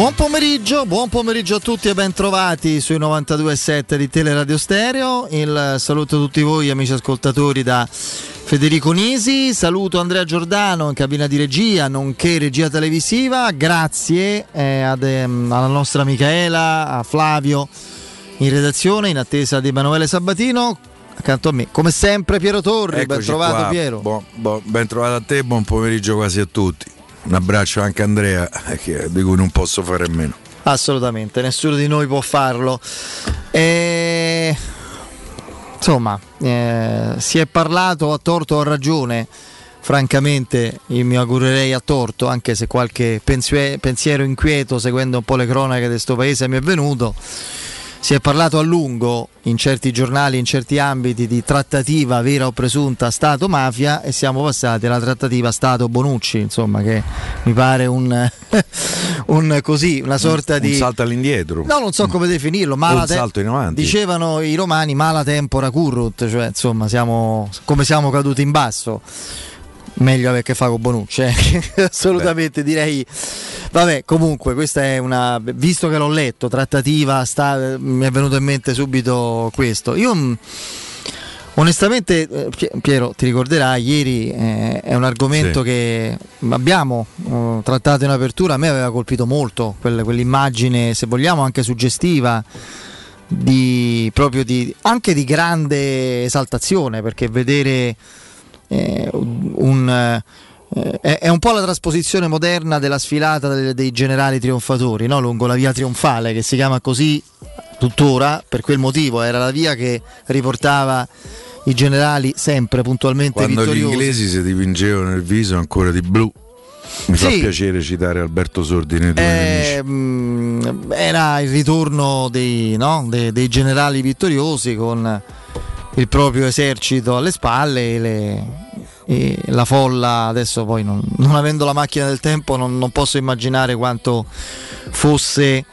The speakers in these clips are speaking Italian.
Buon pomeriggio, buon pomeriggio a tutti e ben trovati sui 92.7 di Teleradio Stereo. Il saluto a tutti voi amici ascoltatori da Federico Nisi, saluto Andrea Giordano in cabina di regia, nonché regia televisiva. Grazie eh, ad, ehm, alla nostra Michaela, a Flavio in redazione in attesa di Emanuele Sabatino. Accanto a me, come sempre, Piero Torri. ben trovato, qua. Piero. Buon, buon, ben trovato a te, buon pomeriggio quasi a tutti. Un abbraccio anche a Andrea, di cui non posso fare a meno. Assolutamente, nessuno di noi può farlo. E... Insomma, eh, si è parlato a torto o a ragione. Francamente, io mi augurerei a torto, anche se qualche pensiero inquieto, seguendo un po' le cronache di questo paese, mi è venuto si è parlato a lungo in certi giornali, in certi ambiti di trattativa vera o presunta Stato-mafia e siamo passati alla trattativa Stato-Bonucci, insomma che mi pare un, un così, una sorta un, di... Un salto all'indietro. No, non so come definirlo, ma un salto in avanti. Dicevano i romani mala tempora currut, cioè insomma siamo, come siamo caduti in basso meglio avere che fare con Bonucci, eh? assolutamente Beh. direi. Vabbè, comunque, questa è una. Visto che l'ho letto, trattativa, sta, mi è venuto in mente subito questo. Io. Mm, onestamente, eh, Piero, ti ricorderai, ieri eh, è un argomento sì. che abbiamo uh, trattato in apertura, a me aveva colpito molto quella, quell'immagine, se vogliamo, anche suggestiva. Di, proprio di, anche di grande esaltazione perché vedere eh, un, eh, è, un po' la trasposizione moderna della sfilata dei, dei generali trionfatori no? lungo la via trionfale che si chiama così tuttora per quel motivo era la via che riportava i generali sempre puntualmente quando vittoriosi. gli inglesi si dipingevano il viso ancora di blu mi sì. fa piacere citare Alberto Sordi nei eh, mh, era il ritorno dei, no? dei, dei generali vittoriosi con il proprio esercito alle spalle e, le, e la folla adesso poi non, non, avendo la macchina del tempo non, non posso immaginare quanto fosse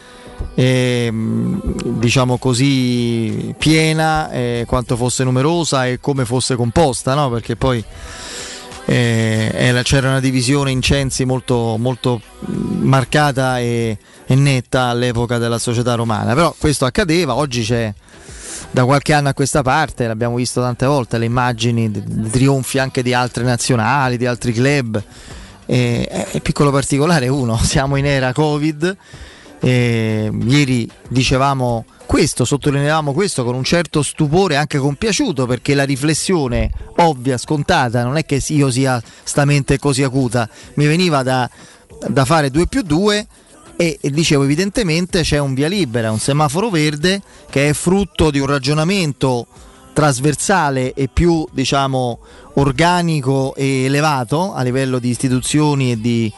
eh, diciamo così piena eh, quanto fosse numerosa e come fosse composta no? perché poi eh, c'era una divisione in censi molto, molto marcata e, e netta all'epoca della società romana però questo accadeva oggi c'è da qualche anno a questa parte, l'abbiamo visto tante volte, le immagini di trionfi anche di altre nazionali, di altri club. E, e piccolo particolare uno, siamo in era Covid. E, ieri dicevamo questo, sottolineavamo questo con un certo stupore, anche compiaciuto, perché la riflessione ovvia, scontata, non è che io sia stamente così acuta, mi veniva da, da fare 2 più 2 e, e dicevo evidentemente c'è un via libera, un semaforo verde che è frutto di un ragionamento trasversale e più diciamo organico e elevato a livello di istituzioni e di,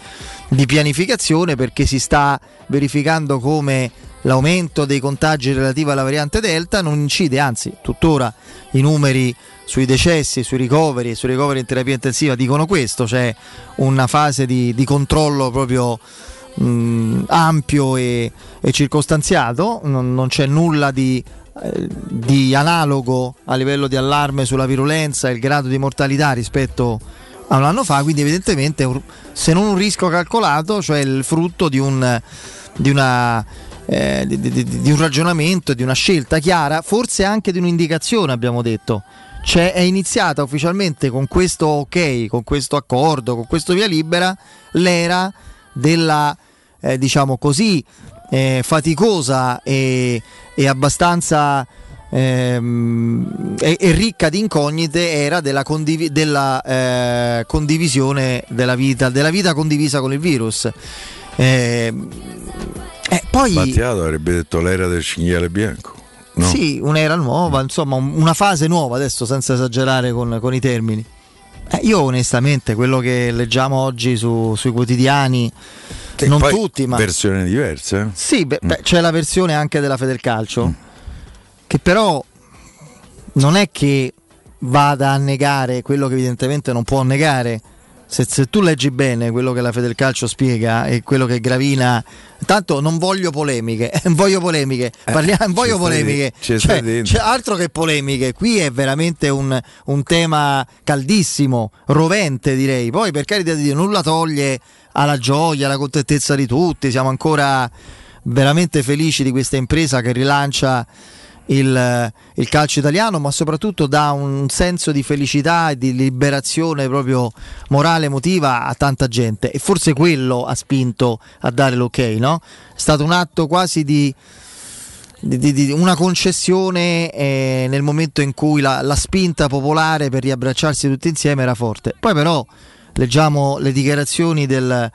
di pianificazione perché si sta verificando come l'aumento dei contagi relativi alla variante Delta non incide, anzi tuttora i numeri sui decessi, sui ricoveri e sui ricoveri in terapia intensiva dicono questo, c'è una fase di, di controllo proprio mh, ampio e, e circostanziato, non, non, c'è nulla di, eh, di analogo a livello di allarme sulla virulenza e il grado di mortalità rispetto a un anno fa, quindi evidentemente se non un rischio calcolato, cioè il frutto di un, di una, eh, di, di, di un ragionamento, di una scelta chiara, forse anche di un'indicazione abbiamo detto. Cioè è iniziata ufficialmente con questo ok, con questo accordo, con questo via libera, l'era della eh, diciamo così eh, faticosa e, e abbastanza ehm, e, e, ricca di incognite era della, condiv- della eh, condivisione della vita, della vita condivisa con il virus. Eh, eh, poi, Battiato avrebbe detto l'era del cinghiale bianco. No? Sì, un'era nuova, insomma, una fase nuova adesso senza esagerare con, con i termini. Eh, io onestamente quello che leggiamo oggi su, sui quotidiani sì, non tutti, ma versione diverse. Eh? Sì, beh, mm. beh, c'è la versione anche della Federcalcio mm. che però non è che vada a negare quello che evidentemente non può negare se, se, tu leggi bene quello che la Federcalcio spiega e quello che Gravina tanto non voglio polemiche voglio polemiche eh, parliamo voglio polemiche. cioè, c'è altro che polemiche. Qui è veramente un, un, tema caldissimo rovente direi. Poi per carità di Dio nulla toglie alla gioia alla contentezza di tutti. Siamo ancora veramente felici di questa impresa che rilancia il, il, calcio italiano, ma soprattutto dà un senso di felicità e di liberazione proprio morale, emotiva a tanta gente. E forse quello ha spinto a dare l'ok, no? È stato un atto quasi di. Di, di, di una concessione eh, nel momento in cui la, la spinta popolare per riabbracciarsi tutti insieme era forte. Poi però leggiamo le dichiarazioni del,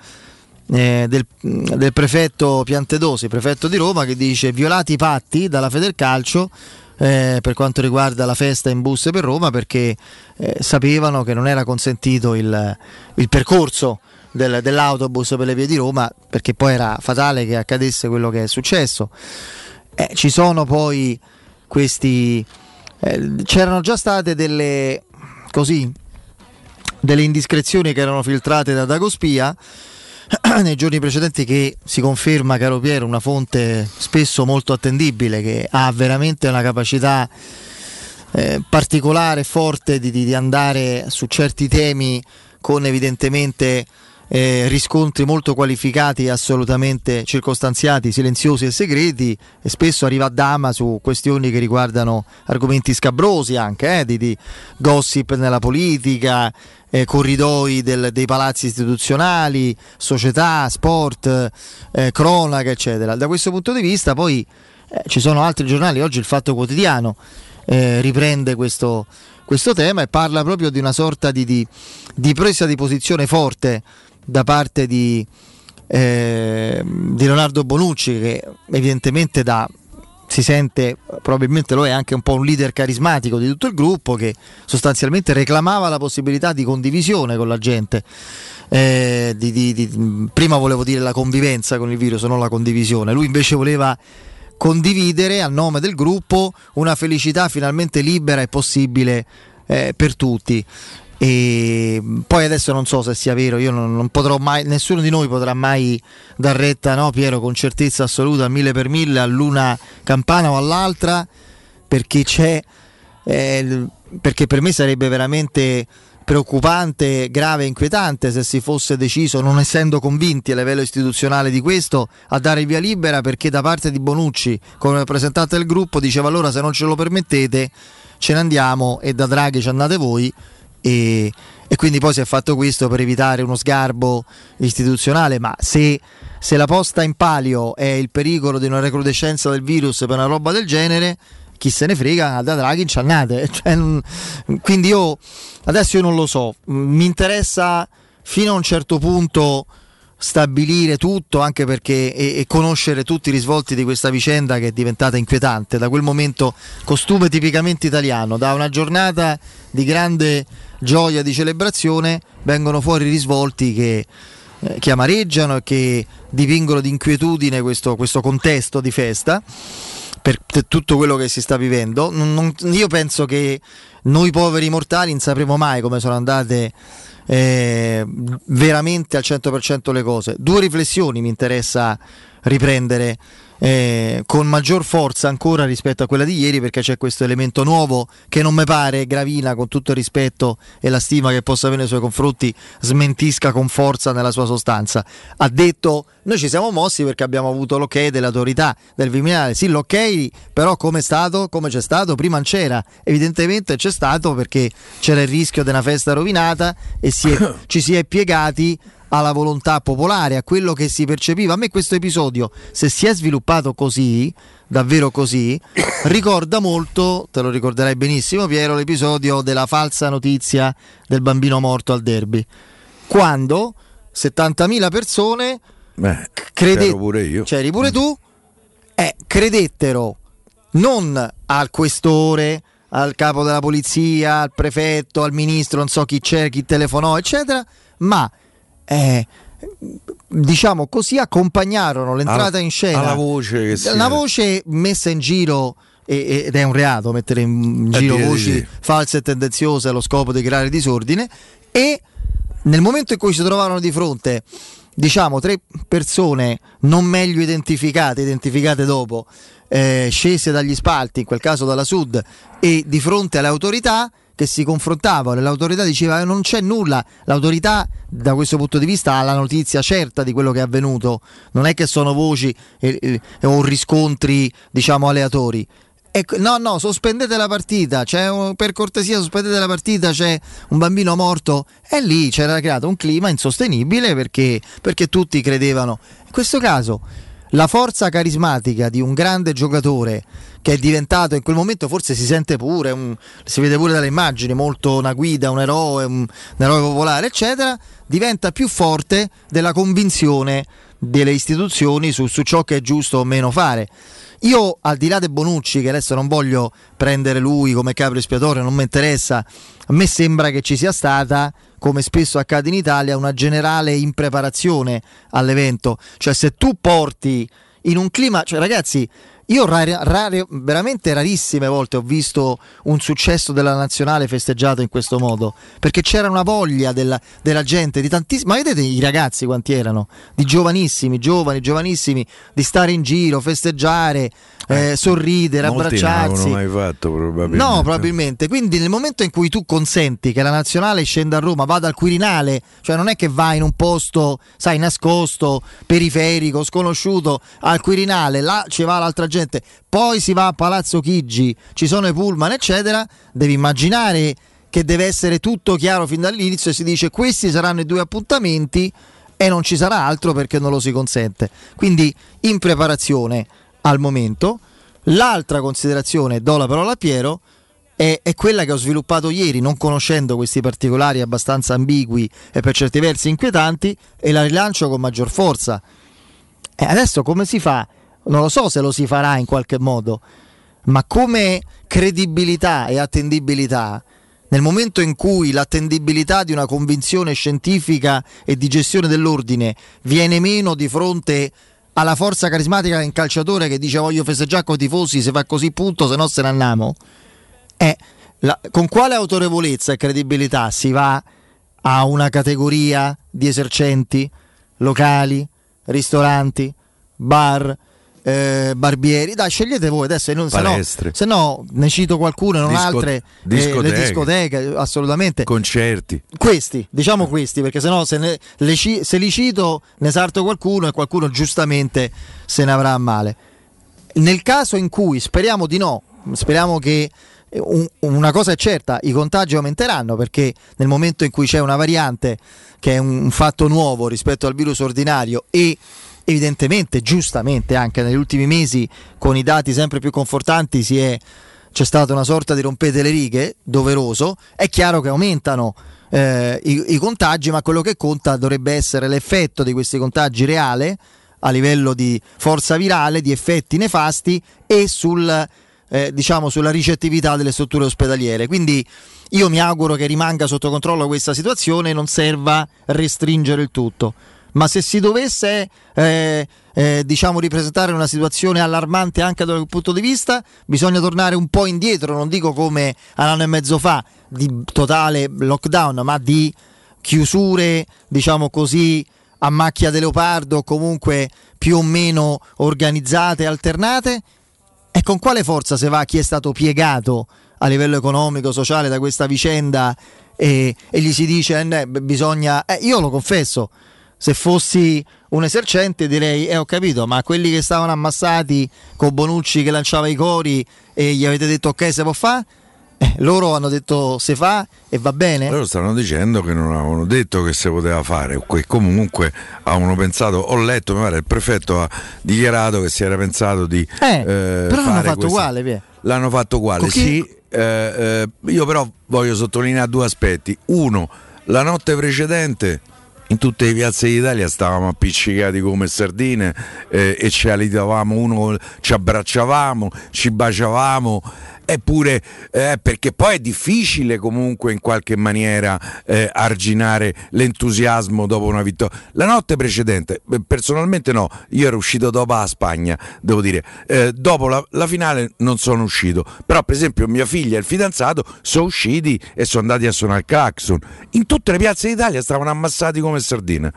eh, del, del, prefetto Piantedosi, prefetto di Roma, che dice violati i patti dalla Federcalcio eh, per quanto riguarda la festa in bus per Roma perché eh, sapevano che non era consentito il, il percorso del, dell'autobus per le vie di Roma perché poi era fatale che accadesse quello che è successo. Eh, ci sono poi questi... Eh, c'erano già state delle... così delle indiscrezioni che erano filtrate da Dagospia nei giorni precedenti che si conferma, caro Piero, una fonte spesso molto attendibile che ha veramente una capacità eh, particolare forte di, di, andare su certi temi con evidentemente eh, riscontri molto qualificati, assolutamente circostanziati, silenziosi e segreti e spesso arriva a dama su questioni che riguardano argomenti scabrosi anche, eh, di, di gossip nella politica, eh, corridoi del, dei palazzi istituzionali, società, sport, eh, cronaca, eccetera. Da questo punto di vista poi eh, ci sono altri giornali, oggi il Fatto Quotidiano eh, riprende questo, questo, tema e parla proprio di una sorta di, di, di presa di posizione forte da parte di, eh, di Leonardo Bonucci che evidentemente da si sente, probabilmente lo è anche un po' un leader carismatico di tutto il gruppo che sostanzialmente reclamava la possibilità di condivisione con la gente. Eh, di, di, di, prima volevo dire la convivenza con il virus, non la condivisione. Lui invece voleva condividere a nome del gruppo una felicità finalmente libera e possibile eh, per tutti. E poi adesso non so se sia vero, io non, non potrò mai, nessuno di noi potrà mai dar retta, no, Piero, con certezza assoluta, mille per mille, all'una campana o all'altra, perché c'è, eh, perché per me sarebbe veramente preoccupante, grave e inquietante se si fosse deciso, non essendo convinti a livello istituzionale di questo, a dare via libera perché da parte di Bonucci, come rappresentante del gruppo, diceva allora se non ce lo permettete ce ne andiamo e da Draghi ci andate voi e, e, quindi poi si è fatto questo per evitare uno sgarbo istituzionale, ma se, se, la posta in palio è il pericolo di una recrudescenza del virus per una roba del genere, chi se ne frega da Draghi ci annate. Cioè, quindi io adesso io non lo so, mi interessa fino a un certo punto stabilire tutto anche perché e, e, conoscere tutti i risvolti di questa vicenda che è diventata inquietante da quel momento costume tipicamente italiano da una giornata di grande gioia di celebrazione vengono fuori risvolti che, eh, che amareggiano e che dipingono di inquietudine questo, questo contesto di festa per, tutto quello che si sta vivendo non, io penso che noi poveri mortali non sapremo mai come sono andate eh, veramente al 100% le cose. Due riflessioni mi interessa riprendere eh, con maggior forza ancora rispetto a quella di ieri perché c'è questo elemento nuovo che non mi pare Gravina con tutto il rispetto e la stima che possa avere nei suoi confronti smentisca con forza nella sua sostanza. Ha detto noi ci siamo mossi perché abbiamo avuto l'ok dell'autorità del Viminale. Sì l'ok però come è stato come c'è stato prima non c'era. Evidentemente c'è stato perché c'era il rischio di una festa rovinata e si è, ci si è piegati alla volontà popolare, a quello che si percepiva. A me questo episodio, se si è sviluppato così, davvero così, ricorda molto, te lo ricorderai benissimo Piero, l'episodio della falsa notizia del bambino morto al derby. Quando 70.000 persone Beh, crede- pure io. c'eri pure tu, eh, credettero non al questore, al capo della polizia, al prefetto, al ministro, non so chi c'era, chi telefonò, eccetera, ma eh, diciamo così accompagnarono l'entrata alla, in scena. alla voce, che la voce messa in giro ed è un reato mettere in eh, giro voci false e tendenziose allo scopo di creare disordine. E nel momento in cui si trovarono di fronte diciamo tre persone non meglio identificate, identificate dopo, eh, scese dagli spalti, in quel caso dalla Sud, e di fronte alle autorità che si confrontavano, l'autorità diceva che non c'è nulla, l'autorità da questo punto di vista ha la notizia certa di quello che è avvenuto, non è che sono voci eh, eh, o riscontri diciamo aleatori. Ecco, no, no, sospendete la partita, un, per cortesia sospendete la partita, c'è un bambino morto. E lì c'era creato un clima insostenibile perché, perché tutti credevano. In questo caso la forza carismatica di un grande giocatore che è diventato in quel momento forse si sente pure, un, si vede pure dalle immagini, molto una guida, un eroe, un, un eroe popolare, eccetera, diventa più forte della convinzione delle istituzioni su, su ciò che è giusto o meno fare. Io al di là di Bonucci, che adesso non voglio prendere lui come capro espiatorio, non mi interessa, a me sembra che ci sia stata, come spesso accade in Italia, una generale impreparazione all'evento. Cioè se tu porti in un clima, cioè ragazzi, io rare, rare, veramente rarissime volte ho visto un successo della nazionale festeggiato in questo modo, perché c'era una voglia della, della gente, di tantissimi, ma vedete i ragazzi quanti erano, di giovanissimi, giovani, giovanissimi, di stare in giro, festeggiare, eh, eh, sorridere, abbracciarsi. Non mai fatto probabilmente. No, probabilmente. Quindi nel momento in cui tu consenti che la nazionale scenda a Roma, vada al Quirinale, cioè non è che vai in un posto, sai, nascosto, periferico, sconosciuto, al Quirinale, là ci va l'altra gente, poi si va a Palazzo Chigi, ci sono i pullman, eccetera, devi immaginare che deve essere tutto chiaro fin dall'inizio e si dice questi saranno i due appuntamenti e non ci sarà altro perché non lo si consente. Quindi in preparazione al momento. L'altra considerazione, do la parola a Piero, è, è, quella che ho sviluppato ieri, non conoscendo questi particolari abbastanza ambigui e per certi versi inquietanti, e la rilancio con maggior forza. E adesso come si fa? Non lo so se lo si farà in qualche modo, ma come credibilità e attendibilità, nel momento in cui l'attendibilità di una convinzione scientifica e di gestione dell'ordine viene meno di fronte alla forza carismatica in calciatore che dice voglio festeggiare con i tifosi, se fa così punto, se no se ne andiamo. Eh, la, con quale autorevolezza e credibilità si va a una categoria di esercenti, locali, ristoranti, bar, eh, barbieri. Dai, scegliete voi adesso, non, se, no, se no ne cito qualcuno, non Disco- altre. Discoteche. Eh, le discoteche, assolutamente. Concerti. Questi, diciamo questi, perché se no se, ne, le, se li cito ne sarto qualcuno e qualcuno giustamente se ne avrà a male. Nel caso in cui, speriamo di no, speriamo che un, una cosa è certa, i contagi aumenteranno perché nel momento in cui c'è una variante che è un fatto nuovo rispetto al virus ordinario e evidentemente, giustamente anche negli ultimi mesi con i dati sempre più confortanti è, c'è stata una sorta di rompete le righe, doveroso, è chiaro che aumentano eh, i, i contagi, ma quello che conta dovrebbe essere l'effetto di questi contagi reale a livello di forza virale, di effetti nefasti e sul, eh, diciamo, sulla ricettività delle strutture ospedaliere. Quindi io mi auguro che rimanga sotto controllo questa situazione e non serva restringere il tutto ma se si dovesse eh, eh, diciamo ripresentare una situazione allarmante anche da quel punto di vista, bisogna tornare un po' indietro, non dico come un anno e mezzo fa di totale lockdown, ma di chiusure, diciamo così, a macchia di leopardo, comunque più o meno organizzate alternate. E con quale forza se va chi è stato piegato a livello economico, sociale da questa vicenda e, e gli si dice eh, bisogna... Eh, io lo confesso, se fossi un esercente direi, eh ho capito, ma quelli che stavano ammassati con Bonucci che lanciava i cori e gli avete detto ok se può fare? Eh, loro hanno detto se fa e va bene. Loro stanno dicendo che non avevano detto che si poteva fare, che comunque avevano pensato, ho letto, mi pare il prefetto ha dichiarato che si era pensato di... Eh, eh, però l'hanno fatto questa... uguale. L'hanno fatto uguale, sì. Eh, eh, io però voglio sottolineare due aspetti. Uno, la notte precedente in tutte le piazze d'Italia stavamo appiccicati come sardine eh, e ci alitavamo, uno ci abbracciavamo, ci baciavamo eppure eh, perché poi è difficile comunque in qualche maniera eh, arginare l'entusiasmo dopo una vittoria. La notte precedente, personalmente no, io ero uscito dopo la Spagna, devo dire, eh, dopo la, la, finale non sono uscito, però per esempio mia figlia e il fidanzato sono usciti e sono andati a suonare il clacson. In tutte le piazze d'Italia stavano ammassati come sardine.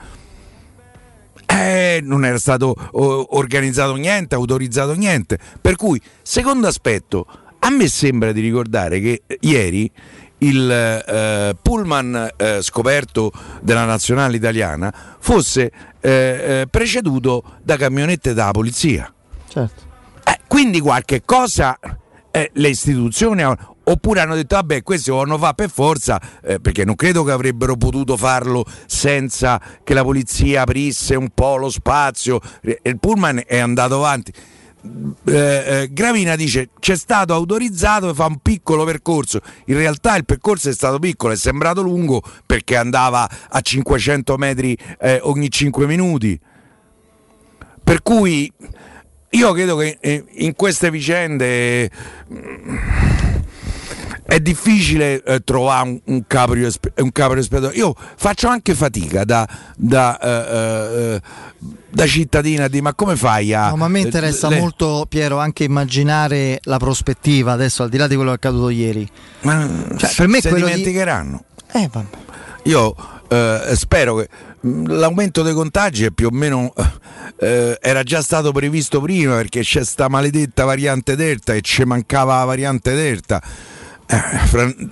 Eh, non era stato organizzato niente, autorizzato niente. Per cui, secondo aspetto, a me sembra di ricordare che ieri il eh, pullman eh, scoperto della nazionale italiana fosse eh, eh preceduto da camionette della polizia. Certo. Eh, quindi qualche cosa eh, le istituzioni oppure hanno detto vabbè questi lo vanno fare per forza eh, perché non credo che avrebbero potuto farlo senza che la polizia aprisse un po' lo spazio il pullman è andato avanti eh, eh, Gravina dice c'è stato autorizzato e fa un piccolo percorso. In realtà il percorso è stato piccolo è sembrato lungo perché andava a 500 metri eh, ogni 5 minuti. Per cui io credo che eh, in queste vicende è difficile eh, trovare un, un caprio, un caprio espiatorio. Io faccio anche fatica da, da, eh, eh, da cittadina di ma come fai a. No, ma a me interessa le... molto, Piero, anche immaginare la prospettiva adesso, al di là di quello che è accaduto ieri. Ma cioè, per me se dimenticheranno. Di... Eh, vabbè. Io eh, spero che mm, l'aumento dei contagi è più o meno eh, era già stato previsto prima perché c'è sta maledetta variante Delta e ci mancava la variante Delta eh,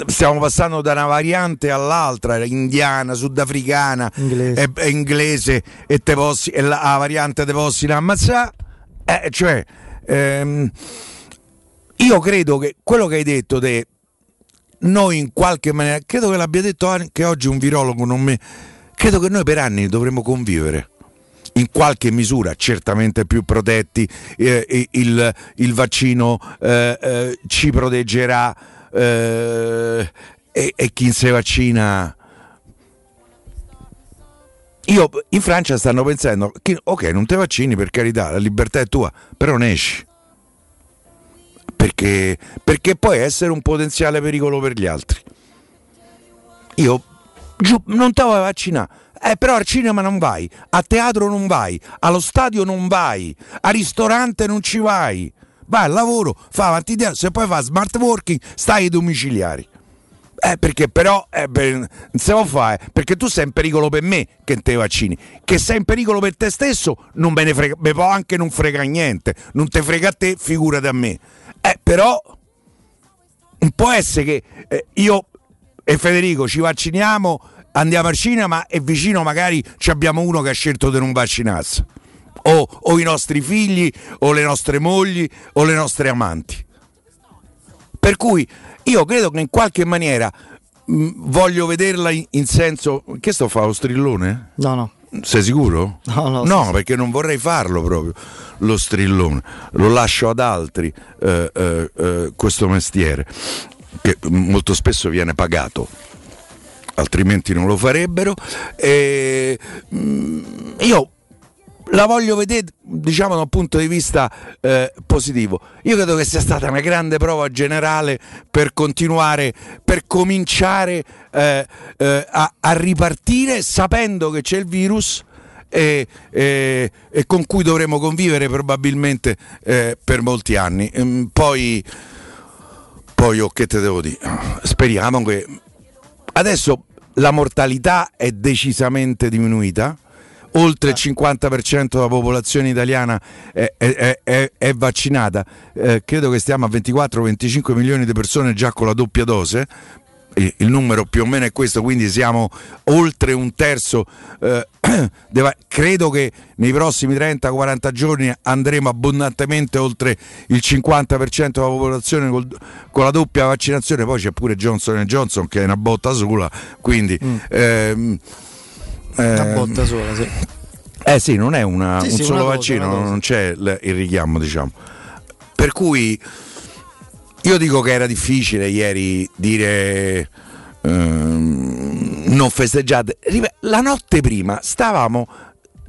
stiamo passando da una variante all'altra, indiana, sudafricana, inglese. e, e, inglese, e, possi, e la, la variante te possono ammazzare. Eh, cioè, ehm, io credo che quello che hai detto te, noi in qualche maniera, credo che l'abbia detto anche oggi un virologo, non me, credo che noi per anni dovremo convivere. In qualche misura certamente più protetti, eh, il, il, vaccino eh, eh ci proteggerà eh, e, e chi si vaccina? Io in Francia stanno pensando ok non ti vaccini per carità la libertà è tua però ne esci. Perché, perché puoi essere un potenziale pericolo per gli altri. Io giù, non ti voglio vaccinare. Eh, però al cinema non vai, a teatro non vai, allo stadio non vai, al ristorante non ci vai vai al lavoro, fa avanti di se poi fa smart working, stai ai domiciliari. Eh, perché però eh, per, non si può fare perché tu sei in pericolo per me che te vaccini. Che sei in pericolo per te stesso non me ne frega me può anche non frega niente. Non te frega a te figurati a me. Eh, però non può essere che eh, io e Federico ci vacciniamo andiamo al cinema e vicino magari abbiamo uno che ha scelto di non vaccinarsi o, o i nostri figli o le nostre mogli o le nostre amanti. Per cui io credo che in qualche maniera mh, voglio vederla in, in, senso. Che sto a fare lo strillone? No, no. Sei sicuro? No, no, no perché non vorrei farlo proprio lo strillone, lo lascio ad altri eh, eh, eh, questo mestiere che molto spesso viene pagato altrimenti non lo farebbero. E, mh, io la voglio vedere diciamo da un punto di vista eh, positivo. Io credo che sia stata una grande prova generale per continuare, per cominciare eh, eh, a, a, ripartire sapendo che c'è il virus. E, e, e con cui dovremo convivere probabilmente eh, per molti anni. Ehm, poi, poi oh, che te devo dire? Speriamo che adesso la mortalità è decisamente diminuita oltre il 50% della popolazione italiana è, è, è, è vaccinata, eh, credo che stiamo a 24-25 milioni di persone già con la doppia dose, il numero più o meno è questo, quindi siamo oltre un terzo. Eh, credo che nei prossimi 30-40 giorni andremo abbondantemente oltre il 50% della popolazione col, con la doppia vaccinazione. Poi c'è pure Johnson Johnson che è una botta sola, quindi. Mm. Ehm, una botta sola, sì. Eh sì, non è una, sì, un sì, solo una vaccino, cosa, non c'è il richiamo, diciamo. Per cui io dico che era difficile ieri dire ehm, non festeggiate. La notte prima stavamo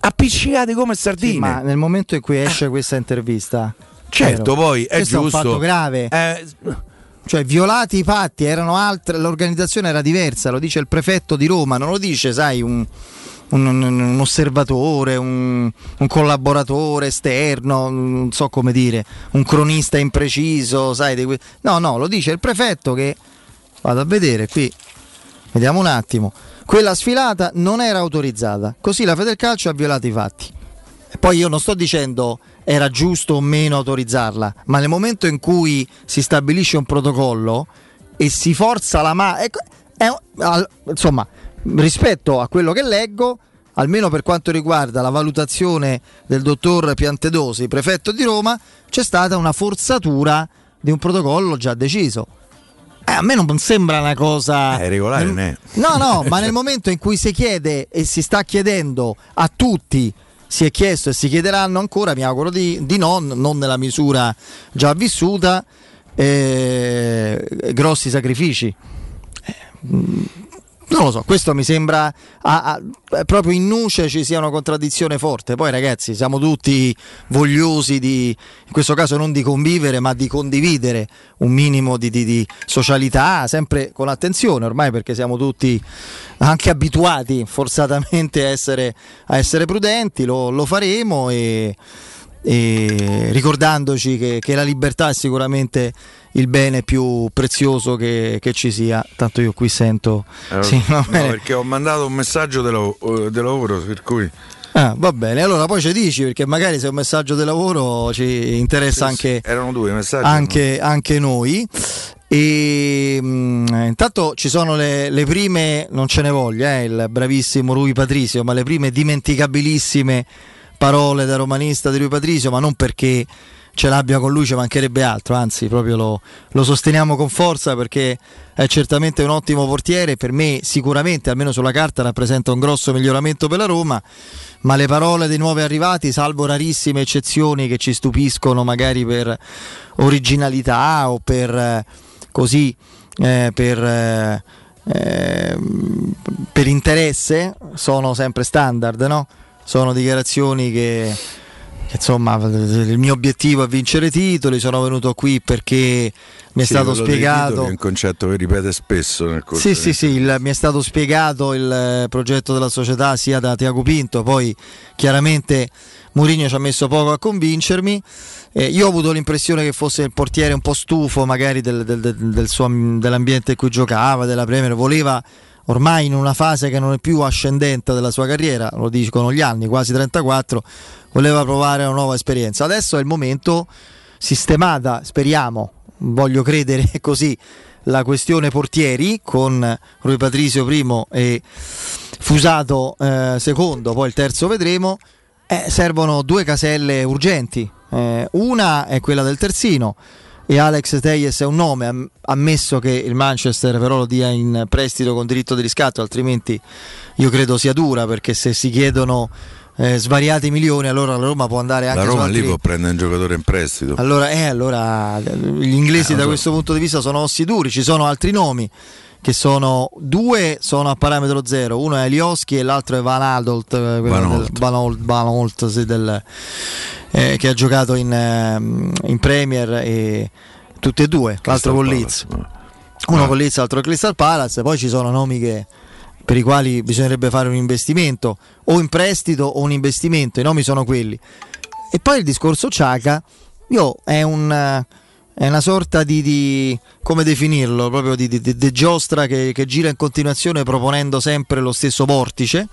appiccicati come sardine. Sì, ma nel momento in cui esce questa intervista, certo, vero, poi è giusto. È un fatto grave. Eh, cioè violati i patti, altre, l'organizzazione era diversa, lo dice il prefetto di Roma, non lo dice, sai, un, un, un osservatore, un, un, collaboratore esterno, non so come dire, un cronista impreciso, sai, que- no, no, lo dice il prefetto che vado a vedere qui, vediamo un attimo, quella sfilata non era autorizzata, così la Federcalcio ha violato i fatti. E poi io non sto dicendo era giusto o meno autorizzarla, ma nel momento in cui si stabilisce un protocollo e si forza la mano, ecco, insomma, rispetto a quello che leggo, almeno per quanto riguarda la valutazione del dottor Piantedosi, prefetto di Roma, c'è stata una forzatura di un protocollo già deciso. Eh, a me non sembra una cosa. È regolare, nel... No, no, ma nel momento in cui si chiede e si sta chiedendo a tutti si è chiesto e si chiederanno ancora, mi auguro di, di no, non nella misura già vissuta, eh, grossi sacrifici. Eh, non lo so, questo mi sembra a, a, proprio in nuce ci sia una contraddizione forte. Poi ragazzi, siamo tutti vogliosi di, in questo caso non di convivere, ma di condividere un minimo di, di, di socialità, sempre con attenzione ormai perché siamo tutti anche abituati forzatamente a essere, a essere prudenti, lo, lo faremo e ricordandoci che, che la libertà è sicuramente il bene più prezioso che, che ci sia. Tanto io qui sento. Eh, sì, no, perché ho mandato un messaggio di lavoro, per cui. Ah, va bene, allora poi ci dici perché magari se è un messaggio di lavoro ci interessa sì, anche, erano due messaggi, anche, no? anche noi. E mh, mm, intanto ci sono le, le, prime, non ce ne voglia, eh, il bravissimo Rui Patrizio, ma le prime dimenticabilissime parole da romanista di Rui Patrizio, ma non perché ce l'abbia con lui ci mancherebbe altro, anzi proprio lo, lo, sosteniamo con forza perché è certamente un ottimo portiere, per me sicuramente, almeno sulla carta, rappresenta un grosso miglioramento per la Roma, ma le parole dei nuovi arrivati, salvo rarissime eccezioni che ci stupiscono magari per originalità o per eh, così, eh, per... Eh, per interesse sono sempre standard, no? Sono dichiarazioni che insomma il mio obiettivo è vincere titoli, sono venuto qui perché mi è sì, stato spiegato... È un concetto che ripete spesso nel corso. Sì, sì, sì, il, mi è stato spiegato il progetto della società sia da Tiago Pinto, poi chiaramente Mourinho ci ha messo poco a convincermi. Eh, io ho avuto l'impressione che fosse il portiere un po' stufo magari del, del, del suo, dell'ambiente in cui giocava, della Premier, voleva ormai in una fase che non è più ascendente della sua carriera, lo dicono gli anni, quasi 34, voleva provare una nuova esperienza. Adesso è il momento sistemata, speriamo, voglio credere così, la questione portieri con Rui Patrizio primo e Fusato eh, secondo, poi il terzo vedremo. Eh, servono due caselle urgenti. Eh, una è quella del terzino e Alex Teyes è un nome, ammesso che il Manchester però lo dia in prestito con diritto di riscatto, altrimenti io credo sia dura perché se si chiedono eh, svariati milioni, allora la Roma può andare anche la Roma altri... lì può prendere un giocatore in prestito. Allora, eh, allora gli inglesi eh, da so. questo punto di vista sono ossi duri, ci sono altri nomi che sono due sono a parametro zero, uno è Elioschi e l'altro è Van Adolt, eh, Van Holt, Van Holt, Van Holt sì, del, eh, che ha giocato in, eh, in, Premier e tutti e due, l'altro con Leeds. Uno ah. con Leeds, l'altro con Crystal Palace, poi ci sono nomi che per i quali bisognerebbe fare un investimento, o in prestito o un investimento, i nomi sono quelli. E poi il discorso Ciaca, io è, un, è una sorta di, di, come definirlo, proprio di, di, di giostra che, che gira in continuazione proponendo sempre lo stesso vortice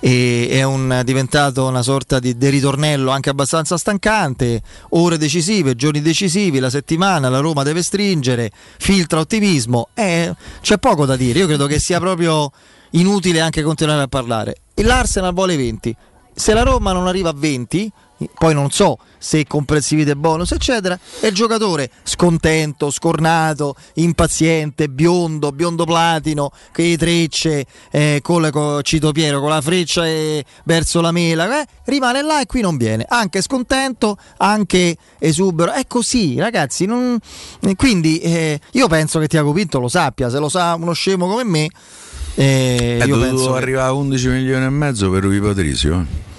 e è un, diventato una sorta di, di, ritornello anche abbastanza stancante, ore decisive, giorni decisivi, la settimana, la Roma deve stringere, filtra ottimismo, eh, c'è poco da dire, io credo che sia proprio inutile anche continuare a parlare. E l'Arsenal vuole 20, se la Roma non arriva a 20 poi non so se comprensività e bonus, eccetera, è il giocatore scontento, scornato, impaziente, biondo, biondo platino, che trecce, eh, con con, cito Piero, con la freccia eh, verso la mela, eh, rimane là e qui non viene, anche scontento, anche esubero, è così ragazzi, non... quindi eh, io penso che Tiago Pinto lo sappia, se lo sa uno scemo come me, eh, io penso che... arrivare a 11 milioni e mezzo per Rui Patrizio.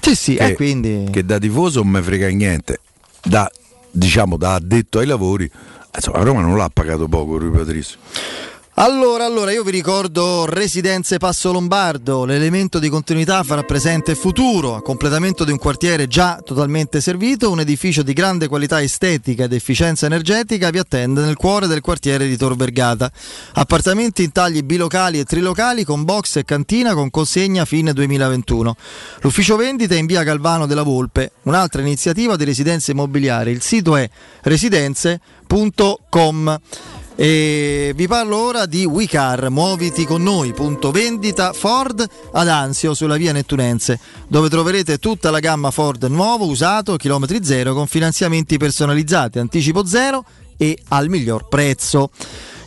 Sì, sì, che, eh, quindi... che da tifoso non mi frega niente. Da diciamo da addetto ai lavori, insomma Roma non l'ha pagato poco Rui Patricio. Allora, allora, io vi ricordo Residenze Passo Lombardo, l'elemento di continuità farà presente e futuro, a completamento di un quartiere già totalmente servito, un edificio di grande qualità estetica ed efficienza energetica vi attende nel cuore del quartiere di Tor Vergata. Appartamenti in tagli bilocali e trilocali con box e cantina con consegna fine 2021. L'ufficio vendita è in via Galvano della Volpe, un'altra iniziativa di residenze immobiliari. Il sito è residenze.com. E vi parlo ora di WeCar, muoviti con noi, punto vendita Ford ad Anzio sulla via Nettunense, dove troverete tutta la gamma Ford nuovo, usato, chilometri zero con finanziamenti personalizzati, anticipo zero e al miglior prezzo.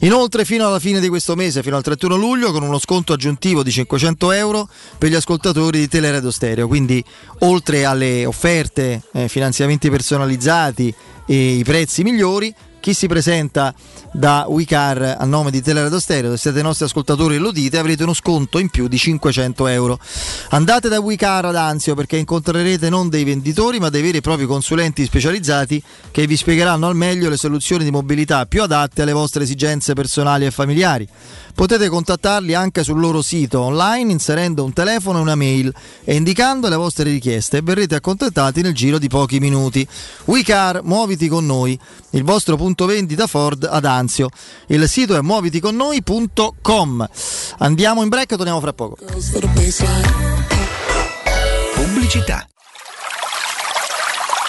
Inoltre fino alla fine di questo mese, fino al 31 luglio, con uno sconto aggiuntivo di 500 euro per gli ascoltatori di Teleradio Stereo. Quindi oltre alle offerte, eh, finanziamenti personalizzati e i prezzi migliori, chi si presenta da WeCar a nome di Teleradio Stereo, se siete nostri ascoltatori e lo dite, avrete uno sconto in più di 500 euro. Andate da WeCar ad Anzio perché incontrerete non dei venditori ma dei veri e propri consulenti specializzati che vi spiegheranno al meglio le soluzioni di mobilità più adatte alle vostre esigenze personali e familiari. Potete contattarli anche sul loro sito online inserendo un telefono e una mail e indicando le vostre richieste e verrete accontentati nel giro di pochi minuti. WeCar, muoviti con noi, il vostro punto vendita Ford ad Anzio. Il sito è muoviticonnoi.com. Andiamo in break e torniamo fra poco. Pubblicità.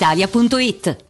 brispalitalia.it.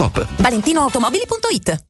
stop. ValentinoAutomobili.it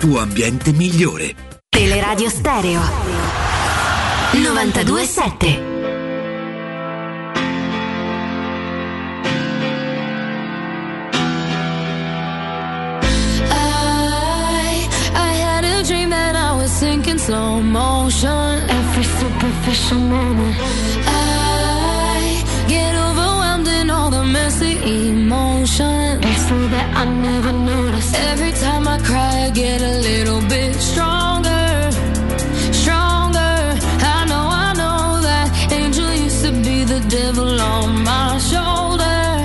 tuo ambiente migliore. Teleradio Stereo 927 I, I had a dream that I was sinking slow motion. Every superficial moment. I get overwhelmed in all the messy emotions. So that I never notice. Every time I cry, get a little bit stronger. I know, I know that angel used to be the devil on my shoulder.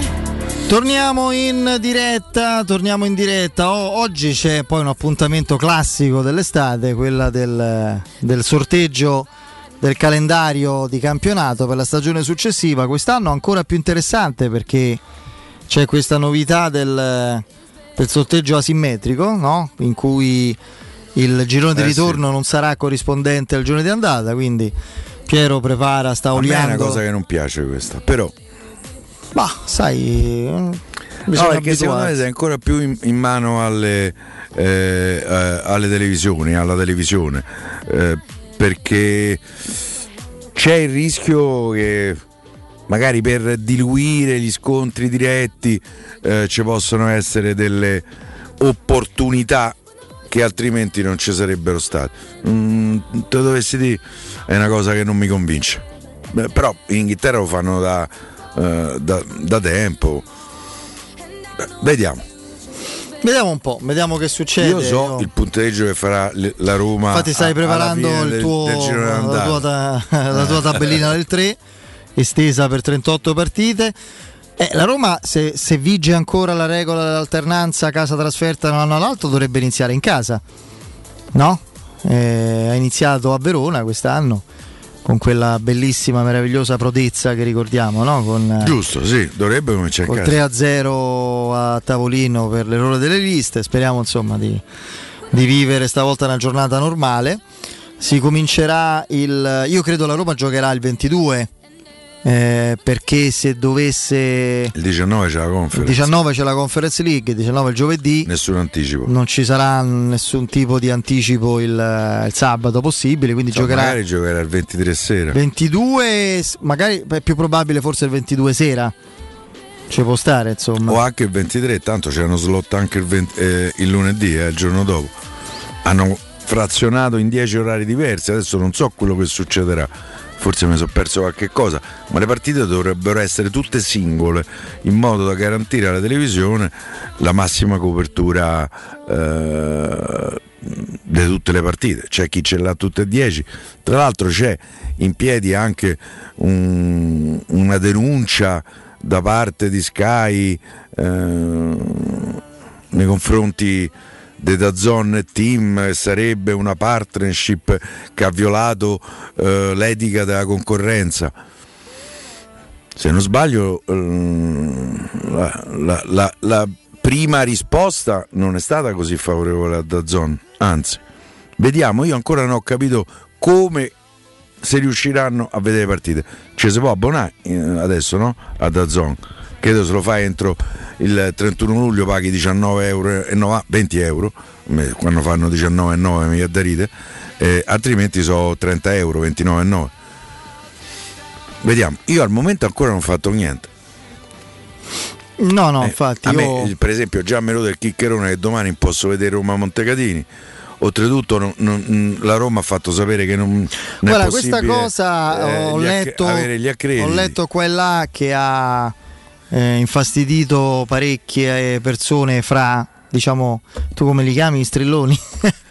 Torniamo in diretta, torniamo in diretta. O- oggi c'è poi un appuntamento classico dell'estate, quella del, del sorteggio del calendario di campionato per la stagione successiva. Quest'anno ancora più interessante perché c'è questa novità del, del sorteggio asimmetrico, no? in cui il girone di Eh, ritorno non sarà corrispondente al girone di andata, quindi Piero prepara, sta me è una oliando. cosa che non piace questa, però Ma sai, eh, No, perché secondo me sei ancora più in, in mano alle, eh, eh, alle televisioni, alla televisione, eh, perché c'è il rischio che magari per diluire gli scontri diretti eh, ci possono essere delle opportunità che altrimenti non ci sarebbero state. Mm, te dovessi dire, è una cosa che non mi convince. Beh, però in Inghilterra lo fanno da, eh, da- da tempo. Beh, vediamo. Vediamo un po', vediamo che succede. Io so Io- il punteggio che farà la Roma. Infatti stai preparando del- tuo- del la, tua, la tua tabellina del 3, estesa per 38 partite. Eh, la Roma, se, se vige ancora la regola dell'alternanza casa-trasferta da un anno all'altro, dovrebbe iniziare in casa. No? Eh, ha iniziato a Verona quest'anno con quella bellissima, meravigliosa prodezza che ricordiamo, no? Con, eh, Giusto, sì, dovrebbe cominciare in Col casa. 3 a 0 a tavolino per l'errore delle liste. Speriamo insomma di, di vivere stavolta una giornata normale. Si comincerà il. Io credo la Roma giocherà il 22. Eh, perché se dovesse. Il 19 c'è la Il conference. 19 c'è la Conference League, il 19 il giovedì. Nessun anticipo. Non ci sarà nessun tipo di anticipo il, il sabato possibile, quindi Cioè, giocherà Magari giocherà il 23 sera. 22, magari è più probabile forse il 22 sera. Ci può stare, insomma. O anche il 23, tanto c'è uno slot anche il, 20 eh, il lunedì, eh, il giorno dopo. Hanno frazionato in 10 orari diversi, adesso non so quello che succederà. Forse mi sono perso qualche cosa, ma le partite dovrebbero essere tutte singole, in modo da garantire alla televisione la massima copertura eh, di tutte le partite, c'è chi ce l'ha tutte e dieci, tra l'altro c'è in piedi anche un- una denuncia da parte di Sky eh, nei confronti di Dazon e Team sarebbe una partnership che ha violato eh, l'etica della concorrenza. Se non sbaglio, ehm, la, la- la- la prima risposta non è stata così favorevole a Dazon, anzi, vediamo, io ancora non ho capito come se riusciranno a vedere le partite. Ci si può abbonare eh, adesso, no? A Dazon. Credo se lo fai entro il 31 luglio paghi 19 euro e 90 20 euro, me- quando fanno 19,9 mi da ride, eh, altrimenti sono 30 euro, 29,9. Vediamo, io al momento ancora non ho fatto niente. No, no, Eh, infatti a io... me, per esempio, già me lo del chiccherone che domani posso vedere Roma Montecatini. Oltretutto, non- non- la Roma ha fatto sapere che non, non Guarda, questa cosa eh, ho, letto, ho letto qua e là che ha eh, infastidito parecchie persone fra, diciamo, tu come li chiami, i strilloni?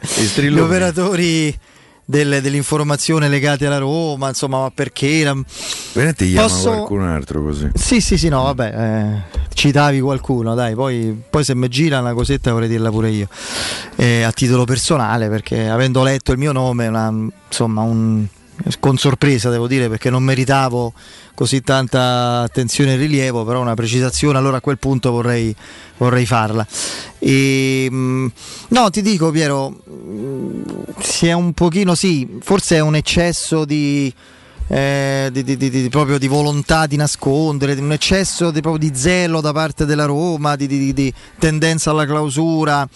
strilloni. Gli operatori del- dell'informazione legati alla Roma, insomma, ma perché... era- Veramente chiama Posso- qualcun altro così. Sì, sì, sì, no, vabbè, eh, citavi qualcuno, dai, poi, poi se mi gira una cosetta vorrei dirla pure io, eh, a titolo personale, perché avendo letto il mio nome, una- insomma, un- con sorpresa devo dire, perché non meritavo così tanta attenzione e rilievo, però una precisazione allora a quel punto vorrei, vorrei farla. E, mm, no, ti dico Piero, mm, si è un pochino, sì, forse è un eccesso di eh, di, di- di- proprio di volontà di nascondere, un eccesso di, zelo da parte della Roma, di tendenza alla clausura.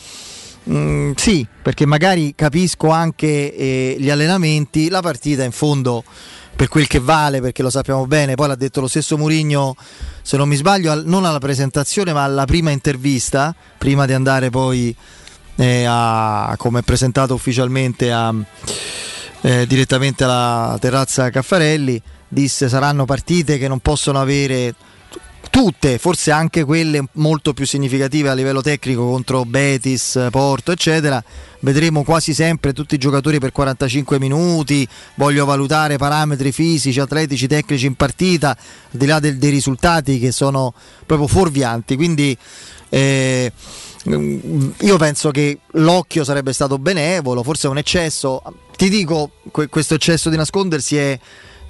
Mm, sì, perché magari capisco anche eh, gli allenamenti, la partita in fondo per quel che vale, perché lo sappiamo bene, poi l'ha detto lo stesso Murigno, se non mi sbaglio, al- non alla presentazione ma alla prima intervista, prima di andare poi eh, a, come presentato ufficialmente a, eh, direttamente alla terrazza Caffarelli, disse saranno partite che non possono avere tutte, forse anche quelle molto più significative a livello tecnico contro Betis, Porto, eccetera. Vedremo quasi sempre tutti i giocatori per 45 minuti. Voglio valutare parametri fisici, atletici, tecnici in partita, al di là del- dei risultati che sono proprio fuorvianti. Quindi eh, io penso che l'occhio sarebbe stato benevolo, forse un eccesso. Ti dico, que- questo eccesso di nascondersi è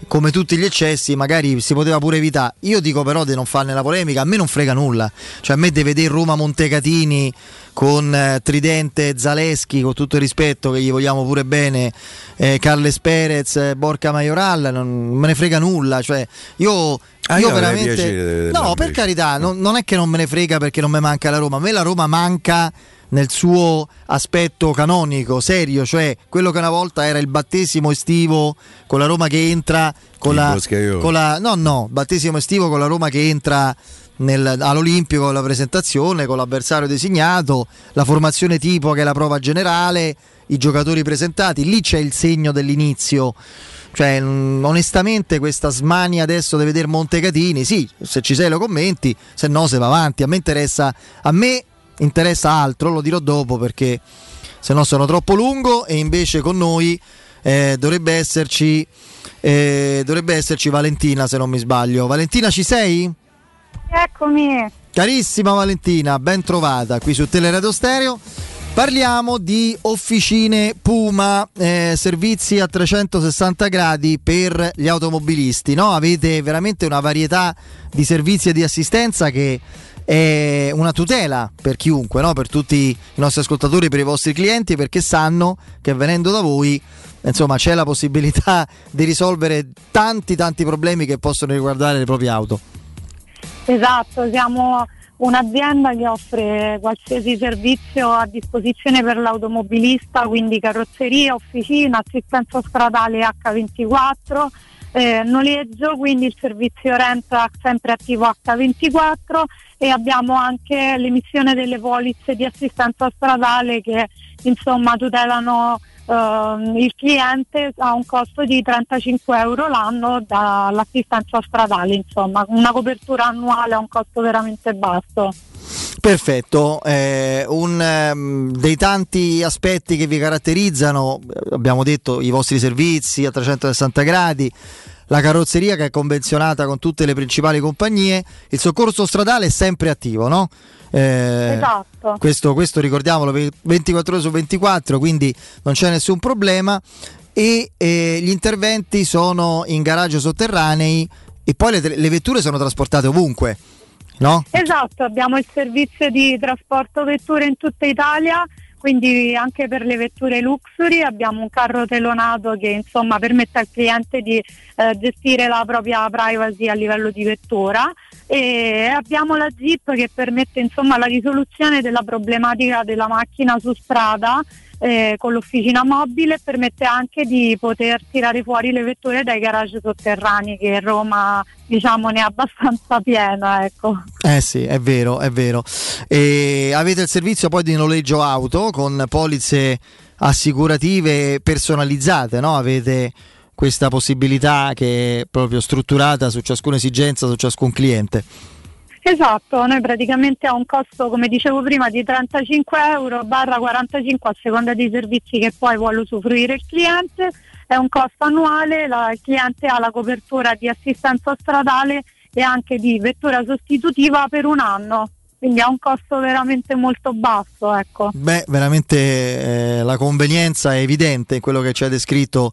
come tutti gli eccessi, magari si poteva pure evitare. Io dico però di non farne la polemica, a me non frega nulla. Cioè a me deve vedere Roma Montecatini con eh, Tridente Zaleschi, con tutto il rispetto che gli vogliamo pure bene, eh, Carles Perez, eh, Borca Majoral, non me ne frega nulla. Cioè, io, Ah, io veramente... di vederla No, per carità, non, non è che non me ne frega perché non mi manca la Roma, a me la Roma manca nel suo aspetto canonico, serio, cioè quello che una volta era il battesimo estivo con la Roma che entra con la, con la no no, battesimo estivo con la Roma che entra nel- all'Olimpico con la presentazione, con l'avversario designato, la formazione tipo che è la prova generale, i giocatori presentati, lì c'è il segno dell'inizio. Cioè, mh, onestamente, questa smania adesso di vedere Montecatini, sì, se ci sei lo commenti, se no se va avanti. A me interessa, a me interessa altro, lo dirò dopo perché se no sono troppo lungo e invece con noi eh, dovrebbe esserci eh, dovrebbe esserci Valentina se non mi sbaglio. Valentina ci sei? Eccomi. Carissima Valentina, ben trovata qui su Teleradio Stereo. Parliamo di officine Puma, eh, servizi a 360 gradi per gli automobilisti. No? Avete veramente una varietà di servizi e di assistenza che è una tutela per chiunque, no? per tutti i nostri ascoltatori, per i vostri clienti, perché sanno che venendo da voi insomma, c'è la possibilità di risolvere tanti tanti problemi che possono riguardare le proprie auto. Esatto, siamo un'azienda che offre qualsiasi servizio a disposizione per l'automobilista, quindi carrozzeria, officina, assistenza stradale H24, eh, noleggio, quindi il servizio rent sempre attivo H24 e abbiamo anche l'emissione delle polizze di assistenza stradale che insomma tutelano ehm, il cliente a un costo di 35 euro l'anno dall'assistenza stradale, insomma, una copertura annuale a un costo veramente basso. Perfetto, eh, un, ehm, dei tanti aspetti che vi caratterizzano, eh, abbiamo detto i vostri servizi a 360 gradi, la carrozzeria che è convenzionata con tutte le principali compagnie, il soccorso stradale è sempre attivo, no? Eh, Esatto. questo, questo ricordiamolo 24 ore su 24, quindi non c'è nessun problema. E eh, gli interventi sono in garage sotterranei e poi le, le vetture sono trasportate ovunque, no? Esatto, abbiamo il servizio di trasporto vetture in tutta Italia, quindi anche per le vetture luxury abbiamo un carro telonato che insomma permette al cliente di eh, gestire la propria privacy a livello di vettura e abbiamo la Jeep che permette insomma la risoluzione della problematica della macchina su strada eh, con l'officina mobile permette anche di poter tirare fuori le vetture dai garage sotterranei che Roma diciamo ne è abbastanza piena ecco. Eh sì, è vero, è vero. E avete il servizio poi di noleggio auto con polizze assicurative personalizzate, no? Avete questa possibilità che è proprio strutturata su ciascuna esigenza, su ciascun cliente. Esatto, noi praticamente ha un costo, come dicevo prima, di 35 euro barra 45 a seconda dei servizi che poi vuole usufruire il cliente, è un costo annuale, la- il cliente ha la copertura di assistenza stradale e anche di vettura sostitutiva per un anno, quindi ha un costo veramente molto basso. Ecco. Beh, veramente eh, la convenienza è evidente in quello che ci ha descritto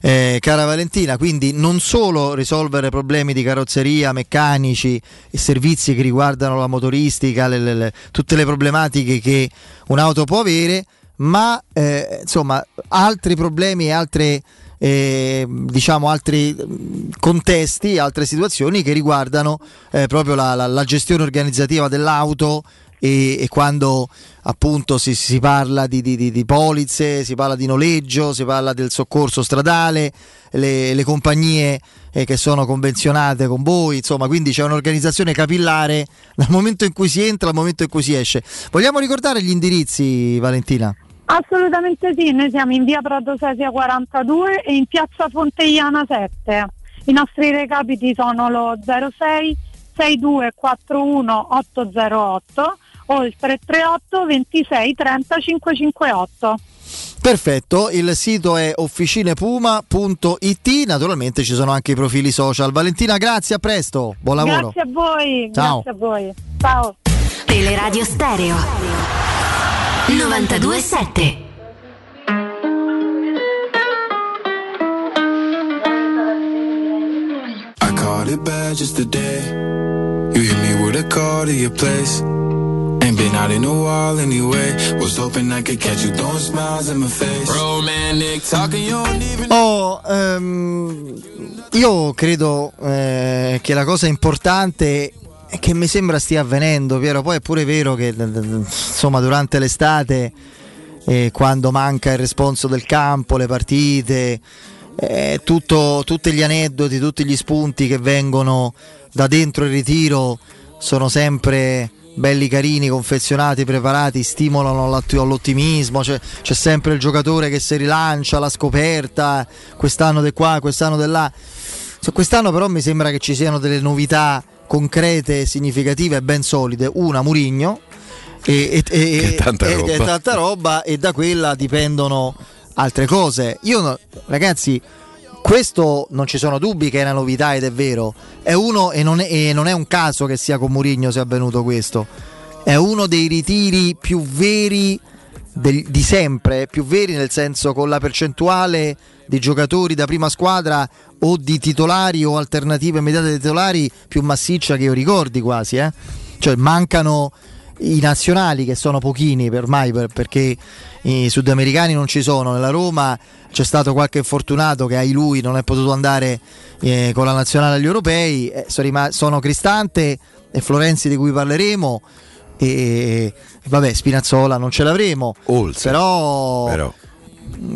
eh, cara Valentina, quindi non solo risolvere problemi di carrozzeria, meccanici e servizi che riguardano la motoristica, le- le- le- tutte le problematiche che un'auto può avere, ma eh, insomma altri problemi e altre eh, diciamo altri mh, contesti, altre situazioni che riguardano eh, proprio la, la- la gestione organizzativa dell'auto e, e quando appunto si, si parla di- di- di polizze, si parla di noleggio, si parla del soccorso stradale, le, le compagnie eh, che sono convenzionate con voi, insomma, quindi c'è un'organizzazione capillare dal momento in cui si entra al momento in cui si esce. Vogliamo ricordare gli indirizzi, Valentina? Assolutamente sì, noi siamo in via Prato Sesia 42 e in piazza Fonteiana 7. I nostri recapiti sono lo 06 6241 808 o il 338 26 30 558. Perfetto, il sito è officinepuma.it, naturalmente ci sono anche i profili social. Valentina, grazie, a presto, buon lavoro. Grazie a voi, Ciao. grazie a voi. Ciao. Teleradio Stereo 927 I caught it bad just today. You hit me with a call to your place. Ain't been out in a while anyway. Was hoping I could catch you throwing smiles in my face. Romantic talking, you don't even. Oh, ehm, io credo eh, che la cosa importante che mi sembra stia avvenendo, Piero. Poi è pure vero che insomma durante l'estate, eh, quando manca il responso del campo, le partite, eh, tutto- tutti gli aneddoti, tutti gli spunti che vengono da dentro il ritiro sono sempre belli carini, confezionati, preparati, stimolano all'ottimismo, c'è, c'è sempre il giocatore che si rilancia, la scoperta, quest'anno di qua, quest'anno di là. Quest'anno però mi sembra che ci siano delle novità concrete, significative e ben solide. Una, Murigno. E, e- e- Che tanta e- roba. e tanta roba e da quella dipendono altre cose. Io, no- ragazzi, questo non ci sono dubbi che è una novità ed è vero. È uno e non è, e non è un caso che sia con Murigno sia avvenuto questo. È uno dei ritiri più veri del- di sempre, più veri nel senso con la percentuale di giocatori da prima squadra o di titolari o alternative immediate dei titolari più massiccia che io ricordi quasi. eh. Cioè mancano i nazionali che sono pochini per per- perché i sudamericani non ci sono nella Roma c'è stato qualche infortunato che ai lui non è potuto andare eh, con la nazionale agli europei eh, sono, rima- sono Cristante e Florenzi di cui parleremo e vabbè Spinazzola non ce l'avremo però, Però.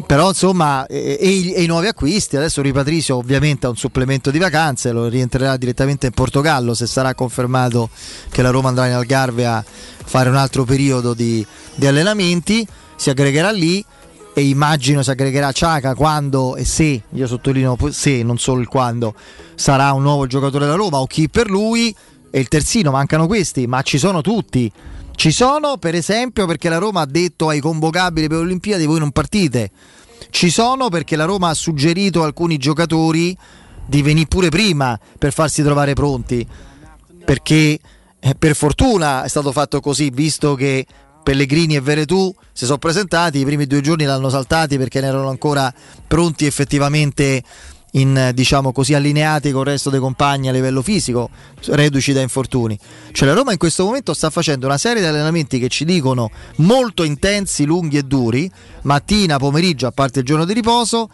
però, insomma e, e i, e i nuovi acquisti adesso Ripatrizio ovviamente ha un supplemento di vacanze lo rientrerà direttamente in Portogallo se sarà confermato che la Roma andrà in Algarve a fare un altro periodo di, di allenamenti si aggregherà lì e immagino si aggregherà Ciaca quando e se, io sottolineo se, non solo il quando, sarà un nuovo giocatore della Roma o chi per lui e il terzino, mancano questi, ma ci sono tutti. Ci sono, per esempio, perché la Roma ha detto ai convocabili per Olimpiadi voi non partite. Ci sono perché la Roma ha suggerito a alcuni giocatori di venire pure prima per farsi trovare pronti. Perché eh, per fortuna è stato fatto così, visto che Pellegrini e Veretù si sono presentati, i primi due giorni l'hanno saltati perché ne erano ancora pronti effettivamente in, diciamo così, allineati con il resto dei compagni a livello fisico, reduci da infortuni. Cioè la Roma in questo momento sta facendo una serie di allenamenti che ci dicono molto intensi, lunghi e duri, mattina, pomeriggio, a parte il giorno di riposo,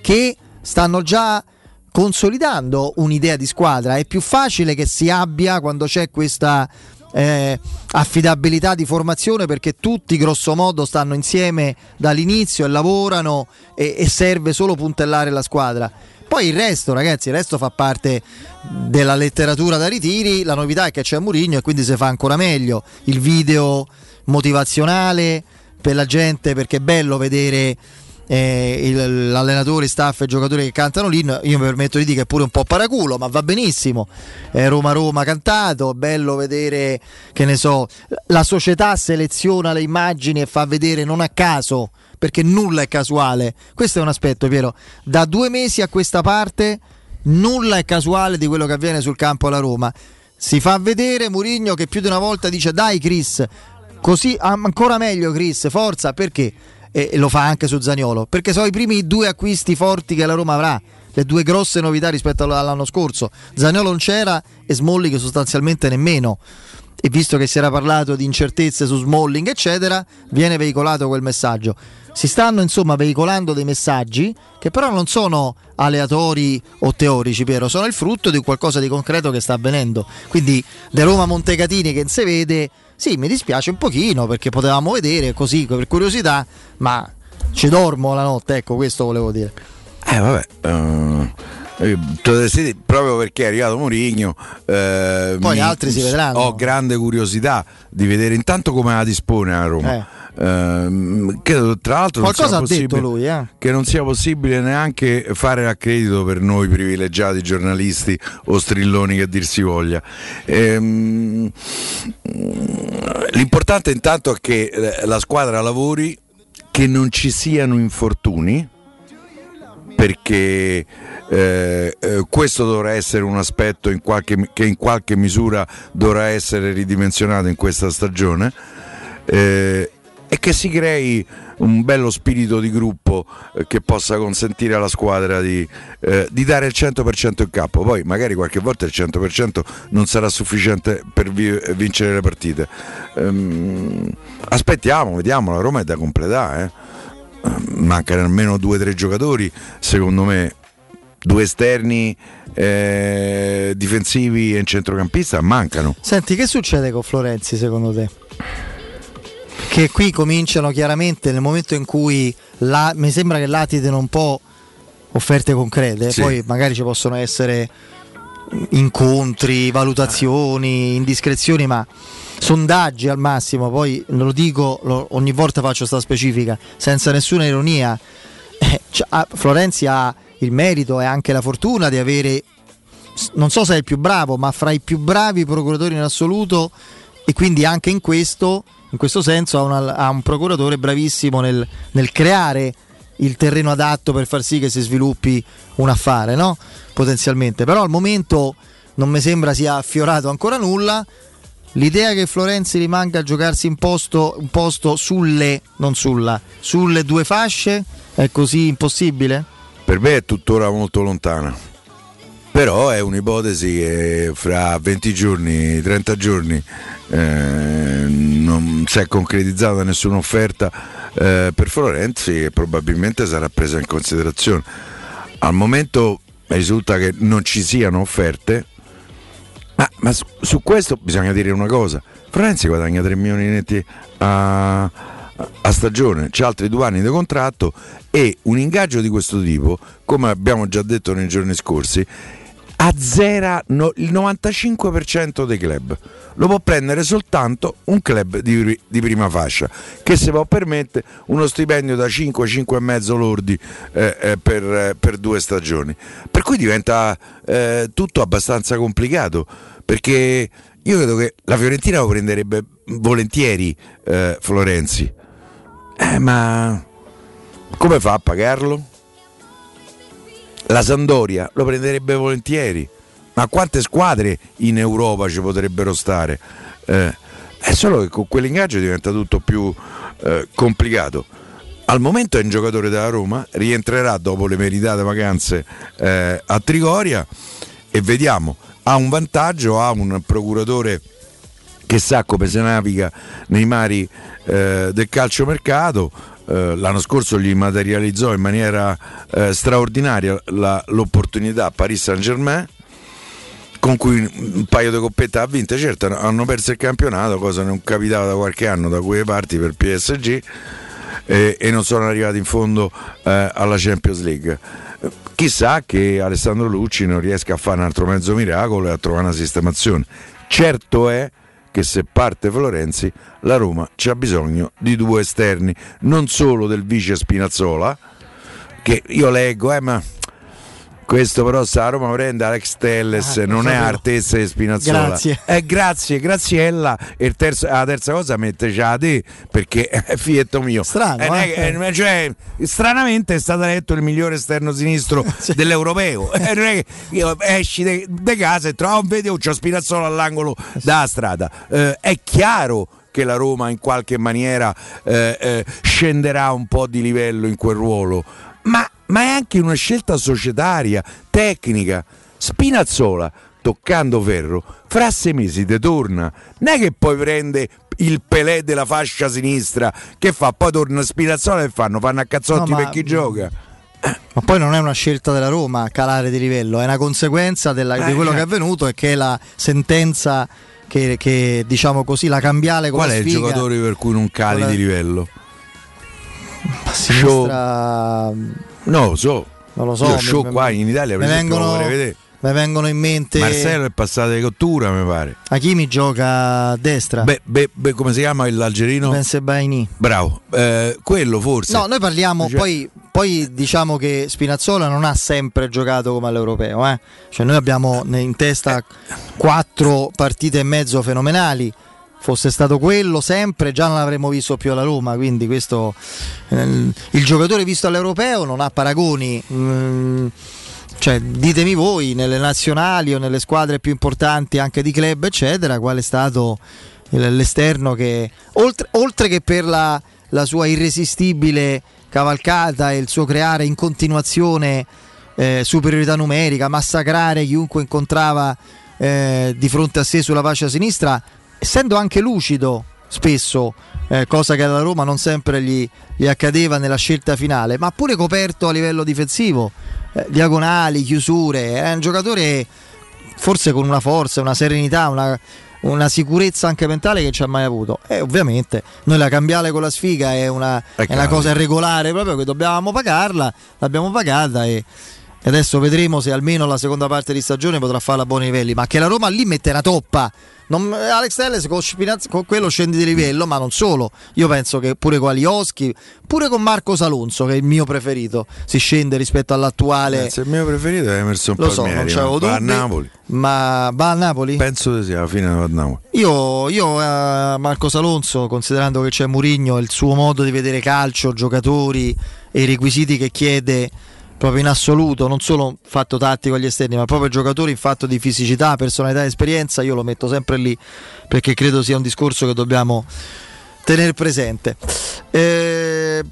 che stanno già consolidando un'idea di squadra. È più facile che si abbia quando c'è questa eh, affidabilità di formazione perché tutti grosso modo stanno insieme dall'inizio e lavorano e, e serve solo puntellare la squadra. Poi il resto, ragazzi, il resto fa parte della letteratura da ritiri. La novità è che c'è Murigno e quindi si fa ancora meglio. Il video motivazionale per la gente perché è bello vedere eh, il, l'allenatore, staff e giocatori che cantano l'inno. Io mi permetto di dire che è pure un po' paraculo, ma va benissimo. Eh, Roma Roma cantato, bello vedere che ne so, la società seleziona le immagini e fa vedere non a caso, perché nulla è casuale. Questo è un aspetto, Piero. Da due mesi a questa parte nulla è casuale di quello che avviene sul campo alla Roma. Si fa vedere Murigno che più di una volta dice dai Chris, così ancora meglio Chris, forza, perché? e, lo fa anche su Zaniolo, perché sono i primi due acquisti forti che la Roma avrà, le due grosse novità rispetto all'anno scorso. Zaniolo non c'era e Smalling sostanzialmente nemmeno. E visto che si era parlato di incertezze su Smalling, eccetera, viene veicolato quel messaggio. Si stanno insomma veicolando dei messaggi che però non sono aleatori o teorici, Piero, sono il frutto di qualcosa di concreto che sta avvenendo. Quindi De Roma Montecatini che si vede sì, mi dispiace un pochino perché potevamo vedere così per curiosità, ma ci dormo la notte, ecco questo volevo dire. Eh vabbè, uh, proprio perché è arrivato Mourinho, eh, poi altri si vedranno. Ho grande curiosità di vedere intanto come la dispone a Roma. Eh. Uh, credo tra l'altro qualcosa ha detto lui eh? che non sia possibile neanche fare accredito per noi privilegiati giornalisti o strilloni che dir si voglia ehm, l'importante intanto è che la squadra lavori che non ci siano infortuni perché eh, eh, questo dovrà essere un aspetto in qualche, che in qualche misura dovrà essere ridimensionato in questa stagione eh, e che si crei un bello spirito di gruppo eh, che possa consentire alla squadra di, eh, di, dare il 100% in campo. Poi magari qualche volta il 100% non sarà sufficiente per vi- vincere le partite. Ehm, aspettiamo, vediamo, la Roma è da completare. Eh. Ehm, mancano almeno due o tre giocatori, secondo me due esterni eh, difensivi e un centrocampista mancano. Senti, che succede con Florenzi secondo te? Che qui cominciano chiaramente nel momento in cui la, mi sembra che latitino un po' offerte concrete, sì. poi magari ci possono essere incontri, valutazioni, indiscrezioni, ma sondaggi al massimo, poi lo dico, lo, ogni volta faccio questa specifica, senza nessuna ironia. Eh, cioè, Florenzi ha il merito e anche la fortuna di avere, non so se è il più bravo, ma fra i più bravi procuratori in assoluto e quindi anche in questo, in questo senso ha, una, ha un procuratore bravissimo nel, nel, creare il terreno adatto per far sì che si sviluppi un affare, no? potenzialmente. Però al momento non mi sembra sia affiorato ancora nulla. L'idea che Florenzi rimanga a giocarsi in posto, un posto sulle, non sulla, sulle due fasce è così impossibile? Per me è tuttora molto lontana. Però è un'ipotesi che fra 20 giorni, 30 giorni eh, non si è concretizzata nessuna offerta eh, per Florenzi probabilmente sarà presa in considerazione. Al momento risulta che non ci siano offerte, ma, ma su, su, questo bisogna dire una cosa. Florenzi guadagna 3 milioni netti a, a stagione, c'è altri due anni di contratto e un ingaggio di questo tipo, come abbiamo già detto nei giorni scorsi, azzera no, il 95% dei club. Lo può prendere soltanto un club di, di prima fascia che si può permettere uno stipendio da 5-5,5 lordi eh, eh, per, eh, per, due stagioni. Per cui diventa eh, tutto abbastanza complicato perché io credo che la Fiorentina lo prenderebbe volentieri eh, Florenzi. Eh, ma come fa a pagarlo? La Sandoria lo prenderebbe volentieri. Ma quante squadre in Europa ci potrebbero stare? Eh, è solo che con quell'ingaggio diventa tutto più eh, complicato. Al momento è un giocatore della Roma, rientrerà dopo le meritate vacanze eh, a Trigoria e vediamo, ha un vantaggio, ha un procuratore che sa come si naviga nei mari eh, del calciomercato. Eh, l'anno scorso gli materializzò in maniera eh, straordinaria la, l'opportunità a Paris Saint Germain con cui un paio di coppette ha vinto, certo hanno perso il campionato, cosa non capitava da qualche anno da quelle parti per PSG eh, e non sono arrivati in fondo eh, alla Champions League. Chissà che Alessandro Lucci non riesca a fare un altro mezzo miracolo e a trovare una sistemazione. Certo è che se parte Florenzi la Roma c'ha bisogno di due esterni, non solo del vice Spinazzola, che io leggo, eh, ma questo però sa Roma prende Alex Telles, Ah, non è. Artezza e Spinazzola. Grazie. Eh, grazie, Graziella. E il terzo- la terza cosa mette già a te perché è fietto mio. Strano, Eh, eh? eh, cioè, stranamente è stato eletto il migliore esterno sinistro dell'europeo. Eh, non è che io esci di casa e trovi, vedi, oh, c'ho Spinazzola all'angolo dalla strada. Eh, è chiaro che la Roma in qualche maniera eh, eh, scenderà un po' di livello in quel ruolo, ma, ma è anche una scelta societaria, tecnica. Spinazzola, toccando ferro, fra sei mesi te torna. Non è che poi prende il Pelé della fascia sinistra, che fa? Poi torna Spinazzola e fanno, fanno a cazzotti No, ma- per chi gioca. Ma poi non è una scelta della Roma calare di livello, è una conseguenza della- di Eh, quello eh. che è avvenuto e che è la sentenza che, che, diciamo così, la cambiale con Qual la è il sfiga. giocatore per cui non cali è- di livello? sinistra, No, lo so. non lo so. Io show mi- qua in Italia per esempio, vengono, vorrei vedere. mi vengono in mente Marcello è passato di cottura, mi pare. Hakimi gioca a destra. Beh, beh, beh, come si chiama l'algerino? Ben Sebaini. Bravo, Eh, quello forse. No, noi parliamo, Cioè- poi, poi diciamo che Spinazzola non ha sempre giocato come all'europeo, eh. cioè noi abbiamo in testa quattro partite e mezzo fenomenali, fosse stato quello sempre già non l'avremmo visto più alla Roma, quindi questo, eh, il giocatore visto all'europeo non ha paragoni. mm, cioè, ditemi voi nelle nazionali o nelle squadre più importanti anche di club eccetera qual è stato l'esterno che oltre, oltre che per la, la sua irresistibile cavalcata e il suo creare in continuazione eh, superiorità numerica, massacrare chiunque incontrava eh, di fronte a sé sulla fascia sinistra, essendo anche lucido spesso, eh, cosa che alla Roma non sempre gli, gli accadeva nella scelta finale, ma pure coperto a livello difensivo, eh, diagonali, chiusure, è un giocatore forse con una forza, una serenità, una, una sicurezza anche mentale che ci ha mai avuto. E ovviamente noi la cambiale con la sfiga è una, È una cosa regolare proprio che dobbiamo pagarla, l'abbiamo pagata e, e adesso vedremo se almeno la seconda parte di stagione potrà farla a buoni livelli, ma che la Roma lì mette una toppa. Non- Alex Telles con, con quello scendi di livello, ma non solo. Io penso che pure con Alioschi, pure con Marco Salonso, che è il mio preferito, si scende rispetto all'attuale. Eh, se il mio preferito è Emerson Lo so, Palmieri, non c'avevo va a dubbi. Napoli. Ma va a Napoli? Penso di sì, alla fine va a Napoli. Io, io eh, Marco Salonso, considerando che c'è Murigno, il suo modo di vedere calcio, giocatori e i requisiti che chiede proprio in assoluto, non solo fatto tattico agli esterni, ma proprio giocatori in fatto di fisicità, personalità e esperienza, io lo metto sempre lì perché credo sia un discorso che dobbiamo tenere presente. Eh,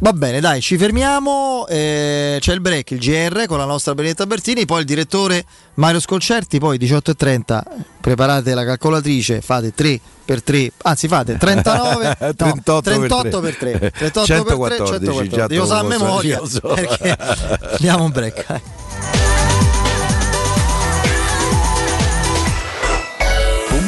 va bene, dai, ci fermiamo. eh, c'è il break, il GR con la nostra Benedetta Bertini, poi il direttore Mario Scolcerti. Poi 18.30 preparate la calcolatrice, fate 3 per 3, anzi fate 39, no, 38 per 38 per 3, 38 per 3, 114, già 114. Io so a lo memoria so. perché andiamo un break.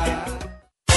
Bye.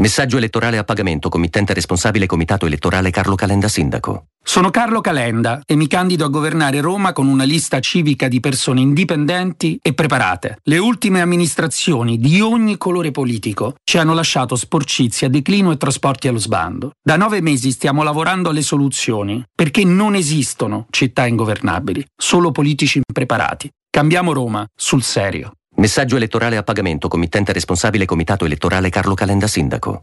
Messaggio elettorale a pagamento, committente responsabile Comitato Elettorale Carlo Calenda Sindaco. Sono Carlo Calenda e mi candido a governare Roma con una lista civica di persone indipendenti e preparate. Le ultime amministrazioni di ogni colore politico ci hanno lasciato sporcizia, declino e trasporti allo sbando. Da nove mesi stiamo lavorando alle soluzioni, perché non esistono città ingovernabili, solo politici impreparati. Cambiamo Roma sul serio. Messaggio elettorale a pagamento, committente responsabile Comitato Elettorale Carlo Calenda Sindaco.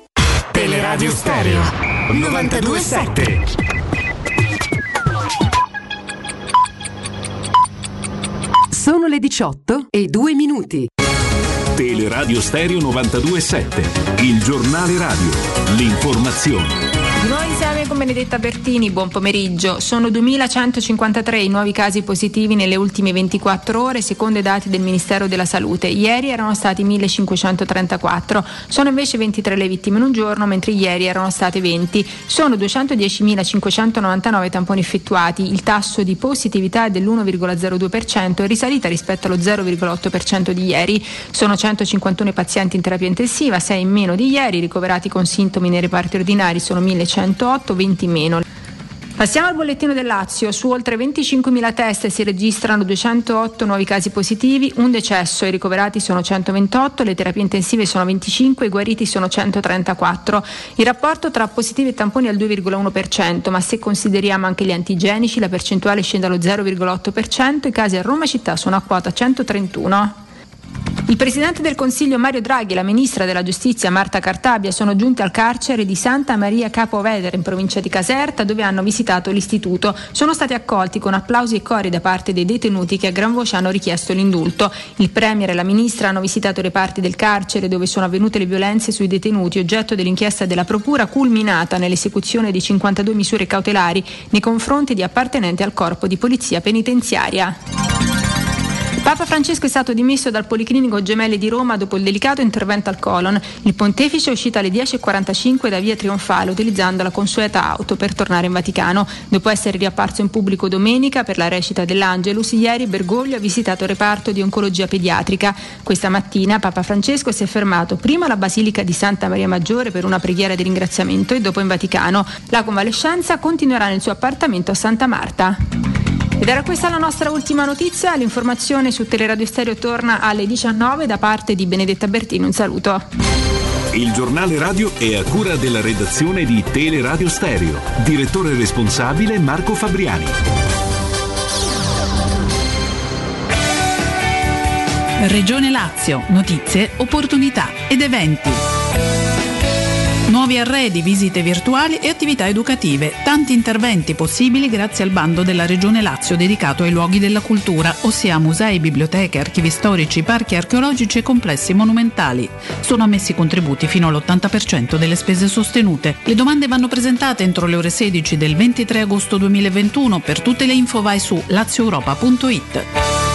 Teleradio Stereo 927 Sono le 18 e 2 minuti. Teleradio Stereo 927, il giornale radio, l'informazione. Noi siamo con Benedetta Bertini, buon pomeriggio. Sono 2.153 i nuovi casi positivi nelle ultime 24 ore, secondo i dati del Ministero della Salute. Ieri erano stati 1.534, sono invece 23 le vittime in un giorno, mentre ieri erano state 20. Sono 210.599 tamponi effettuati, il tasso di positività è dell'1,02%, risalita rispetto allo 0,8% di ieri. Sono 151 pazienti in terapia intensiva, 6 in meno di ieri, ricoverati con sintomi nei reparti ordinari sono 1108, 20 in meno. Passiamo al bollettino del Lazio. Su oltre 25.000 test si registrano 208 nuovi casi positivi, un decesso, i ricoverati sono 128, le terapie intensive sono 25, i guariti sono 134. Il rapporto tra positivi e tamponi è al 2,1%, ma se consideriamo anche gli antigenici la percentuale scende allo 0,8%, i casi a Roma città sono a quota 131. Il Presidente del Consiglio Mario Draghi e la Ministra della Giustizia Marta Cartabia sono giunti al carcere di Santa Maria Capovedere in provincia di Caserta dove hanno visitato l'istituto. Sono stati accolti con applausi e cori da parte dei detenuti che a gran voce hanno richiesto l'indulto. Il Premier e la Ministra hanno visitato le parti del carcere dove sono avvenute le violenze sui detenuti oggetto dell'inchiesta della Procura culminata nell'esecuzione di 52 misure cautelari nei confronti di appartenenti al corpo di polizia penitenziaria. Papa Francesco è stato dimesso dal Policlinico Gemelli di Roma dopo il delicato intervento al colon. Il pontefice è uscito alle 10.45 da via Trionfale utilizzando la consueta auto per tornare in Vaticano. Dopo essere riapparso in pubblico domenica per la recita dell'Angelus, ieri Bergoglio ha visitato il reparto di oncologia pediatrica. Questa mattina Papa Francesco si è fermato prima alla Basilica di Santa Maria Maggiore per una preghiera di ringraziamento e dopo in Vaticano. La convalescenza continuerà nel suo appartamento a Santa Marta. Ed era questa la nostra ultima notizia, l'informazione su Teleradio Stereo torna alle 19 da parte di Benedetta Bertini, un saluto. Il giornale radio è a cura della redazione di Teleradio Stereo. Direttore responsabile Marco Fabriani. Regione Lazio, notizie, opportunità ed eventi. Nuovi arredi, visite virtuali e attività educative. Tanti interventi possibili grazie al bando della Regione Lazio dedicato ai luoghi della cultura, ossia musei, biblioteche, archivi storici, parchi archeologici e complessi monumentali. Sono ammessi contributi fino all'80% delle spese sostenute. Le domande vanno presentate entro le ore 16 del 23 agosto 2021. Per tutte le info vai su lazioeuropa.it.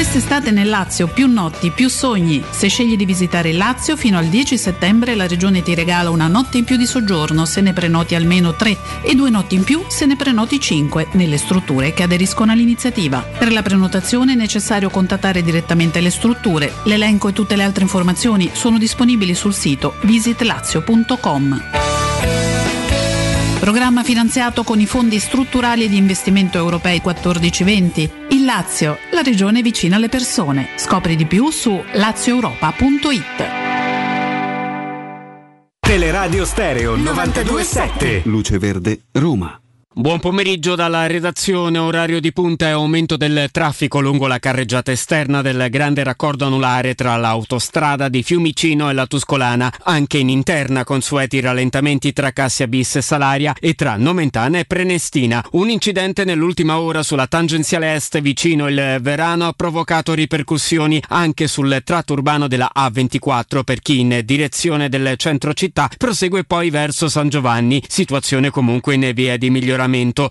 Quest'estate nel Lazio più notti, più sogni. Se scegli di visitare il Lazio fino al 10 settembre la regione ti regala una notte in più di soggiorno se ne prenoti almeno 3 e due notti in più se ne prenoti 5 nelle strutture che aderiscono all'iniziativa. Per la prenotazione è necessario contattare direttamente le strutture. L'elenco e tutte le altre informazioni sono disponibili sul sito visitlazio.com. Programma finanziato con i fondi strutturali di investimento europei 1420. Il Lazio, la regione vicina alle persone. Scopri di più su lazioeuropa.it. Teleradio Stereo 927. Luce Verde, Roma. Buon pomeriggio dalla redazione, orario di punta e aumento del traffico lungo la carreggiata esterna del grande raccordo anulare tra l'autostrada di Fiumicino e la Tuscolana, anche in interna consueti rallentamenti tra Cassia Bis e Salaria e tra Nomentana e Prenestina. Un incidente nell'ultima ora sulla tangenziale est vicino il Verano ha provocato ripercussioni anche sul tratto urbano della A24 per chi in direzione del centro città prosegue poi verso San Giovanni, situazione comunque in via di miglioramento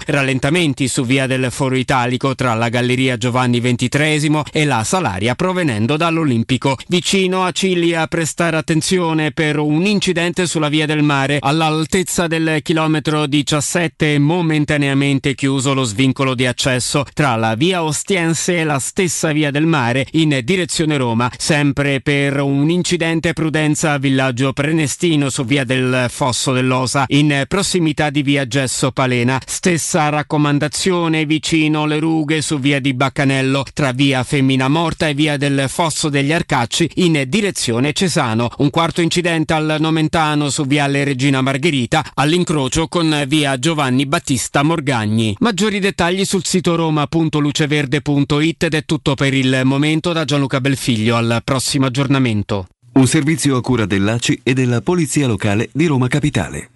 rallentamenti su via del Foro Italico tra la Galleria Giovanni XXIII e la Salaria provenendo dall'Olimpico. Vicino a Ciglia a prestare attenzione per un incidente sulla via del mare all'altezza del chilometro 17 momentaneamente chiuso lo svincolo di accesso tra la via Ostiense e la stessa via del mare in direzione Roma, sempre per un incidente prudenza a villaggio Prenestino su via del Fosso dell'Osa in prossimità di via Gesso Palena. Stessa raccomandazione vicino le rughe su via di Baccanello tra via Femmina Morta e via del Fosso degli Arcacci in direzione Cesano. Un quarto incidente al Nomentano su viale Regina Margherita all'incrocio con via Giovanni Battista Morgagni. Maggiori dettagli sul sito roma.luceverde.it ed è tutto per il momento da Gianluca Belfiglio al prossimo aggiornamento. Un servizio a cura dell'ACI e della Polizia Locale di Roma Capitale.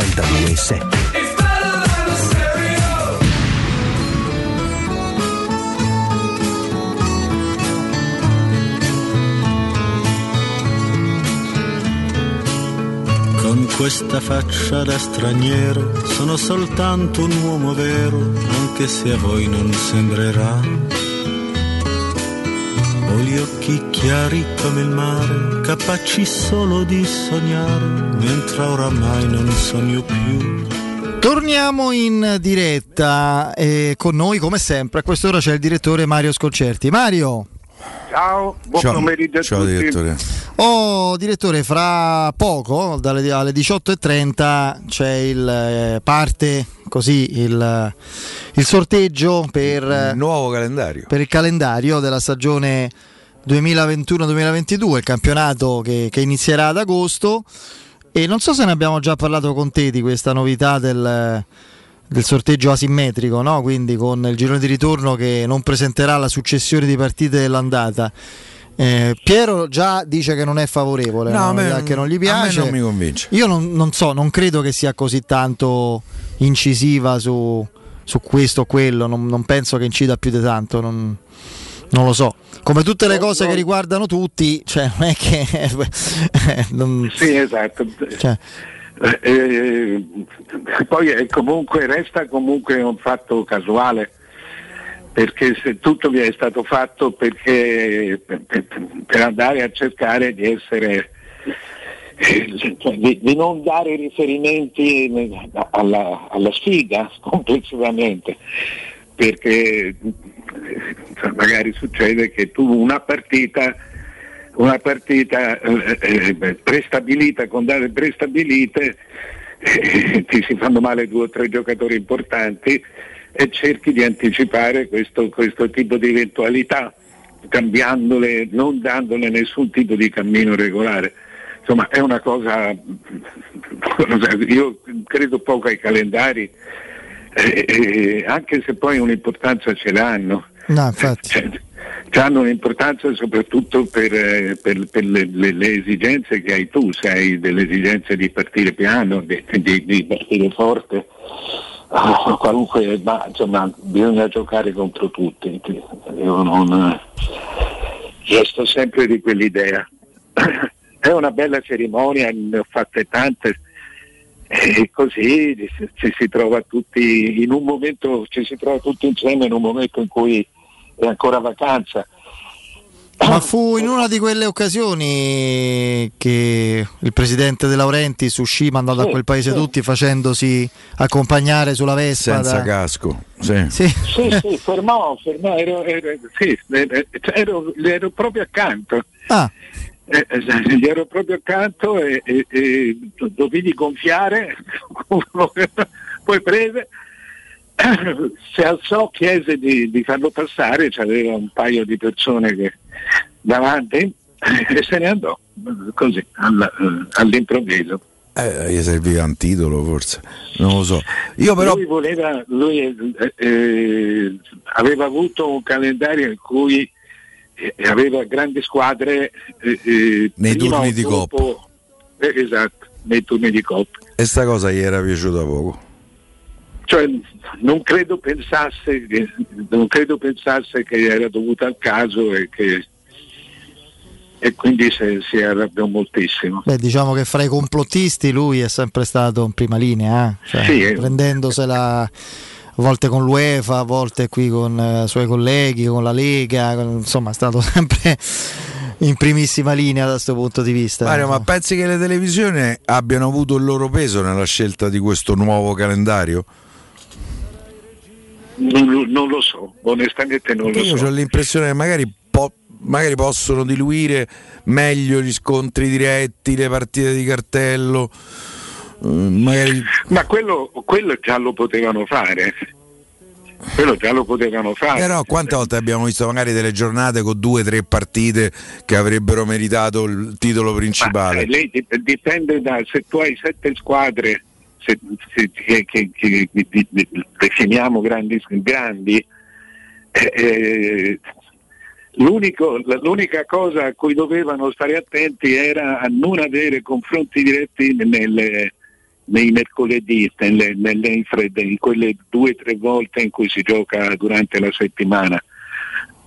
92.7 We'll questa faccia da straniero, sono soltanto un uomo vero, anche se a voi non sembrerà. Ho gli occhi chiari come il mare, capaci solo di sognare, mentre oramai non sogno più. Torniamo in diretta e con noi come sempre a quest'ora c'è il direttore Mario Sconcerti. Mario. Ciao, buon Ciao. pomeriggio a Ciao, tutti. direttore. Oh, direttore, fra poco, dalle, alle 18.30 c'è il eh, parte così il, il sorteggio per il nuovo calendario. Per il calendario della stagione 2021-2022, il campionato che, che inizierà ad agosto. E non so se ne abbiamo già parlato con te di questa novità del, del sorteggio asimmetrico, no? quindi con il girone di ritorno che non presenterà la successione di partite dell'andata. Eh, Piero già dice che non è favorevole, No, no? me- che non gli a me piace. non mi convince. Io non, non so, non credo che sia così tanto incisiva su, su questo o quello, non, non penso che incida più di tanto, non, non lo so. Come tutte le cose che riguardano tutti, cioè non è che... non- Sì, esatto. cioè, Eh, poi è comunque, resta comunque un fatto casuale, perché se tutto vi è stato fatto perché, per, andare a cercare di essere eh, cioè, di, di non dare riferimenti alla, alla sfiga complessivamente perché eh, magari succede che tu una partita una partita eh, eh, prestabilita con date prestabilite eh, ti si fanno male due o tre giocatori importanti e cerchi di anticipare questo, questo tipo di eventualità cambiandole, non dandole nessun tipo di cammino regolare. Insomma è una cosa, io credo poco ai calendari, eh, eh, anche se poi un'importanza ce l'hanno. no, infatti. Cioè, hanno un'importanza soprattutto per, per- per le, le- le esigenze che hai tu, se hai delle esigenze di partire piano, di, di- di partire forte, ah, qualunque, ma insomma bisogna giocare contro tutti. Io non io sto sempre di quell'idea. È una bella cerimonia, ne ho fatte tante e così ci si trova tutti in un momento, ci si trova tutti insieme in un momento in cui è ancora vacanza. Ma fu in una di quelle occasioni che il presidente De Laurentiis uscì mandato a Sì, quel paese sì. tutti facendosi accompagnare sulla Vespa. Senza da- casco. Sì. Sì. Sì, sì, fermò, fermò, ero, ero- sì, eh, ero- gli ero proprio accanto. Ah. Eh, eh, gli ero proprio accanto e, e- e lo vidi gonfiare, poi prese, si alzò, chiese di, di farlo passare, c'aveva un paio di persone che, davanti e se ne andò così eh, all'improvviso. Eh, gli serviva un titolo forse, non lo so. Io però Lui, voleva, lui eh, eh, aveva avuto un calendario in cui eh, aveva grandi squadre eh, Nei turni di dopo- eh, esatto, nei turni di coppa. e sta cosa gli era piaciuta poco. Cioè, non credo pensasse non credo pensasse che era dovuta al caso e che e quindi si, si arrabbiò moltissimo. Beh, diciamo che fra i complottisti lui è sempre stato in prima linea, eh? Cioè, Sì, eh. prendendosela a volte con l'UEFA, a volte qui con eh, i suoi colleghi, con la Lega, con- insomma è stato sempre in primissima linea da questo punto di vista. Mario, ma pensi che le televisioni abbiano avuto il loro peso nella scelta di questo nuovo calendario? Non, lo- non lo so, onestamente non Perché lo io so. ho l'impressione che magari, magari possono diluire meglio gli scontri diretti, le partite di cartello. mm, Magari Ma quello, quello già lo potevano fare. Quello già lo potevano fare. Però quante volte abbiamo visto magari delle giornate con due o tre partite che avrebbero meritato il titolo principale? Eh, lei dip- dipende da se tu hai sette squadre se, se- che, che- che- che- definiamo grandi, grandi eh, eh, l'unica cosa a cui dovevano stare attenti era a non avere confronti diretti nelle- nei mercoledì, nelle, nelle infred- in quelle due o tre volte in cui si gioca durante la settimana.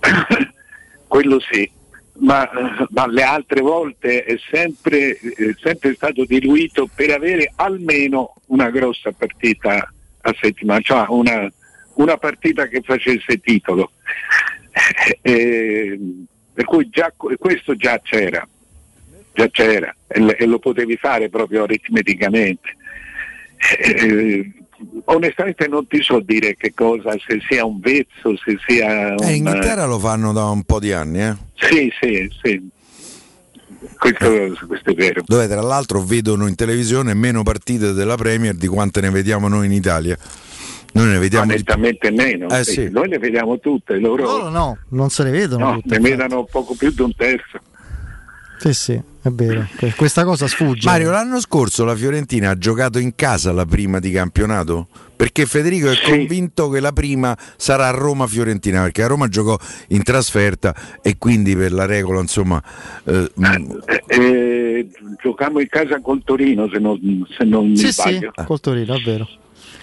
Quello sì, ma, ma le altre volte è sempre, è sempre stato diluito per avere almeno una grossa partita a settimana, cioè una, una partita che facesse titolo. Eh, per cui già, questo già c'era, già c'era e, e lo potevi fare proprio aritmeticamente. Eh, onestamente non ti so dire che cosa, se sia un vezzo, se sia... Un... Eh, in Inghilterra lo fanno da un po' di anni, eh? Sì, sì, sì. Questo, questo, è vero. Dove tra l'altro vedono in televisione meno partite della Premier di quante ne vediamo noi in Italia. Noi ne vediamo nettamente di... meno. Eh, sì. Noi le vediamo tutte, loro, loro no, non se ne vedono. No, tutte, ne vedono poco più di un terzo. Sì, sì, è vero. Questa cosa sfugge. Mario, l'anno scorso la Fiorentina ha giocato in casa la prima di campionato? Perché Federico è sì. convinto che la prima sarà Roma-Fiorentina, perché a Roma giocò in trasferta e quindi per la regola, insomma... Eh, eh, eh, giocammo in casa col Torino, se non, se non sì, mi sbaglio. Sì, col Torino, è vero.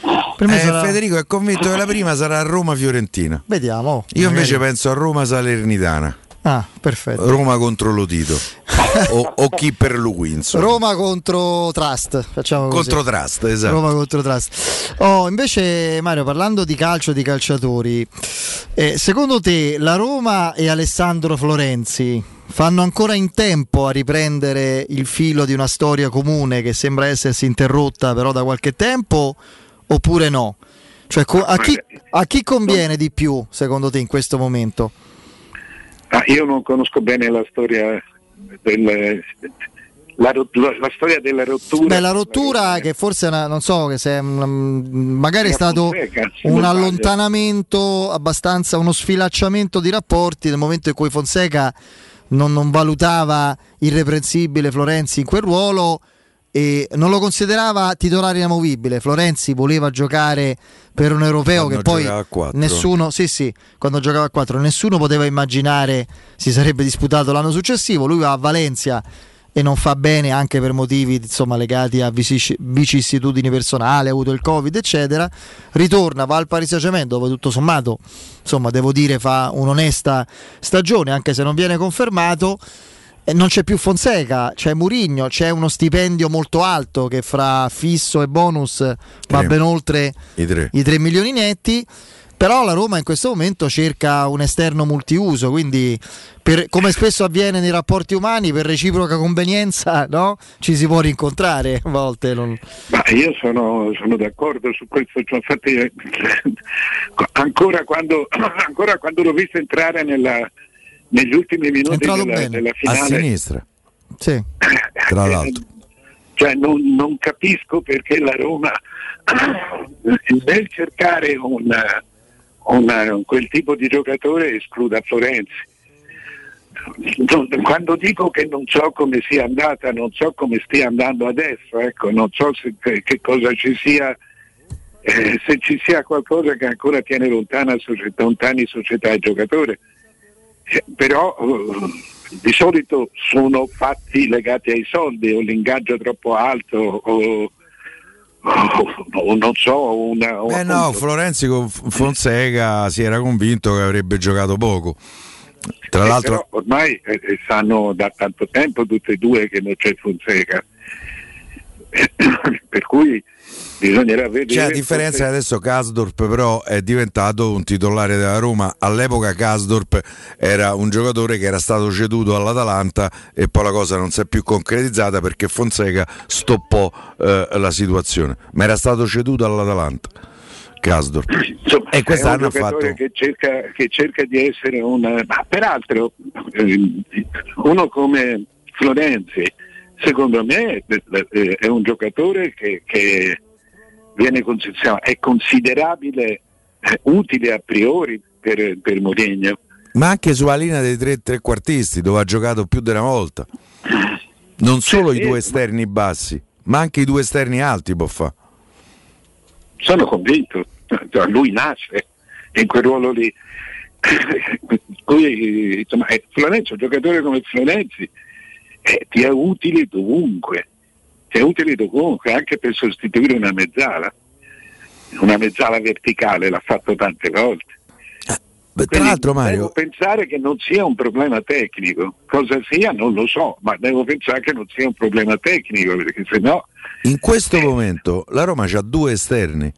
Eh, sarà... Federico è convinto che la prima sarà Roma-Fiorentina. Vediamo. Io magari... invece penso a Roma-Salernitana. Ah, perfetto. Roma contro Lotito o, o, chi per lui, insomma. Roma contro Trust, facciamo così. Contro Trust, esatto. Roma contro Trust. Oh, invece Mario, parlando di calcio e di calciatori, eh, secondo te la Roma e Alessandro Florenzi fanno ancora in tempo a riprendere il filo di una storia comune che sembra essersi interrotta però da qualche tempo oppure no? Cioè, a chi, a chi conviene di più secondo te in questo momento? Ah, io non conosco bene la storia del, la, la, la, storia della rottura. Beh, la rottura che forse una, non so che se magari è stato Fonseca, un allontanamento abbastanza, uno sfilacciamento di rapporti nel momento in cui Fonseca non, non valutava irreprensibile Florenzi in quel ruolo e non lo considerava titolare inamovibile. Florenzi voleva giocare per un europeo quando che poi nessuno, sì, sì, quando giocava a 4, nessuno poteva immaginare si sarebbe disputato l'anno successivo. Lui va a Valencia e non fa bene anche per motivi insomma, legati a vicissitudini personali, ha avuto il Covid, eccetera. Ritorna, va al Paris Saint-Germain dove tutto sommato, insomma, devo dire, fa un'onesta stagione, anche se non viene confermato non c'è più Fonseca, c'è Murigno, c'è uno stipendio molto alto che fra fisso e bonus va ben oltre i 3. i 3 milioni netti. Però la Roma in questo momento cerca un esterno multiuso, quindi per, come spesso avviene nei rapporti umani, per reciproca convenienza no? ci si può rincontrare a volte. Non... Ma io sono, sono, d'accordo su questo, cioè, infatti ancora quando, ancora quando l'ho visto entrare nella, negli ultimi minuti della, della, finale. A sinistra. Sì. Tra l'altro. Cioè, non, non, capisco perché la Roma nel cercare una, una, quel tipo di giocatore escluda Florenzi. Quando dico che non so come sia andata, non so come stia andando adesso, ecco, non so se, che cosa ci sia, eh, se ci sia qualcosa che ancora tiene lontana società, lontani società e giocatore però eh, di solito sono fatti legati ai soldi o l'ingaggio troppo alto o, o non so una, una eh no, Florenzi con Fonseca si era convinto che avrebbe giocato poco. Tra eh, l'altro ormai eh, eh, sanno da tanto tempo tutte e due che non c'è Fonseca. Per cui bisognerà vedere. C'è la differenza adesso Kasdorp però è diventato un titolare della Roma. All'epoca Kasdorp era un giocatore che era stato ceduto all'Atalanta e poi la cosa non si è più concretizzata perché Fonseca stoppò eh, la situazione. Ma era stato ceduto all'Atalanta. Insomma, e quest'anno ha fatto che cerca, che cerca, di essere un ma peraltro eh, uno come Florenzi secondo me eh, è un giocatore che, che viene considerato, è considerabile eh, utile a priori per, per Mourinho. Ma anche sulla linea dei tre trequartisti dove ha giocato più di una volta. Non solo sì, i due esterni bassi, ma anche i due esterni alti può fare. Sono convinto, cioè, lui nasce in quel ruolo lì. Insomma, Florenzi, un giocatore come Florenzi eh, ti è utile dovunque è utile comunque anche per sostituire una mezzala. Una mezzala verticale l'ha fatto tante volte. Tra Quindi l'altro, Mario- devo pensare che non sia un problema tecnico. Cosa sia non lo so, ma devo pensare che non sia un problema tecnico, perché se no In questo momento la Roma ha due esterni,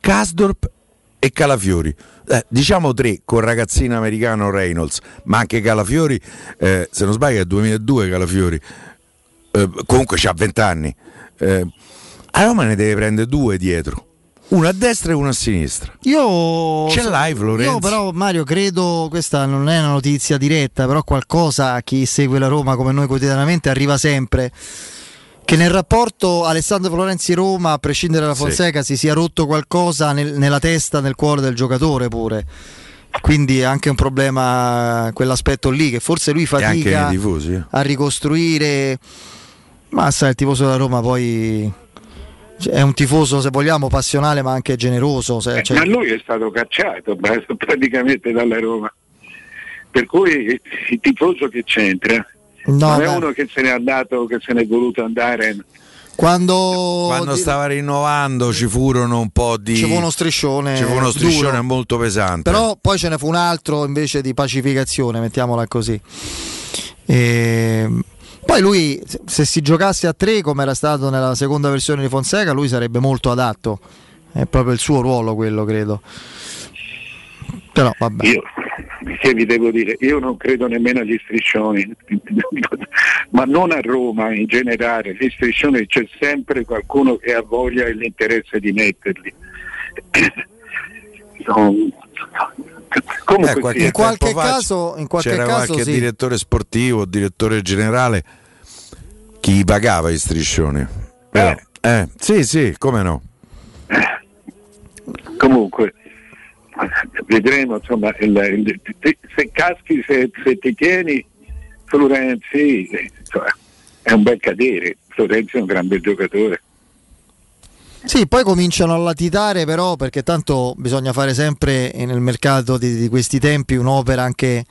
Kasdorp e Calafiori. Eh, diciamo tre con il ragazzino americano Reynolds, ma anche Calafiori, eh, se non sbaglio è 2002 Calafiori, Eh, comunque c'ha 20 anni. Eh, a Roma ne deve prendere due dietro, uno a destra e uno a sinistra. Io Ce l'hai, Florenzi? Io però Mario credo, questa non è una notizia diretta, però qualcosa a chi segue la Roma come noi quotidianamente arriva sempre. Che nel rapporto Alessandro Florenzi-Roma, a prescindere dalla Sì. Fonseca, si sia rotto qualcosa nel- nella testa, nel cuore del giocatore pure. Quindi è anche un problema quell'aspetto lì, che forse lui fatica eh. a ricostruire. Ma sai, il tifoso della Roma poi cioè, è un tifoso, se vogliamo, passionale ma anche generoso. se- Eh, cioè- ma lui è stato cacciato praticamente dalla Roma. Per cui il tifoso che c'entra No, non è beh. uno che se n'è andato, che se n'è voluto andare. Quando, Quando di- stava rinnovando ci furono un po' di... ci fu uno striscione, ci fu uno striscione duro. molto pesante. però poi ce ne fu un altro invece di pacificazione, mettiamola così. E... Poi lui, se- si giocasse a tre come era stato nella seconda versione di Fonseca, lui sarebbe molto adatto. È proprio il suo ruolo quello, credo. Però vabbè. Io, che vi devo dire, io non credo nemmeno agli striscioni, ma non a Roma in generale, gli striscioni c'è sempre qualcuno che ha voglia e l'interesse di metterli. No, Comunque Eh, qualche sia. in qualche caso, in qualche c'era caso qualche sì. direttore sportivo, direttore generale chi pagava i striscioni. Però, eh, sì, sì, come no. comunque vedremo insomma il- il- se caschi se, se ti tieni Florenzi eh, insomma, è un bel cadere Florenzi è un gran bel giocatore Sì, poi cominciano a latitare però perché tanto bisogna fare sempre eh, nel mercato di, di questi tempi un'opera anche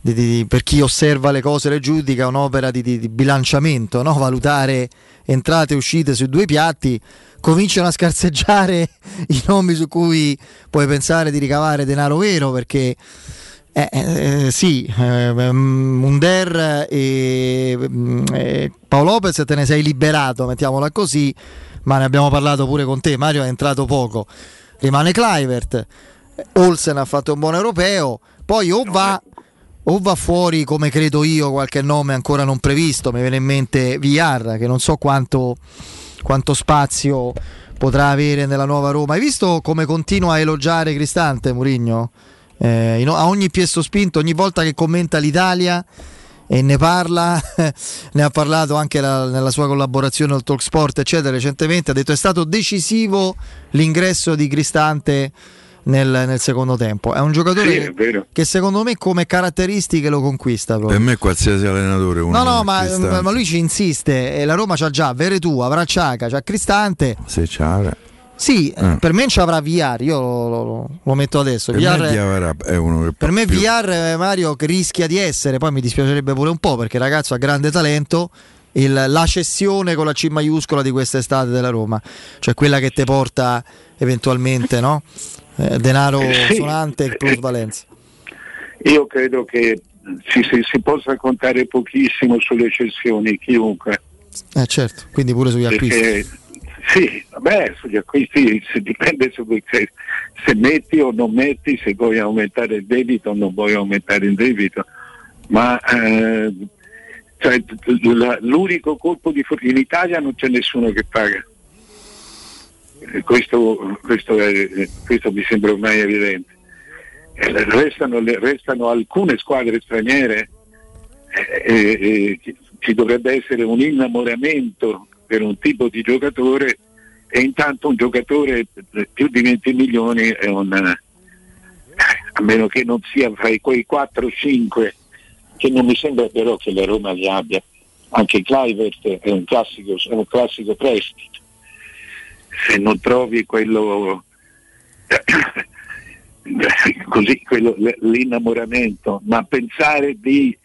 di- di- per chi osserva le cose e le giudica, un'opera di, bilanciamento, no? valutare entrate e uscite sui due piatti, cominciano a scarseggiare i nomi su cui puoi pensare di ricavare denaro vero perché eh, eh, sì, eh, Munder e, mm, e Paolo Lopez te ne sei liberato, mettiamola così, ma ne abbiamo parlato pure con te, Mario è entrato poco, rimane Clivert, Olsen ha fatto un buon europeo, poi o va, o va fuori come credo io qualche nome ancora non previsto, mi viene in mente VR che non so quanto, quanto spazio potrà avere nella nuova Roma. Hai visto come continua a elogiare Cristante Murigno? Eh, a ogni piesto spinto, ogni volta che commenta l'Italia e ne parla, ne ha parlato anche la- nella sua collaborazione al Talk Sport, eccetera, recentemente, ha detto è stato decisivo l'ingresso di Cristante nel, nel secondo tempo. È un giocatore Sì, è che secondo me come caratteristiche lo conquista. Per Proprio. me qualsiasi allenatore uno No, no, ma, ma lui ci insiste. E la Roma c'ha già Veretù, avrà Ciaca, c'ha Cristante. Se c'ha Sì, eh, Eh. per me ci avrà VR, io lo, lo- lo metto adesso. per VR me Diawara è uno che per me più. VR eh, Mario che rischia di essere, poi mi dispiacerebbe pure un po' perché il ragazzo ha grande talento, il- la cessione con la C maiuscola di quest'estate della Roma, cioè quella che ti porta eventualmente no? Eh, denaro sonante e plusvalenza. io credo che si, si- si possa contare pochissimo sulle cessioni chiunque Eh certo, quindi pure sugli acquisti. Sì, vabbè, sugli acquisti si dipende su se, se metti o non metti, se vuoi aumentare il debito o non vuoi aumentare il debito, ma eh, cioè, l'unico colpo di fortuna in Italia non c'è nessuno che paga. Eh, Questo, questo è- questo mi sembra ormai evidente. Eh, Restano, restano alcune squadre straniere eh, eh, ci- ci dovrebbe essere un innamoramento per un tipo di giocatore e intanto un giocatore più di 20 milioni è un eh, a meno che non sia fra quei 4-5 che non mi sembra però che la Roma li abbia. Anche Clivert è un classico, è un classico prestito. Se non trovi quello così quello, l'innamoramento ma pensare di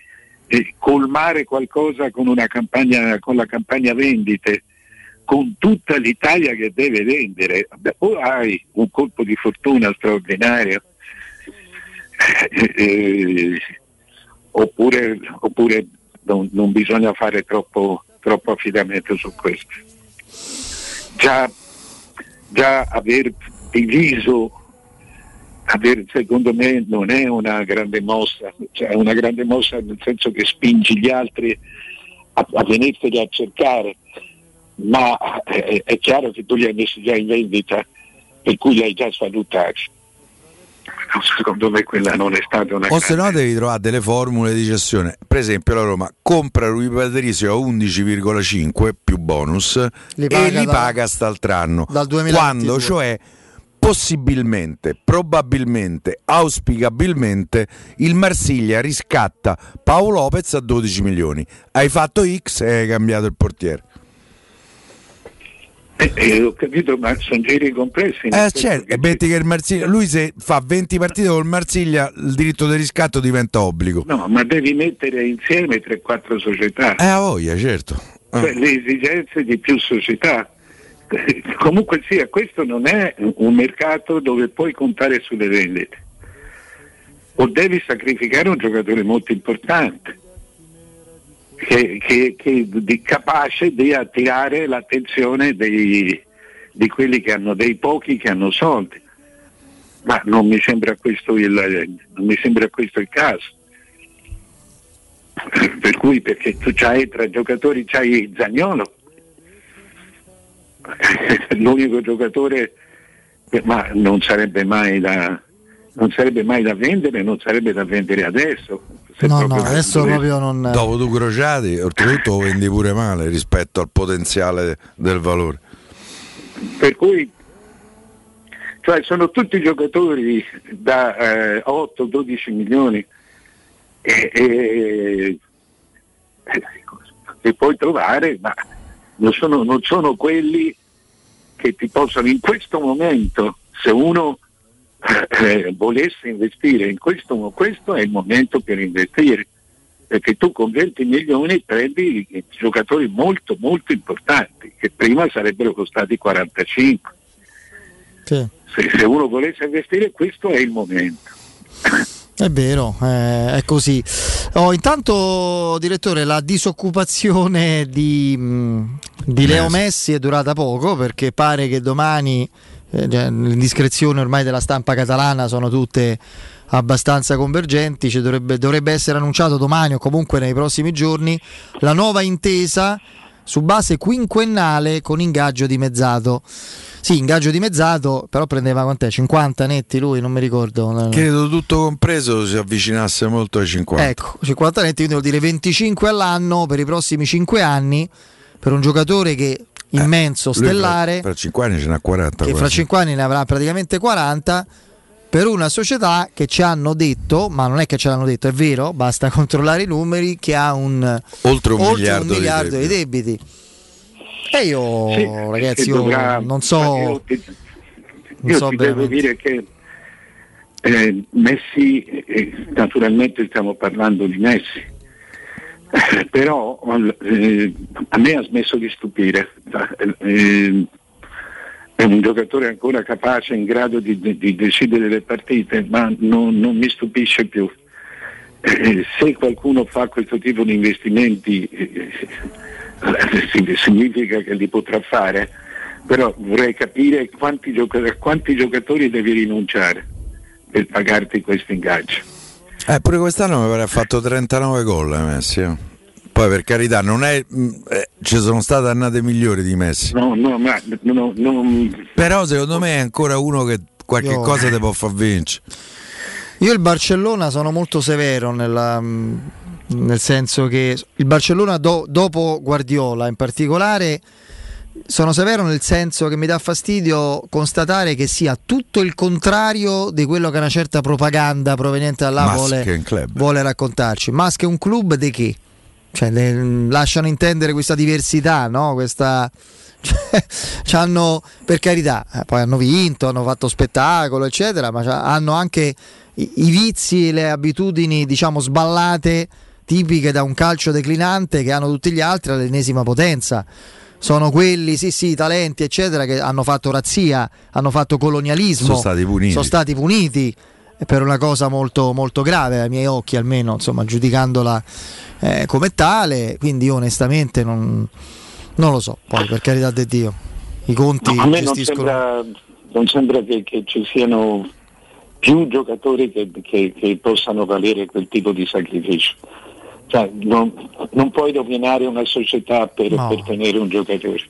eh, colmare qualcosa con campagna con la campagna vendite con tutta l'Italia che deve vendere o hai un colpo di fortuna straordinario eh, oppure, oppure non, non bisogna fare troppo, troppo affidamento su questo. Già, già aver diviso aver, secondo me non è una grande mossa, cioè è una grande mossa nel senso che spingi gli altri a, a venirteli a cercare, ma è, è, chiaro che tu li hai messi già in vendita, per cui li hai già svalutati. Secondo me quella non è stata una O se no devi trovare delle formule di cessione. Per esempio la Roma compra Rui Patricio a 11,5 più bonus Li e li da- paga st'altro dal 2022. Quando cioè possibilmente, probabilmente, auspicabilmente il Marsiglia riscatta Paolo Lopez a 12 milioni. Hai fatto X e hai cambiato il portiere. Eh, eh, ho capito, ma sono giri complessi. Eh certo, che metti che il Marsiglia, lui se fa 20 partite col Marsiglia, il diritto di riscatto diventa obbligo. No, ma devi mettere insieme 3-4 società. Eh, a voglia, certo. Cioè, le esigenze di più società. Comunque sia, questo non è un mercato dove puoi contare sulle vendite. O devi sacrificare un giocatore molto importante, che, che- che di- capace di attirare l'attenzione dei- di quelli che hanno dei pochi che hanno soldi. Ma non mi sembra questo il, sembra questo il caso. Per cui perché tu c'hai tra giocatori c'hai Zagnolo, l'unico giocatore, ma non sarebbe mai da, non sarebbe mai da vendere, non sarebbe da vendere adesso. Se No, no, adesso proprio non. Dopo tu crociati, oltretutto vendi pure male rispetto al potenziale del valore. Per cui cioè sono tutti giocatori da eh, 8-12 milioni e, e- che puoi trovare, ma non sono, non sono quelli che ti possono in questo momento, se uno eh, volesse investire in questo, questo è il momento per investire, perché tu con 20 milioni prendi giocatori molto molto importanti, che prima sarebbero costati 45. Sì. Se, se uno volesse investire questo è il momento. È vero, eh, è così. Oh, intanto, direttore, la disoccupazione di, mh, di Leo Messi è durata poco perché pare che domani eh, cioè, le indiscrezioni ormai della stampa catalana sono tutte abbastanza convergenti. Ci dovrebbe, dovrebbe essere annunciato domani o comunque nei prossimi giorni la nuova intesa su base quinquennale con ingaggio dimezzato. Sì, ingaggio dimezzato, però prendeva quant'è? 50 netti lui, non mi ricordo. Credo tutto compreso si avvicinasse molto ai 50. Ecco, 50 netti, quindi vuol dire 25 all'anno per i prossimi 5 anni per un giocatore che immenso, Eh, stellare, Fra, fra 5 anni ce n'ha 40. che fra quasi. 5 anni ne avrà praticamente 40 per una società che ci hanno detto, ma non è che ce l'hanno detto, è vero, basta controllare i numeri, che ha un, Oltre un miliardo di miliardo di debiti. E io, Sì, ragazzi, io dovrà- non so, Io ti, non io so ti devo dire che eh, Messi, eh, naturalmente stiamo parlando di Messi, eh, però eh, a me ha smesso di stupire. È un giocatore ancora capace, in grado di, di- di decidere le partite, ma non, non mi stupisce più. Eh, se qualcuno fa questo tipo di investimenti eh, eh, significa che li potrà fare, però vorrei capire quanti, gioca- a quanti giocatori devi rinunciare per pagarti questo ingaggio. Eh, pure quest'anno mi pare fatto 39 gol eh, Messi. Poi per carità, non è, mh, eh, ci sono state annate migliori di Messi. No, no, ma no, non- Però secondo me è ancora uno che qualche Io- cosa ti può far vincere. Io il Barcellona sono molto severo nella- mm, nel senso che il Barcellona do- dopo Guardiola in particolare sono severo nel senso che mi dà fastidio constatare che sia tutto il contrario di quello che una certa propaganda proveniente da là vuole, vuole raccontarci. Musk è un club di che? Cioè, le- lasciano intendere questa diversità, no? Questa, cioè, c'hanno, per carità, eh, poi hanno vinto, hanno fatto spettacolo, eccetera, ma hanno anche i, i vizi e le abitudini, diciamo, sballate, tipiche da un calcio declinante che hanno tutti gli altri all'ennesima potenza. Sono quelli, sì, sì, talenti, eccetera, che hanno fatto razzia, hanno fatto colonialismo, Sono stati puniti. sono stati puniti. Per una cosa molto, molto grave ai miei occhi almeno, insomma, giudicandola eh, come tale, quindi io onestamente non, non, lo so, poi per carità di Dio, i conti no, me non gestiscono... sembra, non sembra che, che, ci siano più giocatori che, che, che, possano valere quel tipo di sacrificio. Cioè, non, non puoi dominare una società per, No. per tenere un giocatore.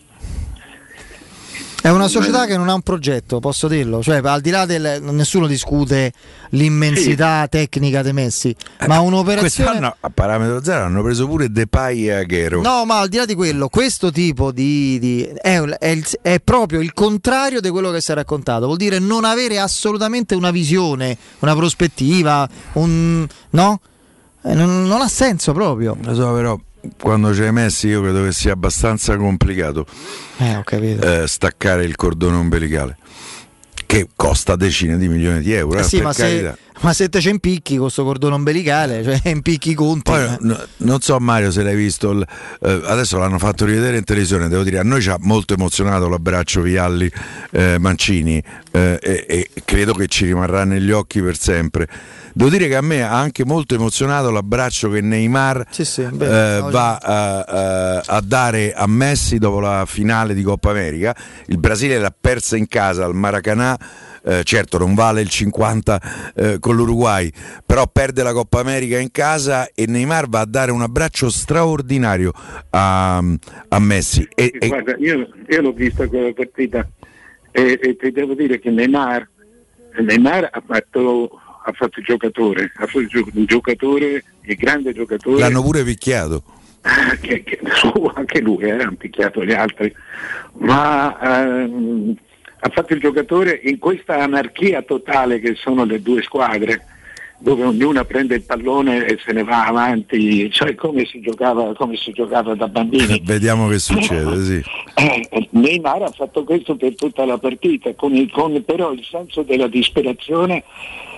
È una società che non ha un progetto, posso dirlo, cioè al di là del nessuno discute l'immensità tecnica dei Messi, ma un'operazione Quest'anno a parametro zero hanno preso pure Depay e Aguero. No, ma al di là di quello, questo tipo di. di- è, è è proprio il contrario di quello che si è raccontato. Vuol dire non avere assolutamente una visione, una prospettiva, un. no? Eh, non, non ha senso proprio. Lo so, però quando c'è Messi io credo che sia abbastanza complicato Eh, eh, staccare il cordone ombelicale. Che costa decine di milioni di euro. Eh eh, sì, ma se, ma se te ci impicchi con questo cordone ombelicale, cioè impicchi i conti. Poi eh. no- non so Mario se l'hai visto, il- eh, adesso l'hanno fatto rivedere in televisione, devo dire, a noi ci ha molto emozionato l'abbraccio Vialli eh, Mancini e, e credo che ci rimarrà negli occhi per sempre. Devo dire che a me ha anche molto emozionato l'abbraccio che Neymar beh, eh, va a, a- a dare a Messi dopo la finale di Coppa America. Il Brasile l'ha persa in casa al Maracanã. eh, certo non vale il 50 eh, con l'Uruguay, però perde la Coppa America in casa e Neymar va a dare un abbraccio straordinario a, a Messi. E, e- Guarda, io, io l'ho vista quella partita e, e ti devo dire che Neymar, Neymar ha, fatto, ha fatto il giocatore, ha fatto un giocatore, il grande giocatore. l'hanno pure picchiato. che, che- su, anche lui eh, hanno picchiato gli altri, ma ehm, ha fatto il giocatore in questa anarchia totale che sono le due squadre, dove ognuna prende il pallone e se ne va avanti, cioè come si giocava, come si giocava da bambini. Vediamo che succede, sì. Eh, Neymar ha fatto questo per tutta la partita, con il- con però il senso della disperazione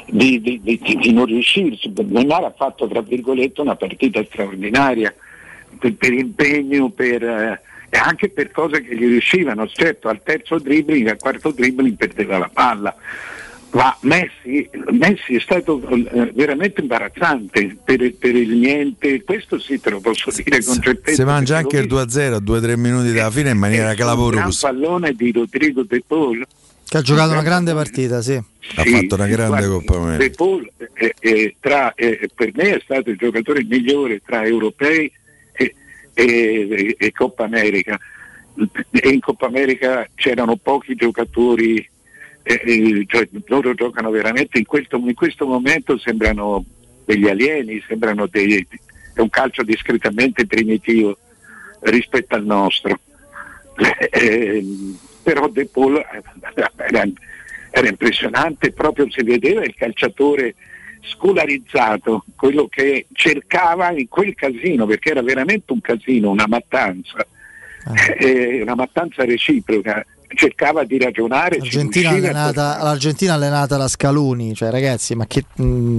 di, di- di- di- non riuscirci. Neymar ha fatto, tra virgolette, una partita straordinaria per, per impegno, per, eh, e anche per cose che gli riuscivano. Certo, al terzo dribbling, al quarto dribbling perdeva la palla. Ma Messi, Messi è stato eh, veramente imbarazzante per, per il niente, questo sì te lo posso dire con certezza. Si mangia anche il 2-0 a 2-3 minuti dalla fine in maniera un clamorosa. pallone di Rodrigo De Paul. Che ha giocato una grande partita, sì. Ha fatto una grande Coppa America. De Paul eh, eh, tra- eh, per me è stato il giocatore migliore tra europei e, e- e Coppa America. E in Coppa America c'erano pochi giocatori, eh, eh, cioè loro giocano veramente in questo, in questo momento sembrano degli alieni, sembrano dei, è un calcio discretamente primitivo rispetto al nostro. Eh, però De Paul era, era impressionante, proprio si vedeva il calciatore scolarizzato, quello che cercava in quel casino, perché era veramente un casino, una mattanza, eh, una mattanza reciproca, cercava di ragionare. L'Argentina a allenata, l'Argentina allenata da Scaloni, cioè ragazzi, ma che, mm,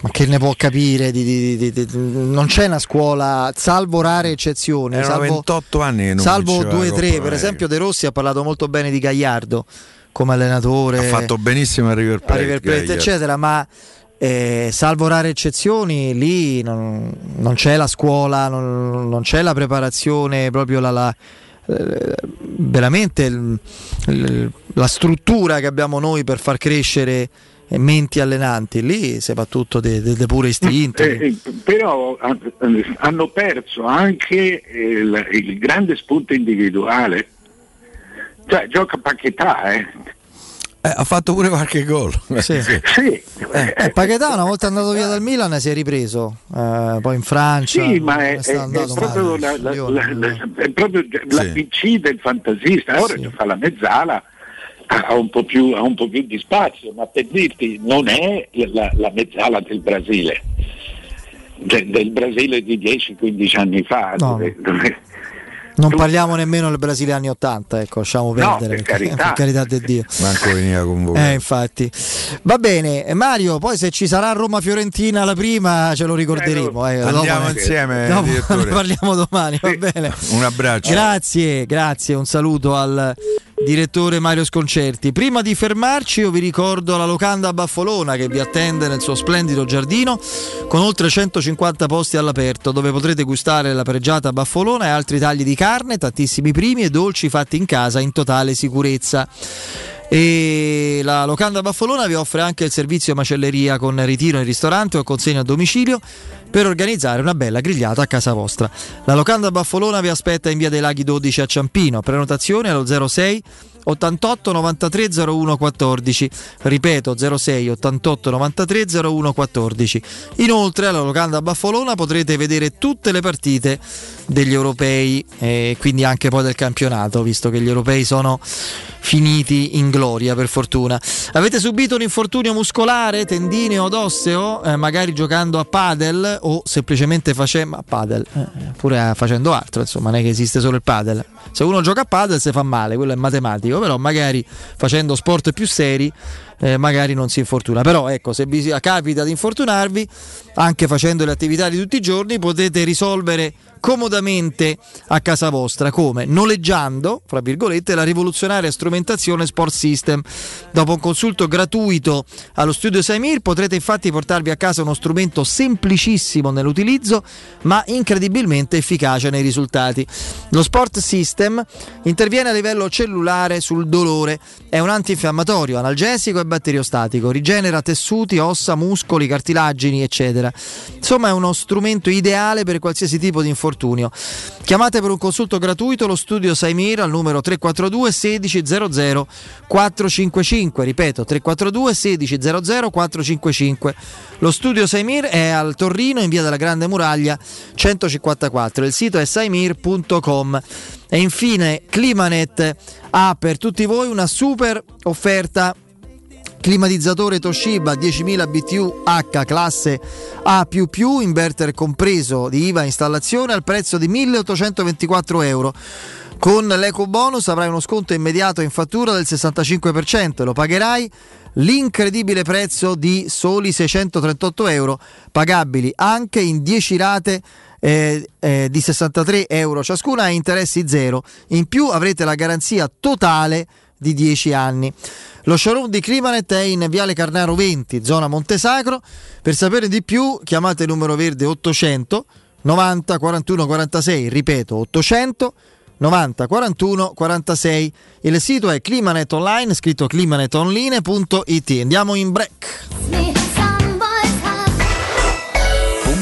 ma che ne può capire? di- di- di- di- non c'è una scuola, salvo rare eccezioni, Erano salvo, 28 anni che non salvo vinceva la due o Coppa tre, per America. esempio De Rossi ha parlato molto bene di Gagliardo come allenatore, Ha fatto benissimo a River a Plate. River Plate, eccetera, ma eh, salvo rare eccezioni, lì non, non c'è la scuola, non, non c'è la preparazione, proprio la, la- veramente il- il- la struttura che abbiamo noi per far crescere menti allenanti. Lì si fa tutto di pure istinto. Eh, eh, però eh, hanno perso anche il, il grande spunto individuale. Cioè, gioca Paquetà, eh. Eh, ha fatto pure qualche gol. Sì. Sì, Eh, Paquetà una volta andato via dal Milan si è ripreso, eh, poi in Francia. Sì, ma è, è- è proprio, male. la, la- la- la- è proprio la PC del fantasista. Ora ci fa la mezzala, ha ha un, po più, ha un po' più di spazio, ma per dirti non è la, la mezzala del Brasile, de- del Brasile di 10-15 anni fa. No, dove- dove- Non parliamo nemmeno del Brasile anni 80, ecco, lasciamo No, perdere. per carità. per carità di Dio. Manco veniva convocato. Eh, infatti. Va bene, eh, Mario, poi se ci sarà Roma-Fiorentina la prima ce lo ricorderemo. eh, Andiamo dopo insieme, dopo direttore. ne parliamo domani, va bene. Un abbraccio. Grazie, grazie, un saluto al direttore Mario Sconcerti. Prima di fermarci io vi ricordo la locanda Baffolona che vi attende nel suo splendido giardino con oltre 150 posti all'aperto dove potrete gustare la pregiata Baffolona e altri tagli di carne, tantissimi primi e dolci fatti in casa in totale sicurezza. E la locanda Baffolona vi offre anche il servizio macelleria con ritiro in ristorante o consegna a domicilio per organizzare una bella grigliata a casa vostra. La locanda Baffolona vi aspetta in via dei Laghi 12 a Ciampino. Prenotazione allo 06 88 93 01 14 ripeto 06 88 93 01 14 inoltre alla locanda Baffolona potrete vedere tutte le partite degli europei e quindi anche poi del campionato visto che gli europei sono finiti in gloria per fortuna. Avete subito un infortunio muscolare tendineo od osseo eh, magari giocando a padel o semplicemente facendo a padel eh, pure facendo altro insomma non è che esiste solo il padel. Se uno gioca a padel si fa male quello è matematico però magari facendo sport più seri eh, magari non si infortuna. Però ecco, se vi capita di infortunarvi, anche facendo le attività di tutti i giorni, potete risolvere comodamente a casa vostra come noleggiando, fra virgolette, la rivoluzionaria strumentazione Sport System. Dopo un consulto gratuito allo studio Saimir potrete infatti portarvi a casa uno strumento semplicissimo nell'utilizzo, ma incredibilmente efficace nei risultati. Lo Sport System interviene a livello cellulare sul dolore, è un antinfiammatorio, analgesico e batteriostatico, rigenera tessuti, ossa, muscoli, cartilagini, eccetera. Insomma, è uno strumento ideale per qualsiasi tipo di infortunio. Chiamate per un consulto gratuito lo studio Saimir al numero 342 1600 455, ripeto 342 1600 455. Lo studio Saimir è al Torrino in via della Grande Muraglia 154, il sito è saimir.com. E infine Climanet ha per tutti voi una super offerta climatizzatore Toshiba 10.000 BTU H classe A++, inverter compreso di IVA installazione al prezzo di 1.824 euro. Con l'eco bonus avrai uno sconto immediato in fattura del 65% e lo pagherai l'incredibile prezzo di soli 638 euro, pagabili anche in 10 rate eh, eh, di 63 euro ciascuna a interessi zero. In più avrete la garanzia totale di 10 anni. Lo showroom di Climanet è in Viale Carnaro 20, zona Montesacro. Per sapere di più chiamate il numero verde 800 90 41 46, ripeto 800 90 41 46. Il sito è Climanet Online, scritto climanetonline.it. Andiamo in break.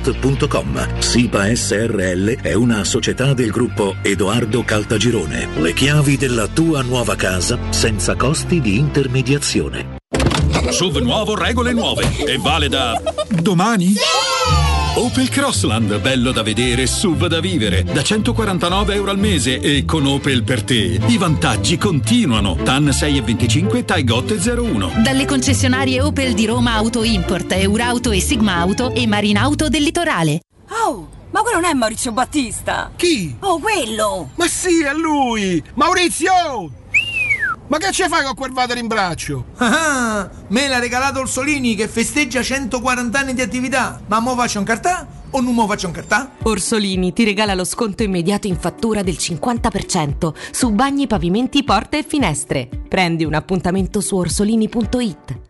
www.kcult.com. SIPA SRL è una società del gruppo Edoardo Caltagirone. Le chiavi della tua nuova casa senza costi di intermediazione. SUV nuovo, regole nuove. E vale da. domani? Opel Crossland, bello da vedere, SUV da vivere, da 149 euro al mese e con Opel per te. I vantaggi continuano. TAN 6,25, Taigot 01. Dalle concessionarie Opel di Roma Auto Import, Eurauto e Sigma Auto e Marinauto del Litorale. Oh, ma quello non è Maurizio Battista! Chi? Oh, quello! Ma sì, è lui! Maurizio! Ma che ci fai con quel vader in braccio? Ah, me l'ha regalato Orsolini che festeggia 140 anni di attività. Ma mo faccio un cartà o non mo faccio un cartà? Orsolini ti regala lo sconto immediato in fattura del 50% su bagni, pavimenti, porte e finestre. Prendi un appuntamento su orsolini.it.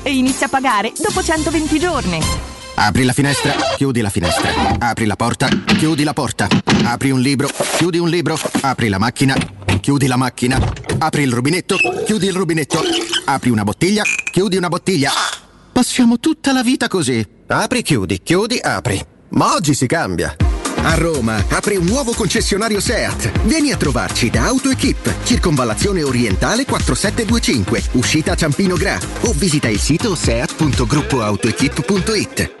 e inizia a pagare dopo 120 giorni. Apri la finestra, chiudi la finestra. Apri la porta, chiudi la porta. Apri un libro, chiudi un libro. Apri la macchina, chiudi la macchina. Apri il rubinetto, chiudi il rubinetto. Apri una bottiglia, chiudi una bottiglia. Passiamo tutta la vita così. Apri, chiudi, chiudi, apri. Ma oggi si cambia. A Roma apre un nuovo concessionario SEAT. Vieni a trovarci da AutoEquip, circonvallazione orientale 4725, uscita Ciampino Gra o visita il sito seat.gruppoautoequip.it.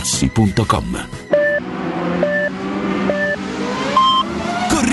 Corri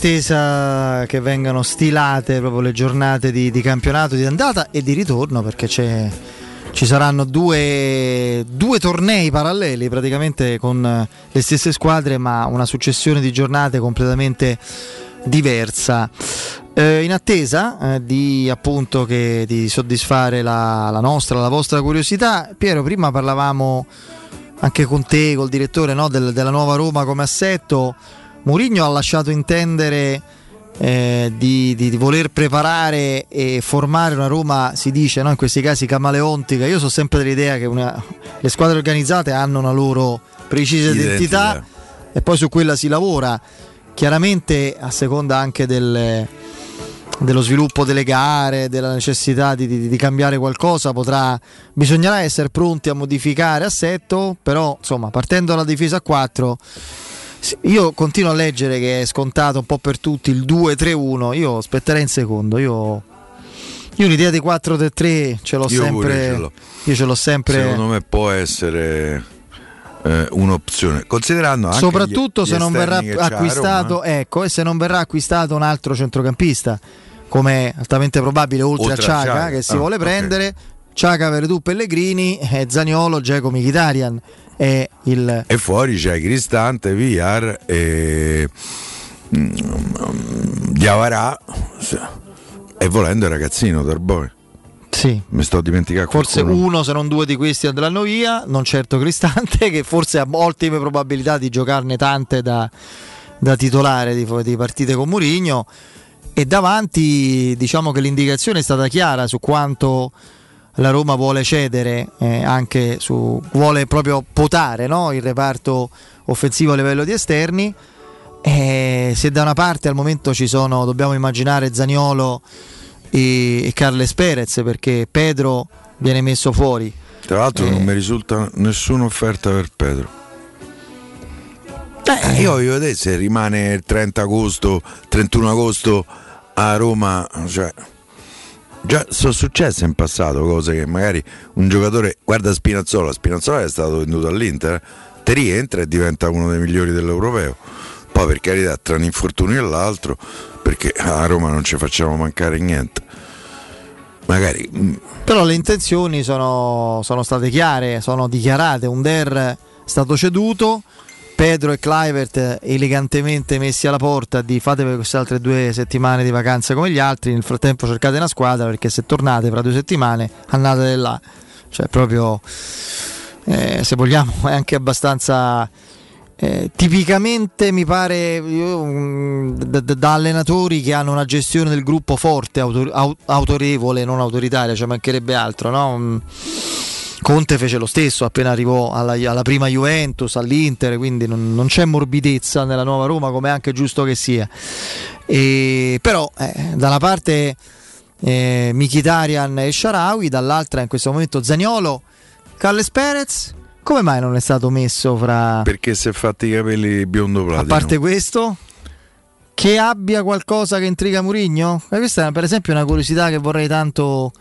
attesa che vengano stilate proprio le giornate di, di campionato di andata e di ritorno perché ci saranno due, due tornei paralleli praticamente con le stesse squadre ma una successione di giornate completamente diversa. Eh, in attesa eh, di appunto che, di soddisfare la, la nostra, la vostra curiosità, Piero, prima parlavamo anche con te, col direttore no, del- della nuova Roma come assetto. Mourinho ha lasciato intendere eh, di, di- di voler preparare e formare una Roma, si dice no? in questi casi camaleontica. Io sono sempre dell'idea che una- le squadre organizzate hanno una loro precisa Identità. identità e poi su quella si lavora. Chiaramente a seconda anche del- dello sviluppo delle gare, della necessità di, di- di cambiare qualcosa, potrà, bisognerà essere pronti a modificare assetto, però insomma partendo dalla difesa a 4 sì, io continuo a leggere che è scontato un po' per tutti il 2-3-1, io aspetterei in secondo, io, io un'idea di 4-3-3 ce l'ho Io sempre, ce io ce l'ho sempre... Secondo me può essere eh, un'opzione, considerando anche soprattutto gli- gli se non verrà acquistato ecco e se non verrà acquistato un altro centrocampista come altamente probabile oltre, Oltre a Ciaga Ciaga. che si Ah, vuole ok. prendere Ciaga, Veredù, Pellegrini e Zaniolo, Geco Mkhitaryan è il E fuori c'è Cristante, Villar e mm, Diavarà sì. e volendo il ragazzino Darboy. Sì. Mi sto dimenticando forse qualcuno. uno se non due di questi andranno via non certo Cristante che forse ha ottime probabilità di giocarne tante da, da titolare di, di partite con Mourinho e davanti diciamo che l'indicazione è stata chiara su quanto la Roma vuole cedere eh, anche su vuole proprio potare no? il reparto offensivo a livello di esterni e se da una parte al momento ci sono dobbiamo immaginare Zaniolo e, e Carles Perez perché Pedro viene messo fuori Tra l'altro Eh. non mi risulta nessuna offerta per Pedro. Eh, io voglio vedere se rimane il 30 agosto, 31 agosto a Roma. Cioè, già sono successe in passato cose che magari un giocatore. Guarda Spinazzola, Spinazzola è stato venduto all'Inter, te rientra e diventa uno dei migliori dell'Europeo. Poi per carità, tra un infortunio e l'altro, perché a Roma non ci facciamo mancare niente. Magari mm, Però le intenzioni sono, sono state chiare, sono dichiarate. Under è stato ceduto, Pedro e Clivert elegantemente messi alla porta di fatevi queste altre due settimane di vacanze come gli altri, nel frattempo cercate una squadra perché se tornate fra due settimane andate là. Cioè proprio, eh, se vogliamo, è anche abbastanza... eh, tipicamente mi pare io, mm, da, da- allenatori che hanno una gestione del gruppo forte, autor- au- autorevole, non autoritaria, ci mancherebbe altro, no? Conte fece lo stesso appena arrivò alla, alla prima Juventus, all'Inter, quindi non, non c'è morbidezza nella nuova Roma come è anche giusto che sia. E, però eh, da una parte eh, Mkhitaryan e Sharawi, dall'altra in questo momento Zaniolo, Carles Perez, come mai non è stato messo fra... perché si è fatti i capelli biondo A platino. parte questo, che abbia qualcosa che intriga Murigno? questa è per esempio una curiosità che vorrei tanto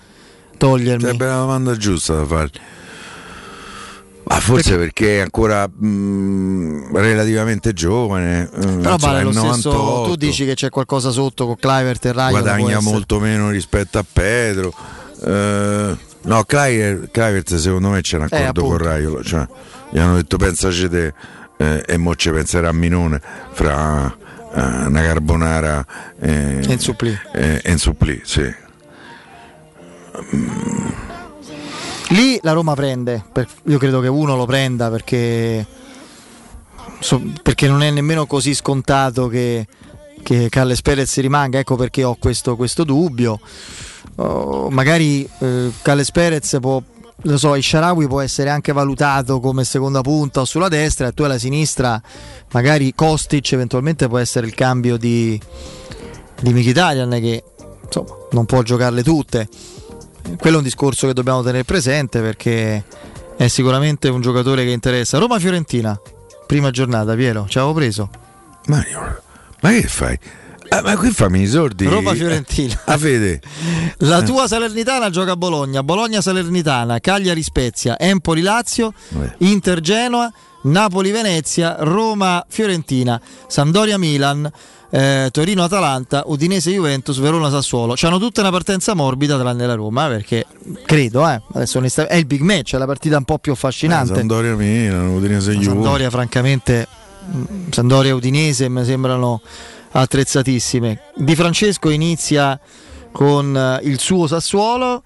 togliermi. Sarebbe una domanda giusta da fargli. Ma forse perché è ancora mm, relativamente giovane. mm, Però cioè, vale lo il stesso, 98, tu dici che c'è qualcosa sotto con Clivert e Raio. guadagna molto meno rispetto a Pedro. Eh, no, Clivert, secondo me c'è un Eh, accordo con appunto. Raio. Cioè, gli hanno detto pensaci te eh, e mo ci penserà a Minone fra eh, una carbonara e, E Nzupli. e- e Nzupli, sì. Lì la Roma prende, io credo che uno lo prenda perché, perché non è nemmeno così scontato che, che Carles Perez rimanga, ecco perché ho questo, questo dubbio. Oh, magari eh, Carles Perez può, lo so, il Sharawi può essere anche valutato come seconda punta o sulla destra e tu alla sinistra magari Kostic eventualmente può essere il cambio di, di Mkhitaryan che insomma non può giocarle tutte quello è un discorso che dobbiamo tenere presente perché è sicuramente un giocatore che interessa. Roma-Fiorentina, prima giornata, Piero, ci avevo preso. Ma, ma che fai? Ah, ma qui fammi i sordi. Roma-Fiorentina. A fede. La tua Salernitana gioca a Bologna, Bologna-Salernitana, Cagliari-Spezia, Empoli-Lazio, Inter-Genoa, Napoli-Venezia, Roma-Fiorentina, Sampdoria-Milan, eh, Torino-Atalanta, Udinese-Juventus, Verona-Sassuolo. C'hanno tutta una partenza morbida tranne la Roma, eh, perché credo, eh, adesso onesta- è il big match, è la partita un po' più affascinante. Sandoria Milano, Udinese Juve. Sandoria francamente mh, Sandoria e Udinese mi sembrano attrezzatissime Di Francesco inizia con eh, il suo Sassuolo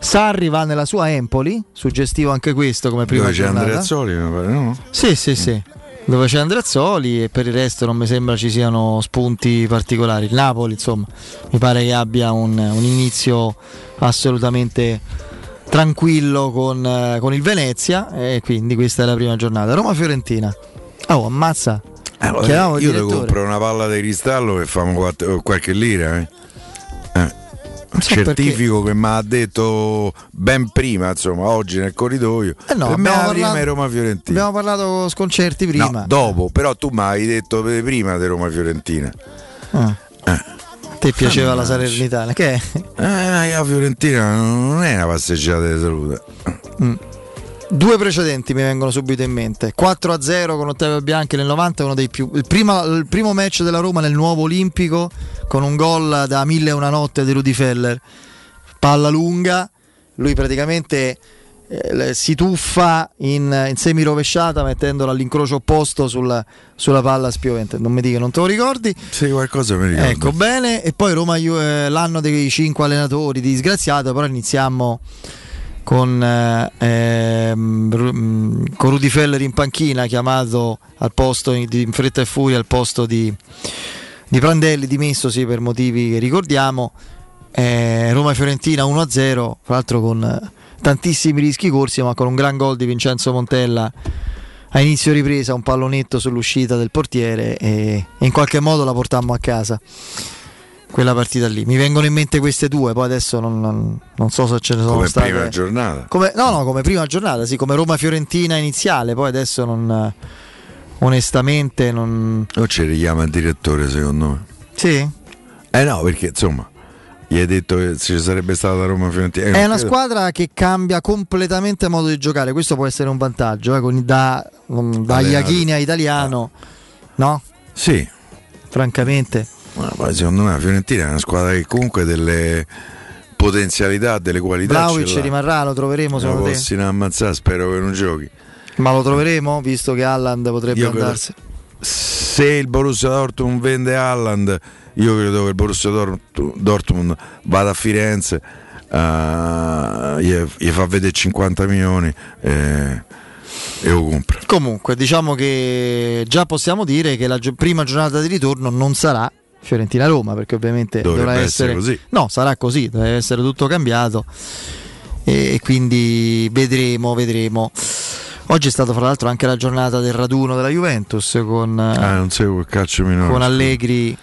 Sarri va nella sua Empoli suggestivo anche questo come prima Dove c'è giornata Andrea Azzoli, mi pare, no? sì sì sì dove c'è Andreazzoli e per il resto non mi sembra ci siano spunti particolari. Il Napoli, insomma, mi pare che abbia un, un inizio assolutamente tranquillo con, eh, con il Venezia e quindi questa è la prima giornata. Roma-Fiorentina. Oh, ammazza. Eh, il io ti compro una palla di cristallo e famo quatt- qualche lira. Eh. Eh. So Certifico che mi ha detto ben prima, insomma, oggi nel corridoio. Eh no, per me la prima è Roma Fiorentina. Abbiamo parlato sconcerti prima. No, dopo, però tu mi hai detto prima di Roma Fiorentina. Ah. Eh. Te piaceva la Salernitana? Che è? Eh, la Fiorentina non è una passeggiata di salute. Mm. Due precedenti mi vengono subito in mente. 4-0 con Ottavio Bianchi nel 90, uno dei più. Il, prima- il primo match della Roma nel nuovo Olimpico con un gol da mille e una notte di Rudy Feller. Palla lunga, lui praticamente eh, si tuffa in, in semi-rovesciata mettendola all'incrocio opposto sulla, sulla palla spiovente. Non mi dica, non te lo ricordi? Sì, qualcosa mi ricordo. Ecco bene, e poi Roma eh, l'anno dei cinque allenatori disgraziato, però iniziamo con, eh, ehm, mm, con Rudy Feller in panchina chiamato al posto in fretta e furia al posto di, di Prandelli, dimessosi per motivi che ricordiamo. Eh, Roma-Fiorentina 1-0, tra l'altro con eh, tantissimi rischi corsi, ma con un gran gol di Vincenzo Montella a inizio ripresa, un pallonetto sull'uscita del portiere e, e in qualche modo la portammo a casa. Quella partita lì. Mi vengono in mente queste due, poi adesso non, non- non so se ce ne sono Come state. prima giornata. Come, no, no, come prima giornata, sì, come Roma-Fiorentina iniziale, poi adesso non. Onestamente non. O ci richiama il direttore, secondo me. Sì? Eh no, perché insomma, gli hai detto che ci sarebbe stata la Roma Fiorentina. Eh, È una credo- squadra che cambia completamente modo di giocare, questo può essere un vantaggio, eh, con da, da. Iachini a italiano, no? Sì. Francamente. Ma secondo me la Fiorentina è una squadra che comunque delle potenzialità, delle qualità. Vlaovic rimarrà, lo troveremo Lo secondo te? possino ammazzare, spero che non giochi. Ma lo troveremo, visto che Alland potrebbe andarsene. Se il Borussia Dortmund vende Haaland, io credo che il Borussia Dort- Dortmund vada a Firenze, eh, gli, gli fa vedere 50 milioni eh, e lo compra. Comunque, diciamo che già possiamo dire che la gio- prima giornata di ritorno non sarà Fiorentina-Roma, perché ovviamente Dovrebbe dovrà essere essere così. No, sarà così, deve essere tutto cambiato. E quindi vedremo, vedremo. Oggi è stata fra l'altro anche la giornata del raduno della Juventus con, Ah, con Allegri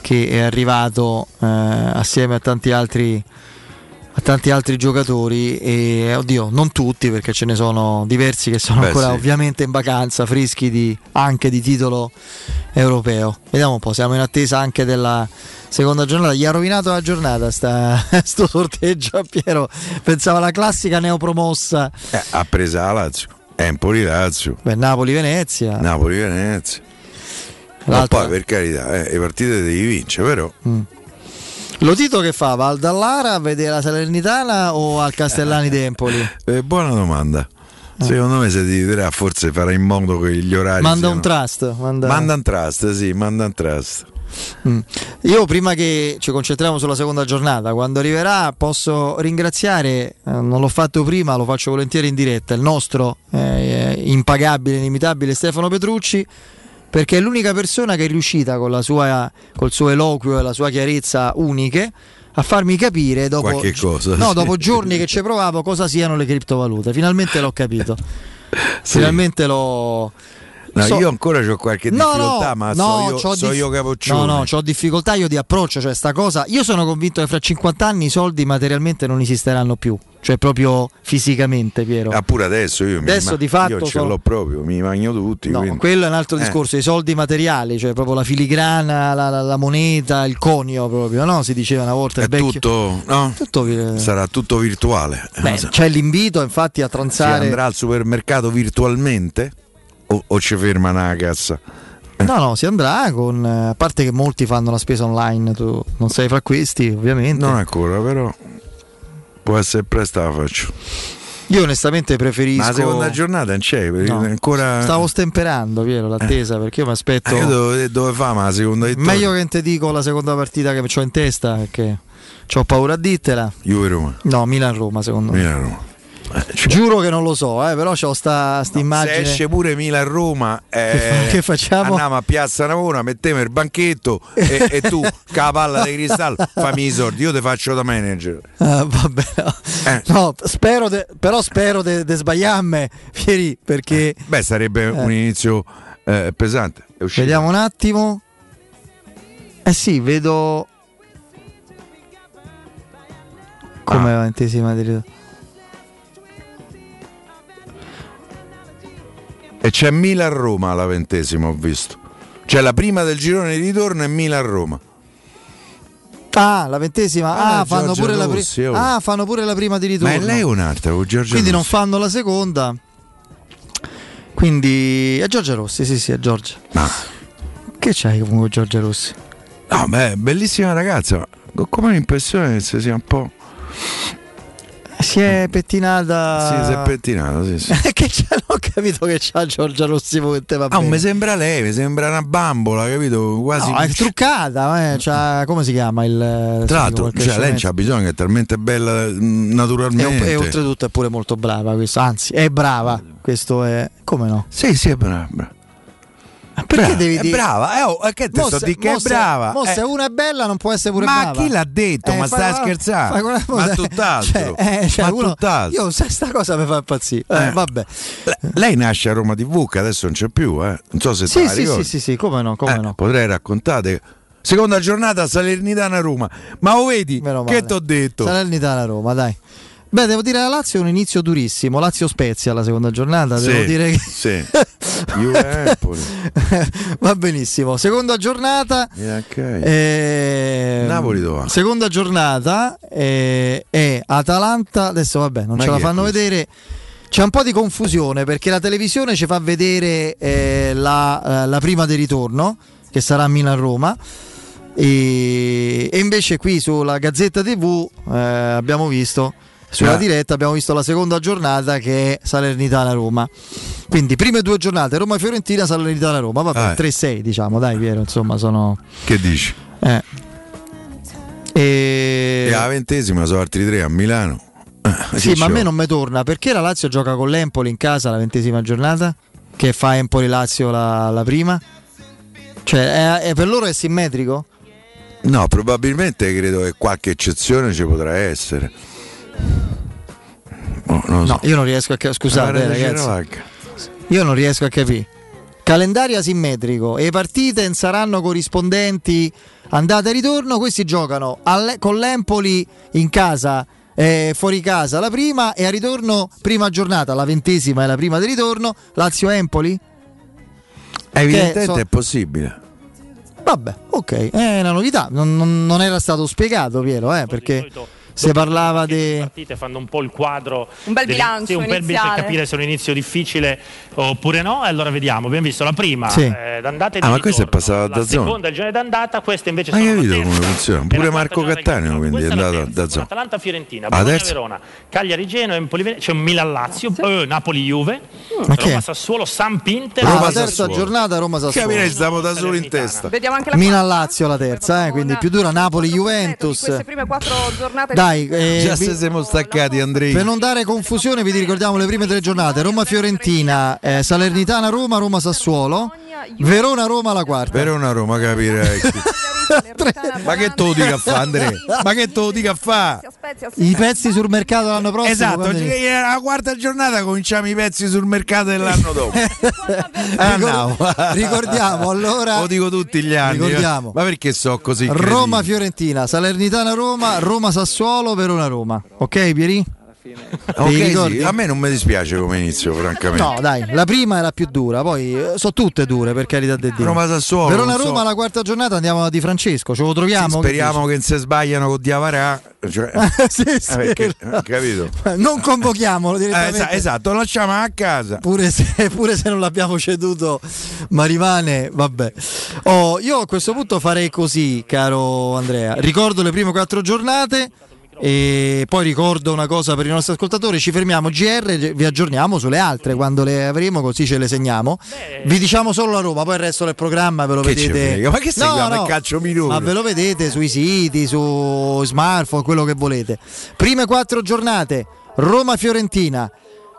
che è arrivato eh, assieme a tanti altri a tanti altri giocatori e oddio non tutti perché ce ne sono diversi che sono Beh, ancora sì. ovviamente in vacanza freschi di, anche di titolo europeo vediamo un po' siamo in attesa anche della seconda giornata gli ha rovinato la giornata sta, sto sorteggio a Piero pensava alla classica neopromossa Eh, ha preso la Lazio, Empoli Lazio, Beh, Napoli-Venezia Napoli Venezia. Ma poi per carità, eh, le partite devi vincere, però. Lo Tito che fa? va al Dallara a vedere la Salernitana o al Castellani d'Empoli? Eh, buona domanda. Secondo me se ti dividerà forse farà in modo che gli orari Manda siano- un trust. Manda... Manda un trust, sì, manda un trust. Mm. Io prima che ci concentriamo sulla seconda giornata, quando arriverà posso ringraziare, eh, non l'ho fatto prima, lo faccio volentieri in diretta, il nostro eh, impagabile, inimitabile Stefano Petrucci, perché è l'unica persona che è riuscita con la sua, col suo eloquio e la sua chiarezza uniche a farmi capire dopo, cosa, no, sì. dopo giorni che ci provavo cosa siano le criptovalute. Finalmente l'ho capito. Finalmente l'ho... No, So- io ancora ho qualche difficoltà, no, ma no, so io, so dif- io capoccione. No, no, ho difficoltà io di approccio, cioè sta cosa. Io sono convinto che fra 50 anni i soldi materialmente non esisteranno più, cioè proprio fisicamente, Piero. Ah, pure adesso io Adesso mi di fatto io ce sono- l'ho proprio, mi magno tutti. No, quindi- quello è un altro Eh. discorso, i soldi materiali, cioè proprio la filigrana, la, la- la moneta, il conio proprio, no? Si diceva una volta È vecchio. tutto, no? Tutto Sarà tutto virtuale. Beh, so. c'è l'invito infatti a Si transare. andrà al supermercato virtualmente o, o ci ferma una cassa? No, no, si andrà con. eh, A parte che molti fanno la spesa online, tu non sei fra questi, ovviamente. Non ancora, però può essere presto la faccio. Io onestamente preferisco. Ma la seconda giornata non c'è, No. ancora Stavo stemperando, Piero, l'attesa, perché io mi aspetto. Eh, io dove, dove fa ma la seconda vittoria? Meglio che non ti dico la seconda partita che ho in testa, perché ho paura a dittela. Juve Roma. No, Milan-Roma, secondo me. Milan Roma. Giuro che non lo so, eh, però c'ho sta, sta Se immagine. esce pure Milan-Roma, eh, che facciamo? Andiamo a Piazza Navona, mettiamo il banchetto e, e tu, con la palla di cristallo, fammi i soldi, io ti faccio da manager. Ah, vabbè, no. Eh. No, spero de- però spero di sbagliarmi, Fieri, perché Beh, sarebbe un inizio eh, pesante. Vediamo un attimo. Eh sì, vedo come Ah. ventesima di ritorno. E c'è Milan-Roma alla ventesima, ho visto. C'è la prima del girone di ritorno e Milan-Roma. Ah, la ventesima. Ah, Ah, fanno, la pri- Rossi, oh. ah, fanno pure la prima di Ma ritorno. è lei un'altra, con Giorgio Quindi non Rossi? fanno la seconda. Quindi è Giorgia Rossi, sì, sì, è Giorgia. Ma Che c'hai comunque Giorgia Rossi? no, beh, bellissima ragazza, ma ho come l'impressione che si sia un po'. Si è pettinata. Sì, si è pettinata, sì, sì. che c'è? Non ho capito che c'ha Giorgia Rossi che te va Ah, bene. mi sembra lei, mi sembra una bambola, capito? Quasi. No, è truccata, eh, c'ha- come si chiama il Tra l'altro, cioè, lei c'ha bisogno, è talmente bella mm, e, naturalmente. e oltretutto è pure molto brava questo, anzi è brava, questo è... come no? Sì, sì, è brava. brava. Perché Brava, devi è dire... brava, eh, oh, eh, che te Mo sto se- di che mo è brava? mo eh. se una è bella non può essere pure Ma brava. chi l'ha detto? Ma fai stai scherzando? quella Ma cosa- tutt'altro. Cioè, eh, cioè, Ma uno- tutt'altro. Io se sta cosa mi fa impazzire. Eh, Eh. vabbè. Le- Lei nasce a Roma TV, che adesso non c'è più, eh. Non so se Sì, sì, sì, sì, sì, come no, come Eh, no. Potrei raccontate. Seconda giornata Salernitana Roma. Ma lo vedi? Meno Che ti ho detto? Salernitana Roma, dai. Beh, devo dire la Lazio è un inizio durissimo. Lazio Spezia la seconda giornata, Sì, devo dire che sì. Va benissimo. Seconda giornata Ok. eh, Napoli dove? Seconda giornata eh, è Atalanta, adesso vabbè, non Ma ce la fanno vedere. C'è un po' di confusione perché la televisione ci fa vedere eh, la, eh, la prima di ritorno, che sarà Milan-Roma. E, e invece qui sulla Gazzetta TV eh, abbiamo visto sulla Ah. diretta abbiamo visto la seconda giornata che è Salernitana-Roma. Quindi prime due giornate Roma-Fiorentina, Salernitana-Roma. Vabbè, Ah. 3-6 diciamo, dai Piero, insomma sono... Che dici? eh. E... E alla ventesima sono altri tre a Milano. Eh, Sì, ma a me non mi torna. Perché la Lazio gioca con l'Empoli in casa la ventesima giornata? Che fa Empoli-Lazio la, la prima? Cioè, è- è- per loro è simmetrico? No, probabilmente credo che qualche eccezione ci potrà essere. Oh, non lo so. No, io non riesco a capire. Scusate, eh, ragazzi. Io non riesco a capire. Calendario asimmetrico e le partite non saranno corrispondenti andata e ritorno. Questi giocano alle- con l'Empoli in casa e fuori casa la prima e a ritorno prima giornata, la ventesima è la prima di ritorno. Lazio-Empoli? Evidentemente so- è possibile. Vabbè, ok, è una novità. Non, non- non era stato spiegato, Piero, eh, perché si parlava di. partite fanno un po' il quadro Un bel bilancio sì, un bel bilancio per capire se è un inizio difficile oppure no e allora vediamo abbiamo visto la prima Sì. eh, d'andata e di Ah, ma questo è ritorno. la da zona. seconda è il giorno d'andata queste invece Hai sono la capito terza come funziona? Pure Marco Cattaneo quindi è questa è la andato terza, da zona. Atalanta Fiorentina La Bologna terza? Verona Cagliari Genoa Empoli c'è un Milan Lazio eh, Napoli Juve Ma che è? Roma Sassuolo San Pinter Ah, la terza giornata Roma-Sassuolo. Stiamo da solo in testa. Vediamo anche la Milan-Lazio la terza, eh, quindi più dura Napoli-Juventus. queste prime quattro giornate. Dai, eh, Già vi- se siamo staccati Andrei. per non dare confusione, vi ricordiamo le prime tre giornate: Roma-Fiorentina, eh, Salernitana-Roma, Roma-Sassuolo, Verona-Roma la quarta. Verona Roma capire. Ma che te lo dica a fa Andrea? Ma che te lo dica a fa? I pezzi sul mercato l'anno prossimo. Esatto, la quarta giornata cominciamo i pezzi sul mercato dell'anno dopo. Ah, no. ricordiamo allora. Lo dico tutti gli anni. Ricordiamo. Ma perché so così cretino? Roma-Fiorentina, Salernitana-Roma, Roma-Sassuolo, Verona-Roma. Ok, Pieri? Ok, Ti sì, ricordi? a me non mi dispiace come inizio, francamente. No, dai, la prima è la più dura, poi eh, sono tutte dure per carità di Dio. Roma-Sassuolo, Verona non so. Roma la quarta giornata andiamo a Di Francesco, ce lo troviamo? Sì, speriamo che non si sbagliano con Diavarà. Cioè, Sì, sì. eh, perché, eh, capito? Non convochiamolo Eh, direttamente. esa- esatto, lo lasciamo a casa. Pure se, pure se non l'abbiamo ceduto, ma rimane, vabbè. Oh, io a questo punto farei così, caro Andrea. Ricordo le prime quattro giornate. E poi ricordo una cosa per i nostri ascoltatori: ci fermiamo GR, vi aggiorniamo sulle altre quando le avremo, così ce le segniamo. Vi diciamo solo la Roma, poi il resto del programma ve lo Che vedete. Ma che seguiamo il calcio minore? Ma ve lo vedete sui siti, su smartphone, quello che volete. Prime quattro giornate: Roma-Fiorentina,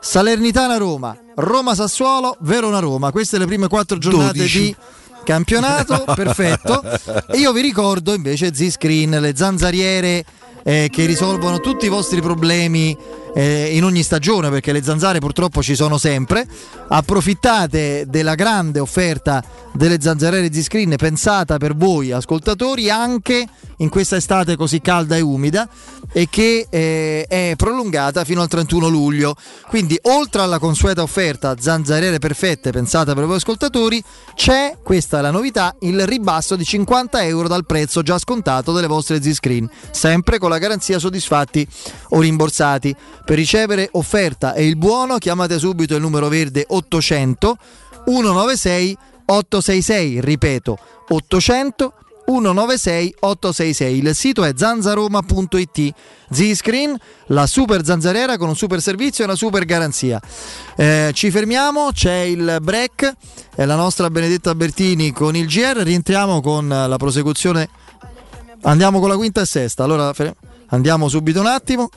Salernitana-Roma, Roma-Sassuolo, Verona-Roma. Queste le prime quattro giornate 12. di campionato, perfetto. E io vi ricordo invece Z-Screen, le zanzariere eh, che risolvono tutti i vostri problemi eh, in ogni stagione, perché le zanzare purtroppo ci sono sempre. Approfittate della grande offerta delle zanzariere Z-Screen pensata per voi ascoltatori anche in questa estate così calda e umida e che eh, è prolungata fino al 31 luglio. Quindi oltre alla consueta offerta zanzariere perfette pensata per voi ascoltatori, c'è, questa è la novità, il ribasso di 50 euro dal prezzo già scontato delle vostre Z-Screen, sempre con la garanzia soddisfatti o rimborsati. Per ricevere offerta e il buono chiamate subito il numero verde 800 196 866, ripeto 800 196 866. Il sito è zanzaroma.it. Z-Screen, la super zanzariera con un super servizio e una super garanzia. Eh, ci fermiamo, c'è il break, è la nostra Benedetta Bertini con il GR, rientriamo con la prosecuzione. Andiamo con la quinta e sesta. Allora fer- andiamo subito un attimo.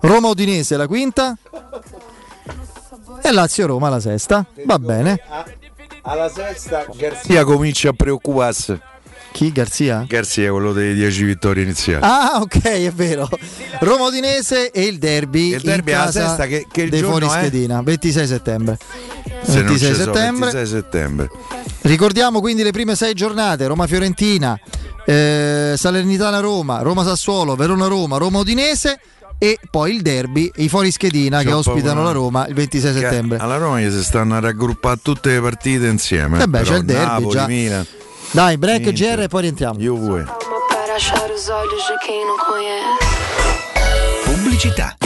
Roma Udinese la quinta e Lazio Roma la sesta. Va bene. Alla sesta Garzia comincia a preoccuparsi. Chi Garzia? Garzia, quello delle 10 vittorie iniziali. Ah, ok, è vero. Roma Udinese e il derby. Il derby alla sesta che- che dei giorno fuori schedina, 26 settembre. Se non 26 ci sono, settembre. 26 settembre. Ricordiamo quindi le prime sei giornate: Roma-Fiorentina, eh, Salernitana-Roma, Roma-Sassuolo, Verona-Roma, Roma-Udinese e poi il derby, i fuori schedina che ospitano la Roma il 26 Che settembre. Alla Roma si stanno a raggruppare tutte le partite insieme. Eh beh, però c'è il derby Napoli, già. Milan, Dai, break Inter. GR e poi rientriamo. Juve. Pubblicità.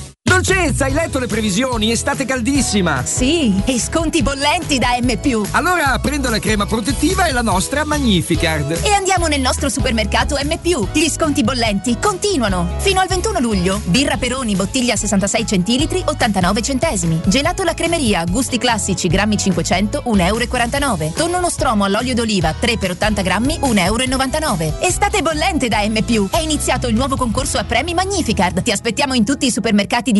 Dolcezza, hai letto le previsioni? Estate caldissima! Sì, e sconti bollenti da M. Allora prendo la crema protettiva e la nostra Magnificard. E andiamo nel nostro supermercato M. Gli sconti bollenti continuano. Fino al 21 luglio. Birra Peroni, bottiglia 66 centilitri, 89 centesimi. Gelato la cremeria, gusti classici, grammi 500, 1,49 euro. Tonno nostromo all'olio d'oliva, 3 per 80 grammi, 1,99 euro. Estate bollente da M. È iniziato il nuovo concorso a premi Magnificard. Ti aspettiamo in tutti i supermercati di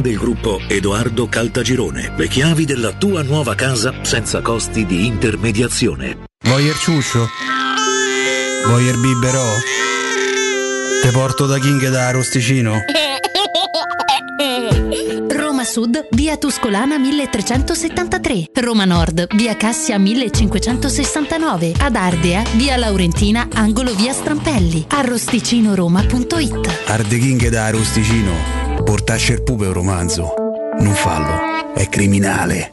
del gruppo Edoardo Caltagirone. Le chiavi della tua nuova casa senza costi di intermediazione. Voyer ciuscio? Voyer biberò? Te porto da King da Rosticino? Roma Sud, via Tuscolana 1373. Roma Nord, via Cassia 1569. Ad Ardea, via Laurentina, angolo via Strampelli. Arrosticinoroma.it Arde King da Rosticino? Portasce il pupe è un romanzo. Non fallo, è criminale.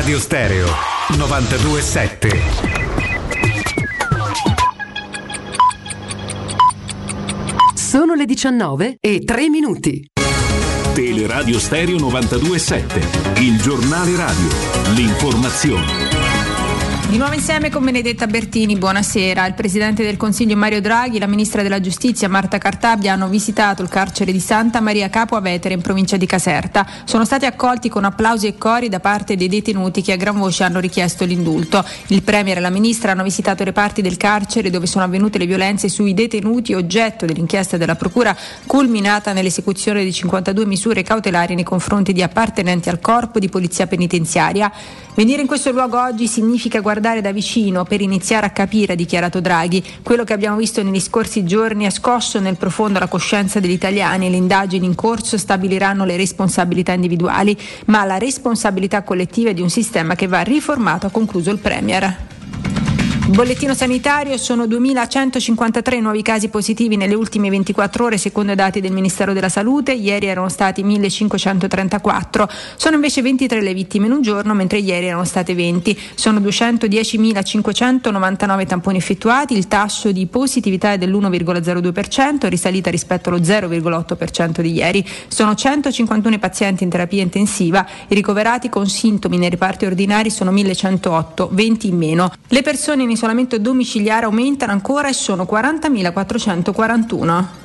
Teleradio Stereo 927. Sono le 19 e 3 minuti. Teleradio Stereo 927, il giornale radio, l'informazione. Di nuovo insieme con Benedetta Bertini, buonasera. Il Presidente del Consiglio Mario Draghi e la Ministra della Giustizia Marta Cartabia hanno visitato il carcere di Santa Maria Capo a Vetere in provincia di Caserta. Sono stati accolti con applausi e cori da parte dei detenuti che a gran voce hanno richiesto l'indulto. Il Premier e la Ministra hanno visitato i reparti del carcere dove sono avvenute le violenze sui detenuti oggetto dell'inchiesta della Procura culminata nell'esecuzione di 52 misure cautelari nei confronti di appartenenti al corpo di polizia penitenziaria. Venire in questo luogo oggi significa guardare da vicino per iniziare a capire, ha dichiarato Draghi. Quello che abbiamo visto negli scorsi giorni ha scosso nel profondo la coscienza degli italiani le indagini in corso stabiliranno le responsabilità individuali, ma la responsabilità collettiva di un sistema che va riformato, ha concluso il Premier. Bollettino sanitario sono 2.153 nuovi casi positivi nelle ultime 24 ore secondo i dati del Ministero della Salute, ieri erano stati 1.534, sono invece 23 le vittime in un giorno mentre ieri erano state 20, sono 210.599 tamponi effettuati, il tasso di positività è dell'1,02%, risalita rispetto allo 0,8% di ieri, sono 151 pazienti in terapia intensiva, i ricoverati con sintomi nei reparti ordinari sono 1.108, 20 in meno. Le persone in isolamento domiciliare aumentano ancora e sono 40.441.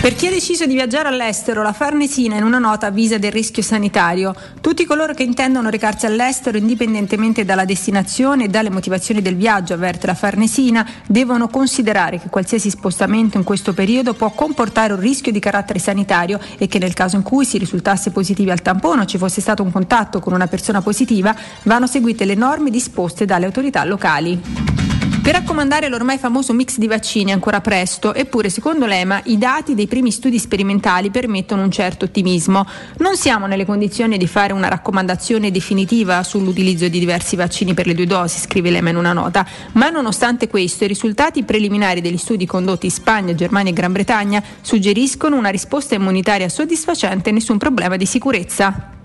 Per chi ha deciso di viaggiare all'estero, la Farnesina in una nota avvisa del rischio sanitario. Tutti coloro che intendono recarsi all'estero, indipendentemente dalla destinazione e dalle motivazioni del viaggio, avverte la Farnesina, devono considerare che qualsiasi spostamento in questo periodo può comportare un rischio di carattere sanitario e che nel caso in cui si risultasse positivi al tampone o ci fosse stato un contatto con una persona positiva, vanno seguite le norme disposte dalle autorità locali. Per raccomandare l'ormai famoso mix di vaccini ancora presto, eppure secondo l'EMA i dati dei primi studi sperimentali permettono un certo ottimismo. Non siamo nelle condizioni di fare una raccomandazione definitiva sull'utilizzo di diversi vaccini per le due dosi, scrive l'EMA in una nota, ma nonostante questo i risultati preliminari degli studi condotti in Spagna, Germania e Gran Bretagna suggeriscono una risposta immunitaria soddisfacente e nessun problema di sicurezza.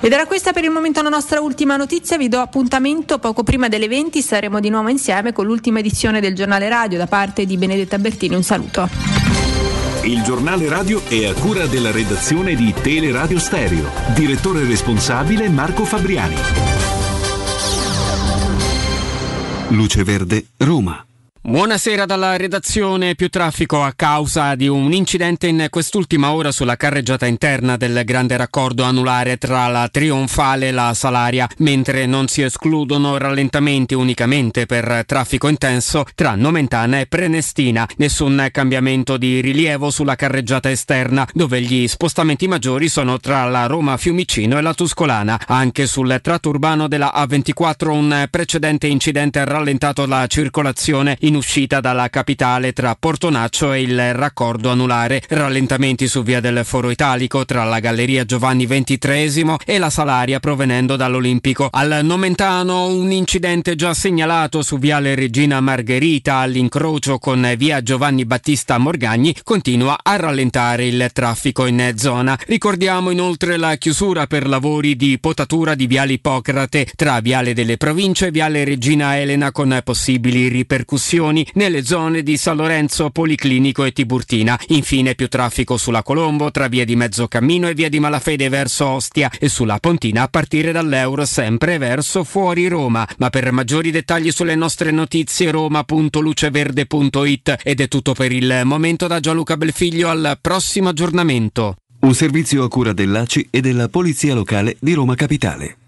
Ed era questa per il momento la nostra ultima notizia, vi do appuntamento poco prima delle 20, saremo di nuovo insieme con l'ultima edizione del giornale radio da parte di Benedetta Bertini, un saluto. Il giornale radio è a cura della redazione di Teleradio Stereo. Direttore responsabile Marco Fabriani. Luce Verde, Roma. Buonasera dalla redazione. Più traffico a causa di un incidente in quest'ultima ora sulla carreggiata interna del grande raccordo anulare tra la Trionfale e la Salaria, mentre non si escludono rallentamenti unicamente per traffico intenso tra Nomentana e Prenestina. Nessun cambiamento di rilievo sulla carreggiata esterna, dove gli spostamenti maggiori sono tra la Roma Fiumicino e la Tuscolana. Anche sul tratto urbano della A24 un precedente incidente ha rallentato la circolazione in uscita dalla capitale tra Portonaccio e il raccordo anulare. Rallentamenti su via del Foro Italico tra la Galleria Giovanni XXIII e la Salaria provenendo dall'Olimpico. Al Nomentano un incidente già segnalato su viale Regina Margherita all'incrocio con via Giovanni Battista Morgagni continua a rallentare il traffico in zona. Ricordiamo inoltre la chiusura per lavori di potatura di viale Ippocrate tra viale delle province e viale Regina Elena con possibili ripercussioni nelle zone di San Lorenzo, Policlinico e Tiburtina. Infine più traffico sulla Colombo tra via di Mezzocammino e via di Malafede verso Ostia e sulla Pontina a partire dall'Euro sempre verso fuori Roma. Ma per maggiori dettagli sulle nostre notizie roma.luceverde.it ed è tutto per il momento da Gianluca Belfiglio al prossimo aggiornamento. Un servizio a cura dell'ACI e della Polizia Locale di Roma Capitale.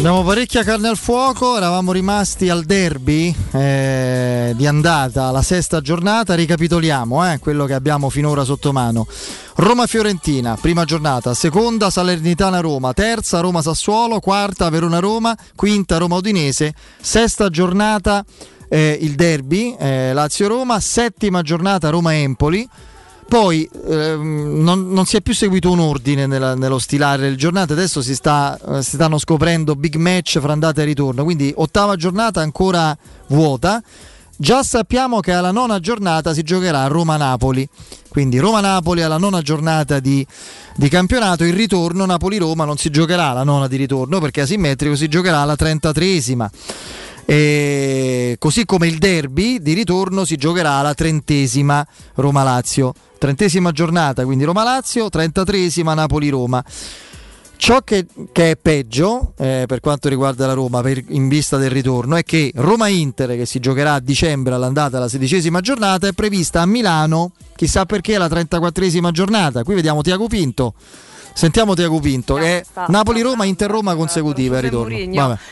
Abbiamo parecchia carne al fuoco, eravamo rimasti al derby eh, di andata, la sesta giornata, ricapitoliamo eh, quello che abbiamo finora sotto mano. Roma-Fiorentina, prima giornata, seconda Salernitana-Roma, terza Roma-Sassuolo, quarta Verona-Roma, quinta Roma-Udinese, sesta giornata eh, il derby eh, Lazio-Roma, settima giornata Roma-Empoli. Poi ehm, non, non si è più seguito un ordine nella- nello stilare le giornate, adesso si, sta, eh, si stanno scoprendo big match fra andata e ritorno, quindi ottava giornata ancora vuota. Già sappiamo che alla nona giornata si giocherà Roma-Napoli, quindi Roma-Napoli alla nona giornata di, di campionato, il ritorno Napoli-Roma non si giocherà la nona di ritorno perché asimmetrico si giocherà alla 33esima. E così come il derby di ritorno si giocherà alla trentesima Roma-Lazio. Trentesima giornata, quindi Roma-Lazio, trentatreesima Napoli-Roma. Ciò che, che è peggio eh, per quanto riguarda la Roma per- in vista del ritorno è che Roma-Inter, che si giocherà a dicembre all'andata alla sedicesima giornata, è prevista a Milano, chissà perché la 34esima giornata. Qui vediamo Tiago Pinto. Sentiamo Tiago Pinto, che è Napoli-Roma, Inter-Roma consecutiva al ritorno.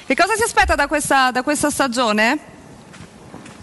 Che cosa si aspetta da questa, da questa stagione?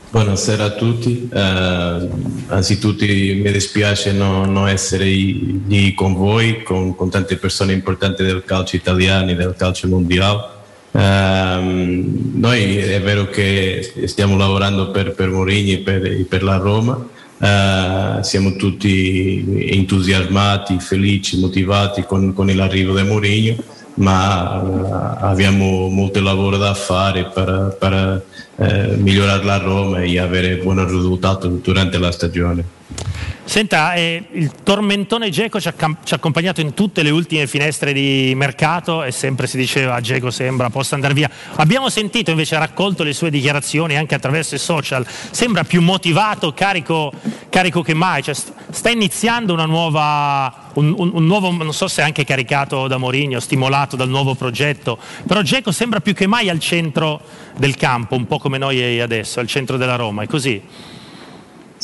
Buonasera a tutti, Eh, anzitutto mi dispiace non, non essere lì con voi, con, con tante persone importanti del calcio italiano e del calcio mondiale. Ehm, noi è vero che stiamo lavorando per, per Mourinho e per, e per la Roma, Eh, siamo tutti entusiasmati, felici, motivati con, con l'arrivo di Mourinho, ma eh, abbiamo molto lavoro da fare per, per, eh, migliorare la Roma e avere buoni risultati durante la stagione. Senta, eh, il tormentone Geco ci ha, cam- ci ha accompagnato in tutte le ultime finestre di mercato e sempre si diceva Geco sembra possa andare via. Abbiamo sentito invece, ha raccolto le sue dichiarazioni anche attraverso i social, sembra più motivato, carico, carico che mai, cioè, st- sta iniziando una nuova, un, un- un nuovo, non so se anche caricato da Mourinho, stimolato dal nuovo progetto, però Geco sembra più che mai al centro del campo, un po' come noi adesso, al centro della Roma, è così?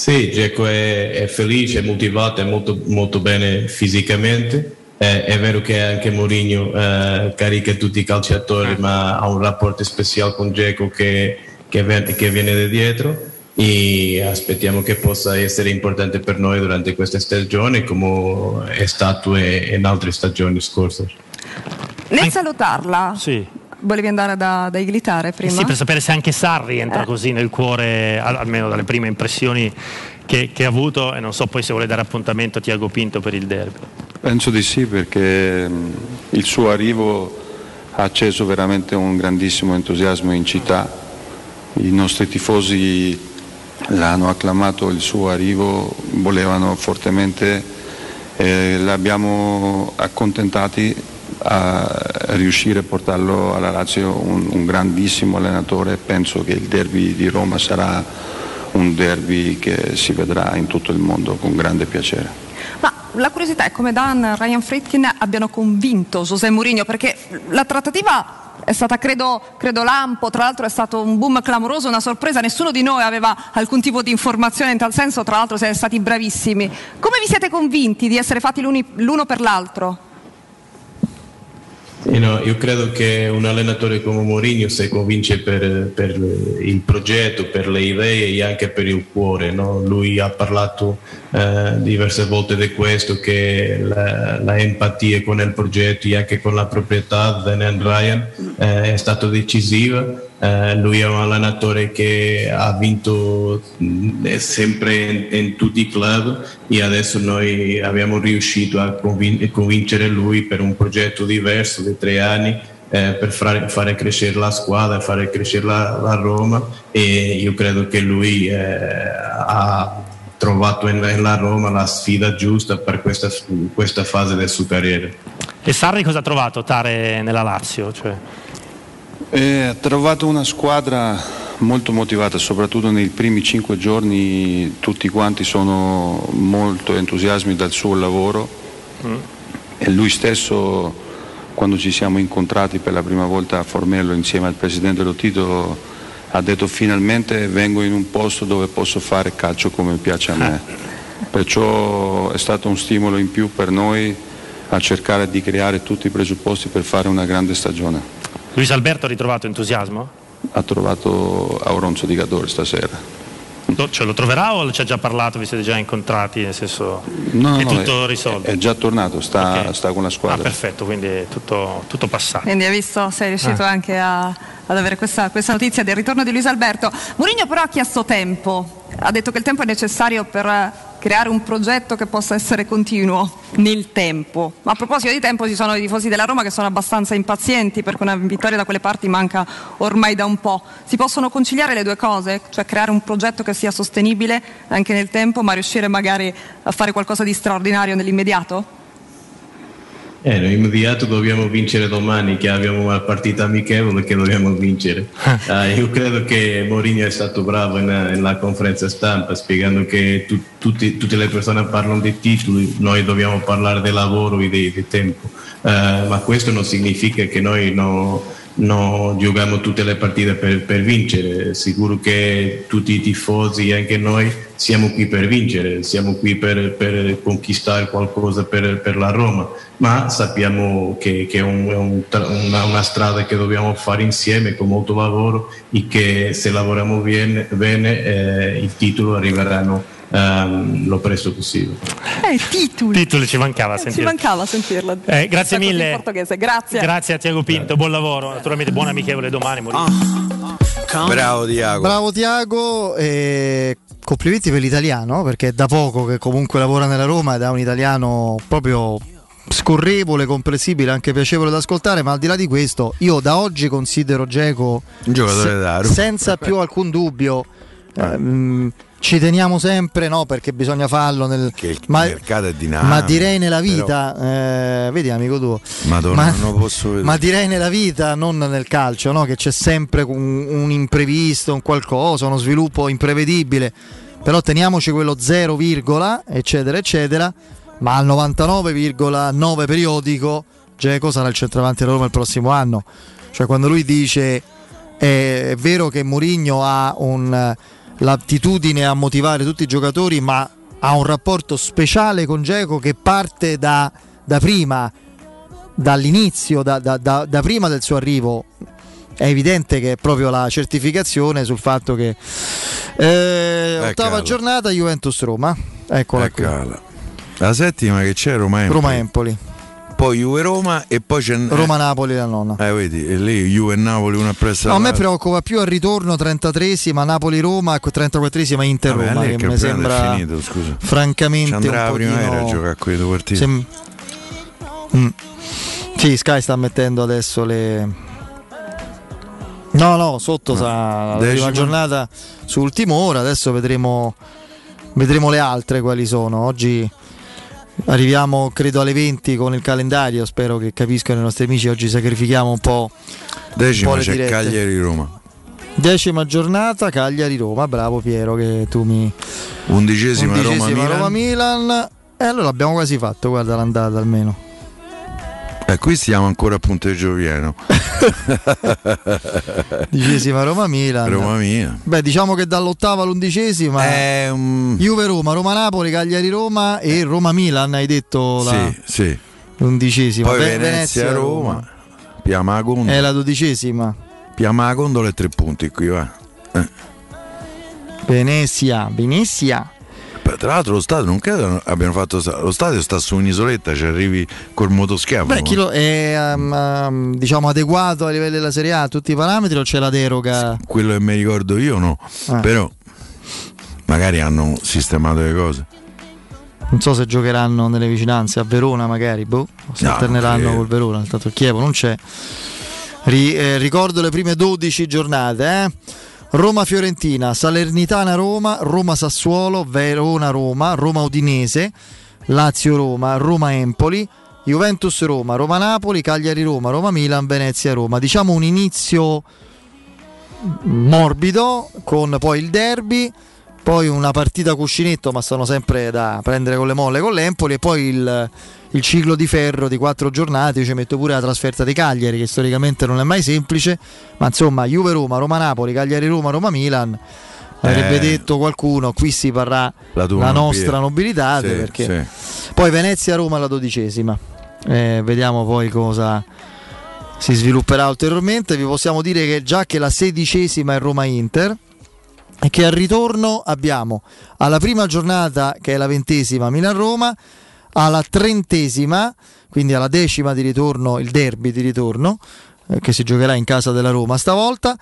Sì, Geco è, è felice, è motivato, è molto, molto bene fisicamente. Eh, è vero che anche Mourinho eh, carica tutti i calciatori, ma ha un rapporto speciale con Geco che, che, che viene da dietro e aspettiamo che possa essere importante per noi durante questa stagione come è stato in altre stagioni scorse. Nel salutarla, Sì. Volevi andare da, da Iglitare Eh prima? sì, per sapere se anche Sarri entra Eh. così nel cuore, al- almeno dalle prime impressioni che, che ha avuto, e non so poi se vuole dare appuntamento a Tiago Pinto per il derby. Penso di sì perché mh, il suo arrivo ha acceso veramente un grandissimo entusiasmo in città. I nostri tifosi l'hanno acclamato il suo arrivo, volevano fortemente, eh, l'abbiamo accontentati a riuscire a portarlo alla Lazio, un, un grandissimo allenatore, penso che il derby di Roma sarà un derby che si vedrà in tutto il mondo con grande piacere. Ma la curiosità è come Dan Ryan Fritkin abbiano convinto José Mourinho perché la trattativa è stata credo, credo lampo, tra l'altro è stato un boom clamoroso, una sorpresa, nessuno di noi aveva alcun tipo di informazione in tal senso, tra l'altro siete stati bravissimi. Come vi siete convinti di essere fatti l'uno per l'altro? Sì, no, io credo che un allenatore come Mourinho si convince per, per il progetto, per le idee e anche per il cuore. no? Lui ha parlato eh, diverse volte di questo, che la, la empatia con il progetto e anche con la proprietà di Dan Ryan eh, è stata decisiva. Eh, lui è un allenatore che ha vinto mh, sempre in, in tutti i club e adesso noi abbiamo riuscito a convin- convincere lui per un progetto diverso di tre anni eh, per fare, fare crescere la squadra, fare crescere la, la Roma e io credo che lui eh, ha trovato nella Roma la sfida giusta per questa, questa fase del suo carriera. E Sarri cosa ha trovato Tare nella Lazio? Cioè, E ha trovato una squadra molto motivata, soprattutto nei primi cinque giorni tutti quanti sono molto entusiasmi dal suo lavoro e lui stesso quando ci siamo incontrati per la prima volta a Formello insieme al presidente Lotito ha detto finalmente vengo in un posto dove posso fare calcio come piace a me. Perciò è stato un stimolo in più per noi a cercare di creare tutti i presupposti per fare una grande stagione. Luis Alberto ha ritrovato entusiasmo? Ha trovato Auronzo di Cadore stasera. Lo- Ce lo troverà o ci ha già parlato, vi siete già incontrati, nel senso No, è no, tutto è, risolto? è già tornato, sta, Ok. sta con la Ah, squadra. perfetto, quindi è tutto, tutto passato. Quindi hai visto, sei riuscito Ah. anche a- ad avere questa, questa notizia del ritorno di Luis Alberto. Mourinho però ha chiesto tempo, ha detto che il tempo è necessario per eh, creare un progetto che possa essere continuo nel tempo. Ma a proposito di tempo ci sono i tifosi della Roma che sono abbastanza impazienti perché una vittoria da quelle parti manca ormai da un po'. Si possono conciliare le due cose? Cioè creare un progetto che sia sostenibile anche nel tempo ma riuscire magari a fare qualcosa di straordinario nell'immediato? Eh, immediato dobbiamo vincere domani, che abbiamo una partita amichevole che dobbiamo vincere. Ah, io credo che Mourinho è stato bravo nella conferenza stampa spiegando che tu- tutti- tutte le persone parlano di titoli, noi dobbiamo parlare del lavoro e di, di tempo. Eh, ma questo non significa che noi no- non giochiamo tutte le partite per, per vincere. Sicuro che tutti i tifosi anche noi siamo qui per vincere, siamo qui per, per conquistare qualcosa per, per la Roma, ma sappiamo che, che è, un- è un una, una strada che dobbiamo fare insieme con molto lavoro e che se lavoriamo bene, bene eh, il titolo arriveranno ehm, lo presto possibile. Eh, titoli! Titoli ci mancava a Ci mancava sentirla. Eh, grazie Così mille. portoghese. Grazie. Grazie a Tiago Pinto, buon lavoro, naturalmente buon amichevole domani. Mourinho. Bravo Diago. Bravo Tiago e complimenti per l'italiano perché è da poco che comunque lavora nella Roma ed è un italiano proprio scorrevole, comprensibile, anche piacevole da ascoltare, ma al di là di questo io da oggi considero Geco Un giocatore da Roma. senza più alcun dubbio ehm, ci teniamo sempre no perché bisogna farlo nel Che il ma, mercato è dinamico. ma direi nella però- vita eh, vedi amico tuo Madonna, ma, non lo posso vedere. ma direi nella vita, non nel calcio, no? che c'è sempre un, un imprevisto, un qualcosa, uno sviluppo imprevedibile. Però teniamoci quello 0, virgola, eccetera, eccetera. Ma al 99,9 periodico, Geco sarà il centravanti della Roma il prossimo anno. Cioè, quando lui dice eh, è vero che Mourinho ha un- l'attitudine a motivare tutti i giocatori, ma ha un rapporto speciale con Geco che parte da, da prima dall'inizio, da, da- da- prima del suo arrivo, è evidente che è proprio la certificazione sul fatto che eh, ottava Eccolo. giornata Juventus-Roma, eccola qui. Eccola. La settima che c'è Roma Empoli. Roma-Empoli, Poi Juve Roma e poi c'è Roma-Napoli la nonna. Eh, vedi, e lì Juve e Napoli una pressa No, a me preoccupa più al ritorno 33esima Napoli-Roma e 34esima Inter-Roma Vabbè, che mi sembra finito, scusa. francamente Ci andrà un la primavera pochino- a giocare a quei due partiti. Sem- Mm. Sì, Sky sta mettendo adesso le No, no, sotto sarà la Decima. prima giornata su ultima ora, adesso vedremo, vedremo le altre quali sono. Oggi arriviamo credo alle 20 con il calendario, spero che capiscano i nostri amici, oggi sacrifichiamo un po'. un Decima po' le c'è dirette. Cagliari-Roma. Decima giornata, Cagliari-Roma, bravo Piero che tu mi... Undicesima, Undicesima Roma-Milan. Roma-Milan. E allora abbiamo quasi fatto, guarda l'andata almeno. E qui stiamo ancora a punteggio pieno. Dicesima Roma-Milan. Roma mia. Beh, diciamo che dall'ottava all'undicesima Juve-Roma, Roma-Napoli, Cagliari-Roma e Roma-Milan, hai detto la Sì, sì. l'undicesima. Poi Ve- Venezia-Roma. Piama la gondola. È la dodicesima. Piama la gondola e tre punti qui, va. Eh. Venezia, Venezia. Tra l'altro lo stadio non credo abbiano fatto lo stadio sta su un'isoletta, ci arrivi col motoschiavo. Beh, chi lo- è um, um, diciamo adeguato ai livelli della Serie A a tutti i parametri o c'è la deroga? Quello che mi ricordo io no. Ah. Però magari hanno sistemato le cose. Non so se giocheranno nelle vicinanze a Verona magari, boh, o se No, alterneranno col Verona, tanto il Chievo non c'è. Ri- eh, ricordo le prime 12 giornate, eh? Roma-Fiorentina, Salernitana-Roma, Roma-Sassuolo, Verona-Roma, Roma-Udinese, Lazio-Roma, Roma-Empoli, Juventus-Roma, Roma-Napoli, Cagliari-Roma, Roma-Milan, Venezia-Roma. Diciamo un inizio morbido con poi il derby, poi una partita cuscinetto, ma sono sempre da prendere con le molle con l'Empoli e poi il, il ciclo di ferro di quattro giornate, io ci metto pure la trasferta di Cagliari che storicamente non è mai semplice, ma insomma Juve-Roma, Roma-Napoli, Cagliari-Roma, Roma-Milan. Avrebbe Eh. detto qualcuno, qui si parrà La la, nostra nobiltà Sì, perché sì. poi Venezia-Roma alla dodicesima. Eh, vediamo poi cosa si svilupperà ulteriormente. Vi possiamo dire che già che la sedicesima è Roma-Inter e che al ritorno abbiamo alla prima giornata che è la ventesima Milan-Roma, alla trentesima, quindi alla decima di ritorno il derby di ritorno eh, che si giocherà in casa della Roma stavolta.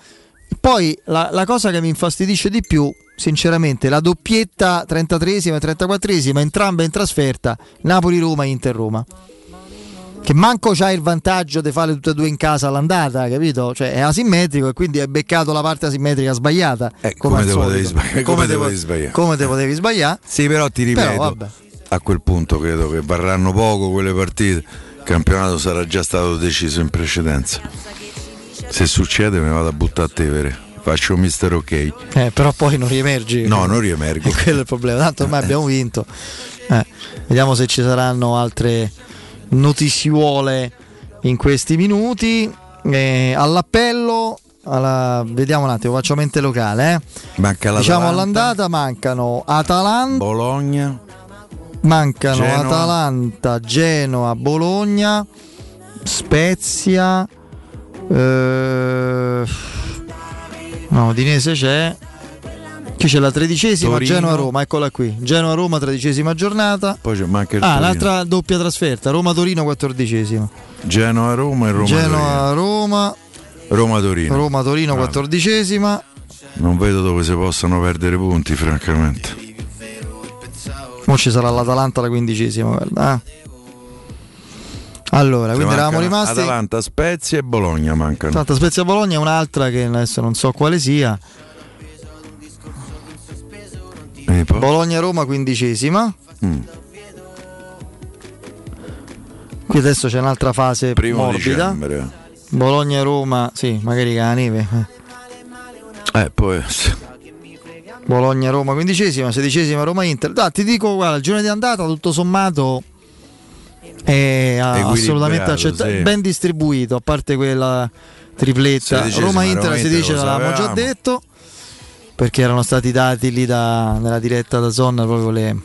Poi la, la cosa che mi infastidisce di più, sinceramente, la doppietta 33esima e 34esima, entrambe in trasferta, Napoli-Roma e Inter-Roma. Che manco c'ha il vantaggio di fare tutte e due in casa all'andata, capito? Cioè è asimmetrico e quindi hai beccato la parte asimmetrica sbagliata. Eh, come al te sbagliare? Come te potevi sbagliare? Come te potevi sbagliare? Sì, però ti Però, ripeto, vabbè. A quel punto credo che varranno poco quelle partite. Il campionato sarà già stato deciso in precedenza. Se succede me ne vado a buttare a Tevere. Faccio mister ok. Eh, però poi non riemergi. No, non riemergo. E quello è il problema. Tanto ormai abbiamo vinto. Eh, vediamo se ci saranno altre notiziuole in questi minuti. Eh, all'appello, alla- vediamo un attimo, faccio mente locale. eh. Manca. Diciamo all'andata mancano Atalanta, Bologna, mancano Genoa. Atalanta, Genoa, Bologna, Spezia. eh, no, Udinese c'è. Qui c'è la tredicesima, Torino. Genoa-Roma, eccola qui. Genoa-Roma, tredicesima giornata. poi c'è manca il Ah, Torino. l'altra doppia trasferta, Roma-Torino, quattordicesima. Genoa-Roma e Roma-Torino. Genoa-Roma, Roma-Torino. Roma-Torino, Ah, quattordicesima. Non vedo dove si possano perdere punti, francamente. Ora ci sarà l'Atalanta la quindicesima, guarda. eh. Allora, Ci quindi eravamo rimasti. Atalanta, Spezia e Bologna mancano. Atalanta Spezia Bologna è un'altra che adesso non so quale sia. E? Bologna-Roma quindicesima. Mm. Qui adesso c'è un'altra fase Primo morbida. dicembre. Bologna-Roma, sì, magari con la neve. eh. Poi Bologna-Roma quindicesima, sedicesima Roma-Inter. Dai, ti dico, guarda, il giorno di andata tutto sommato è ah, assolutamente accettabile, sì. ben distribuito, a parte quella tripletta. Roma-Inter, 16 lo l'avevamo già detto, perché erano stati dati lì da- nella diretta da Zonna proprio le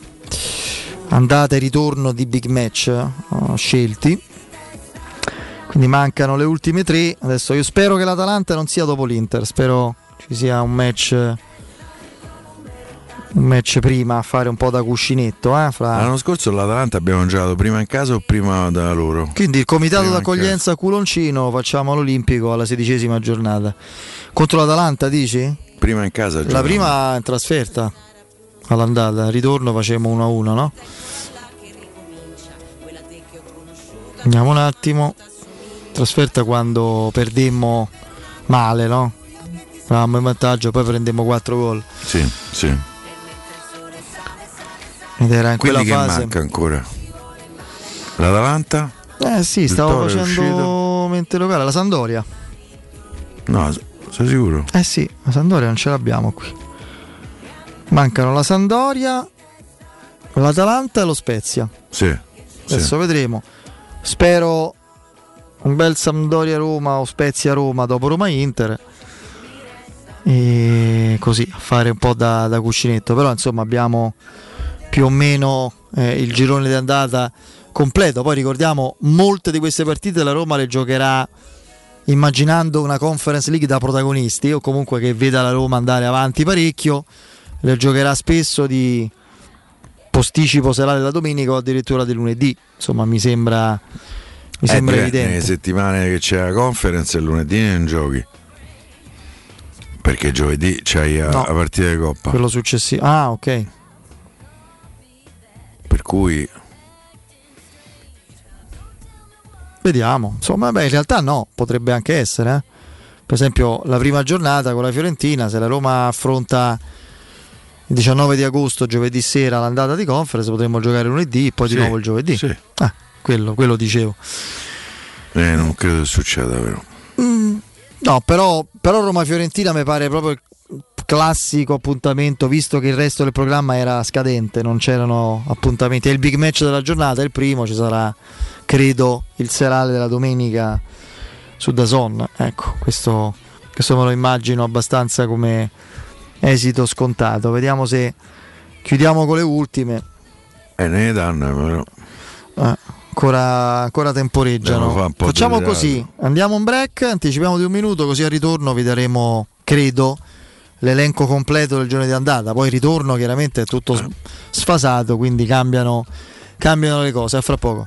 andate e ritorno di big match eh, scelti. Quindi mancano le ultime tre. Adesso io spero che l'Atalanta non sia dopo l'Inter, spero ci sia un match un match prima a fare un po' da cuscinetto. eh, fra- L'anno scorso l'Atalanta abbiamo giocato prima in casa o prima da loro? Quindi il comitato Prima d'accoglienza Culoncino facciamo all'Olimpico alla sedicesima giornata. Contro l'Atalanta dici? Prima in casa La giocavamo. prima in trasferta all'andata, ritorno facciamo 1-1, no? Andiamo un attimo. Trasferta quando perdemmo male, no? Eravamo in vantaggio, poi prendemmo 4 gol. Sì, sì. Ed era in Quindi quella che fase. manca ancora? L'Atalanta? Eh sì, stavo facendo mente locale, la Sandoria. No, sei sicuro? Eh sì, la Sandoria non ce l'abbiamo qui. Mancano la Sandoria, l'Atalanta e lo Spezia. Sì. Adesso vedremo. Spero un bel Sampdoria Roma o Spezia Roma dopo Roma Inter. E così a fare un po' da, da cuscinetto. Però insomma abbiamo più o meno eh, il girone di andata completo. Poi ricordiamo molte di queste partite la Roma le giocherà immaginando una Conference League da protagonisti o comunque che veda la Roma andare avanti parecchio. Le giocherà spesso di posticipo serale la domenica o addirittura di lunedì. Insomma, mi sembra, mi Eh, sembra beh, evidente. Nelle settimane che c'è la conference, il lunedì non giochi. Perché giovedì c'hai No. la partita di Coppa. Quello successivo. Ah, ok. Per cui Vediamo. Insomma, beh, in realtà no, potrebbe anche essere. eh. Per esempio, la prima giornata con la Fiorentina, se la Roma affronta il 19 di agosto, giovedì sera, l'andata di conference, potremmo giocare lunedì, poi Sì, di nuovo il giovedì. Ah, quello, quello dicevo. eh, non credo che succeda, però. Mm, no, però, però Roma-Fiorentina mi pare proprio il classico appuntamento, visto che il resto del programma era scadente, non c'erano appuntamenti. È il big match della giornata, il primo, ci sarà, credo, il serale della domenica su Dazon. Ecco, questo, questo me lo immagino abbastanza come esito scontato. Vediamo se chiudiamo con le ultime. Eh, ne danno, però. Eh, ancora, ancora temporeggiano. Facciamo così: andiamo un break, anticipiamo di un minuto, così al ritorno vi daremo, credo, l'elenco completo del giorno di andata. Poi il ritorno chiaramente è tutto s- sfasato, quindi cambiano, cambiano le cose. A fra poco.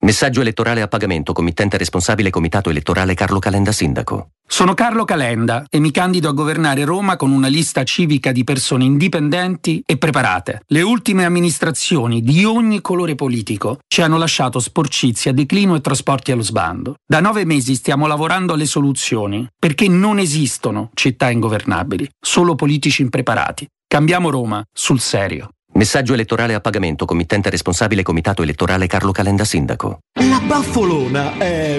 Messaggio elettorale a pagamento, committente responsabile Comitato Elettorale Carlo Calenda Sindaco. Sono Carlo Calenda e mi candido a governare Roma con una lista civica di persone indipendenti e preparate. Le ultime amministrazioni di ogni colore politico ci hanno lasciato sporcizia, declino e trasporti allo sbando. Da nove mesi stiamo lavorando alle soluzioni perché non esistono città ingovernabili, solo politici impreparati. Cambiamo Roma sul serio. Messaggio elettorale a pagamento, committente responsabile Comitato Elettorale Carlo Calenda Sindaco. La baffolona è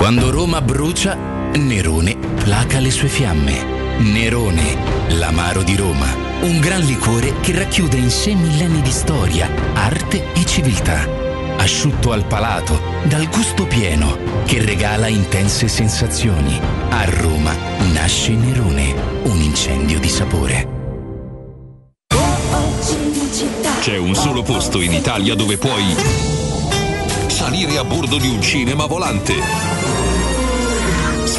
Quando Roma brucia, Nerone placa le sue fiamme. Nerone, l'amaro di Roma. Un gran liquore che racchiude in sé millenni di storia, arte e civiltà. Asciutto al palato, dal gusto pieno, che regala intense sensazioni. A Roma nasce Nerone, un incendio di sapore. C'è un solo posto in Italia dove puoi salire a bordo di un cinema volante,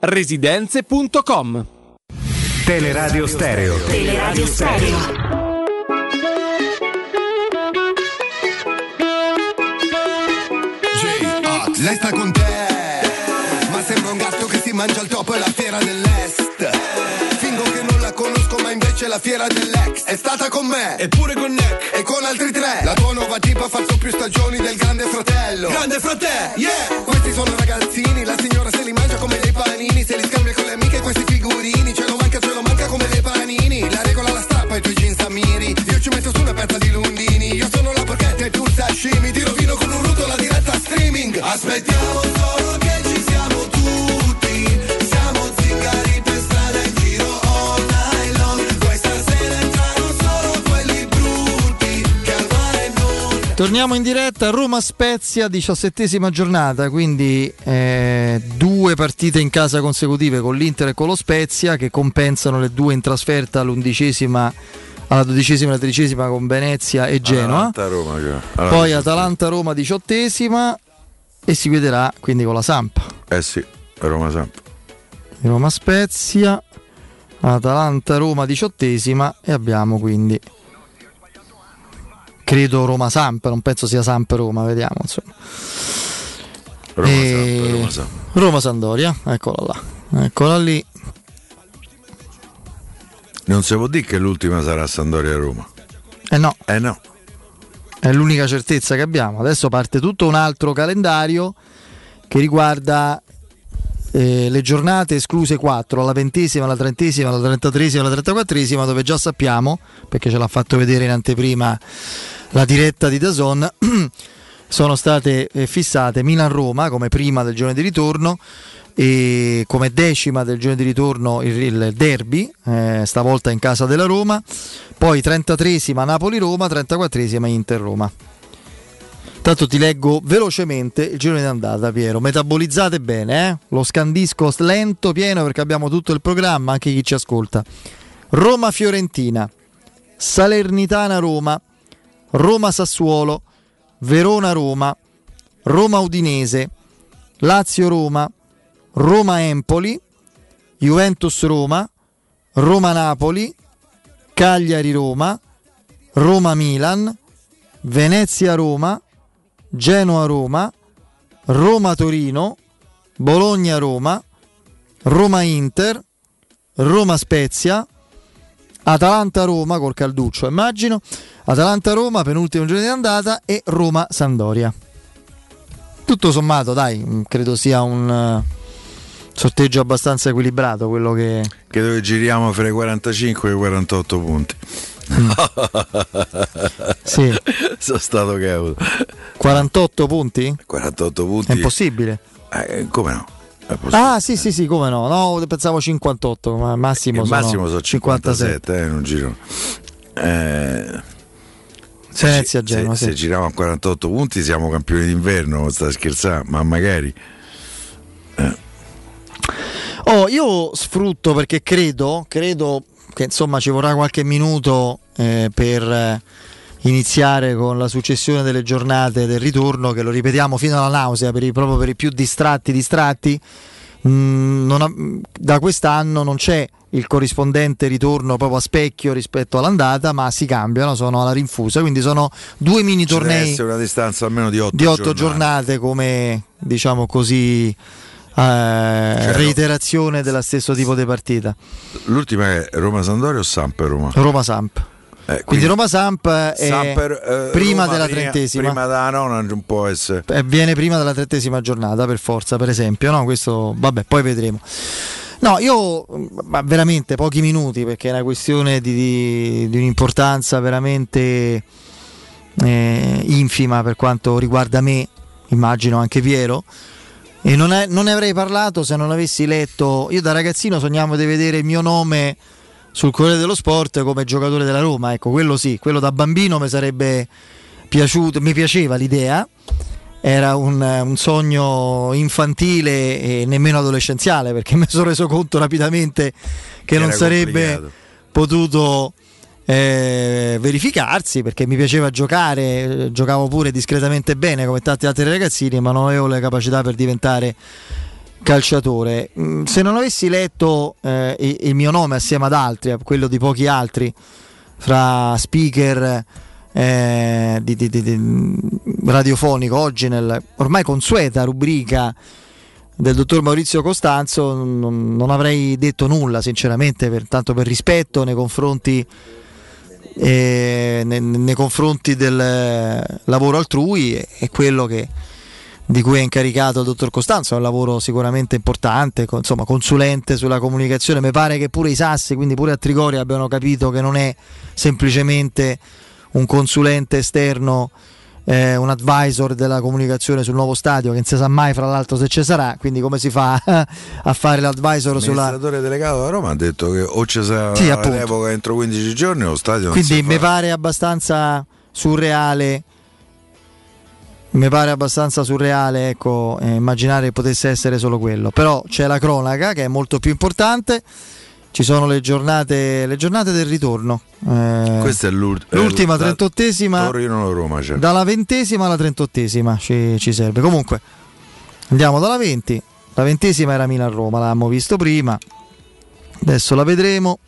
residenze.com Teleradio Stereo. Teleradio Stereo. Ah, lei sta con te, ma sembra un gatto che si mangia il topo e la fiera dell'est. Fingo che non la conosco, ma invece la fiera dell'ex è stata con me, eppure con Nick e con altri tre. La tua nuova tipa ha fatto più stagioni del grande fratello. Grande fratello, yeah! Questi sono ragazzini, la signora se li mangia come dei panini, se li scambia con le amiche questi figurini, ce lo manca, ce lo manca come dei panini. La regola la strappa ai tuoi jeans a miri, io ci metto su una pezza di lundini, io sono la porchetta e tu il sashimi, ti rovino con un ruto la diretta streaming. Aspettiamo Torniamo in diretta, Roma Spezia, diciassettesima giornata, quindi eh, due partite in casa consecutive con l'Inter e con lo Spezia che compensano le due in trasferta all'undicesima, alla dodicesima e alla tredicesima con Venezia e Genoa. Atalanta, Roma, che- Poi Atalanta. Atalanta-Roma diciottesima e si vedrà quindi con la Samp. Eh sì, Roma Samp. Roma Spezia, Atalanta Roma diciottesima e abbiamo quindi credo Roma Samp, non penso sia Samp Roma, vediamo insomma. Roma E- Samp, Roma Samp. Roma Sandoria, eccola là. Eccola lì. Non si può dire che l'ultima sarà Sandoria Roma. Eh no, Eh no. è l'unica certezza che abbiamo. Adesso parte tutto un altro calendario che riguarda eh, le giornate escluse 4, la ventesima, la trentesima, la trentatresima, la trentaquattresima, dove già sappiamo, perché ce l'ha fatto vedere in anteprima la diretta di Dazon, sono state eh, fissate Milan-Roma come prima del giorno di ritorno e come decima del giorno di ritorno il, derby, eh, stavolta in casa della Roma, poi 33esima Napoli-Roma, 34esima Inter-Roma. Intanto ti leggo velocemente il girone di andata, Piero. Metabolizzate bene, eh? Lo scandisco lento, pieno, perché abbiamo tutto il programma, anche chi ci ascolta. Roma-Fiorentina, Salernitana-Roma, Roma-Sassuolo, Verona-Roma, Roma-Udinese, Lazio-Roma, Roma-Empoli, Juventus-Roma, Roma-Napoli, Cagliari-Roma, Roma-Milan, Venezia-Roma, Genoa-Roma, Roma-Torino, Bologna-Roma, Roma-Inter, Roma-Spezia, Atalanta-Roma col Calduccio, immagino, Atalanta-Roma, penultimo giorno di andata e Roma-Sandoria. Tutto sommato, dai, mh, credo sia un eh, sorteggio abbastanza equilibrato quello che... Credo che giriamo fra i 45 e i 48 punti. Sì. Sono stato cauto. 48 punti? 48 punti. È impossibile. Eh, come no? Ah, sì, sì, sì, come no? No, pensavo 58, ma massimo sono massimo sono 57. 57 eh, in un giro. Eh, se, Venezia, Genoa, se, sì. se giriamo a 48 punti siamo campioni d'inverno, sta scherzando, ma magari. Oh, io sfrutto perché credo, credo che insomma ci vorrà qualche minuto eh, per eh, iniziare con la successione delle giornate del ritorno, che lo ripetiamo fino alla nausea, per i, proprio per i più distratti distratti. Mm, ha- da quest'anno non c'è il corrispondente ritorno proprio a specchio rispetto all'andata, ma si cambiano, sono alla rinfusa, quindi sono due mini Ci tornei una distanza almeno di 8 di otto giornate come diciamo così eh, reiterazione dello stesso tipo di partita L'ultima è Roma-Sandoria o Samp-Roma? Roma-Samp Eh, quindi Roma-Samp è Samper, eh, prima Roma della prima- trentesima Prima della nona non può essere. Eh, viene prima della trentesima giornata per forza per esempio no? questo vabbè poi vedremo no io veramente pochi minuti perché è una questione di, di- di un'importanza veramente eh, infima per quanto riguarda me immagino anche Piero e non, è- non ne avrei parlato se non avessi letto io da ragazzino sognavo di vedere il mio nome sul Corriere dello Sport come giocatore della Roma ecco quello sì quello da bambino mi sarebbe piaciuto mi piaceva l'idea era un, un sogno infantile e nemmeno adolescenziale perché mi sono reso conto rapidamente che non Era sarebbe complicato. potuto eh, verificarsi perché mi piaceva giocare, eh, giocavo pure discretamente bene come tanti altri ragazzini, ma non avevo le capacità per diventare calciatore. Mm, Se non avessi letto eh, il mio nome assieme ad altri, a quello di pochi altri, fra speaker eh, di, di- di- di- radiofonico, oggi nel ormai consueta rubrica del dottor Maurizio Costanzo, non, non avrei detto nulla, sinceramente, per, tanto per rispetto nei confronti eh, nei, nei confronti del lavoro altrui e quello che, di cui è incaricato il dottor Costanzo, è un lavoro sicuramente importante, insomma consulente sulla comunicazione, mi pare che pure i Sassi, quindi pure a Trigoria abbiano capito che non è semplicemente un consulente esterno, eh, un advisor della comunicazione sul nuovo stadio che non si sa mai fra l'altro se ci sarà, quindi come si fa a fare l'advisor sulla... L'amministratore delegato da Roma ha detto che o ci sarà Sì, revoca entro 15 giorni o lo stadio non Quindi si mi fa. pare abbastanza surreale. Mi pare abbastanza surreale ecco, eh, immaginare che potesse essere solo quello. Però c'è la cronaca che è molto più importante. Ci sono le giornate, le giornate del ritorno. Eh, Questa è l'ult- l'ultima eh, la- trentottesima. Torino o Roma c'è. Dalla ventesima alla trentottesima ci, ci serve. Comunque andiamo dalla 20. La ventesima era Milan-Roma, l'abbiamo visto prima. Adesso la vedremo.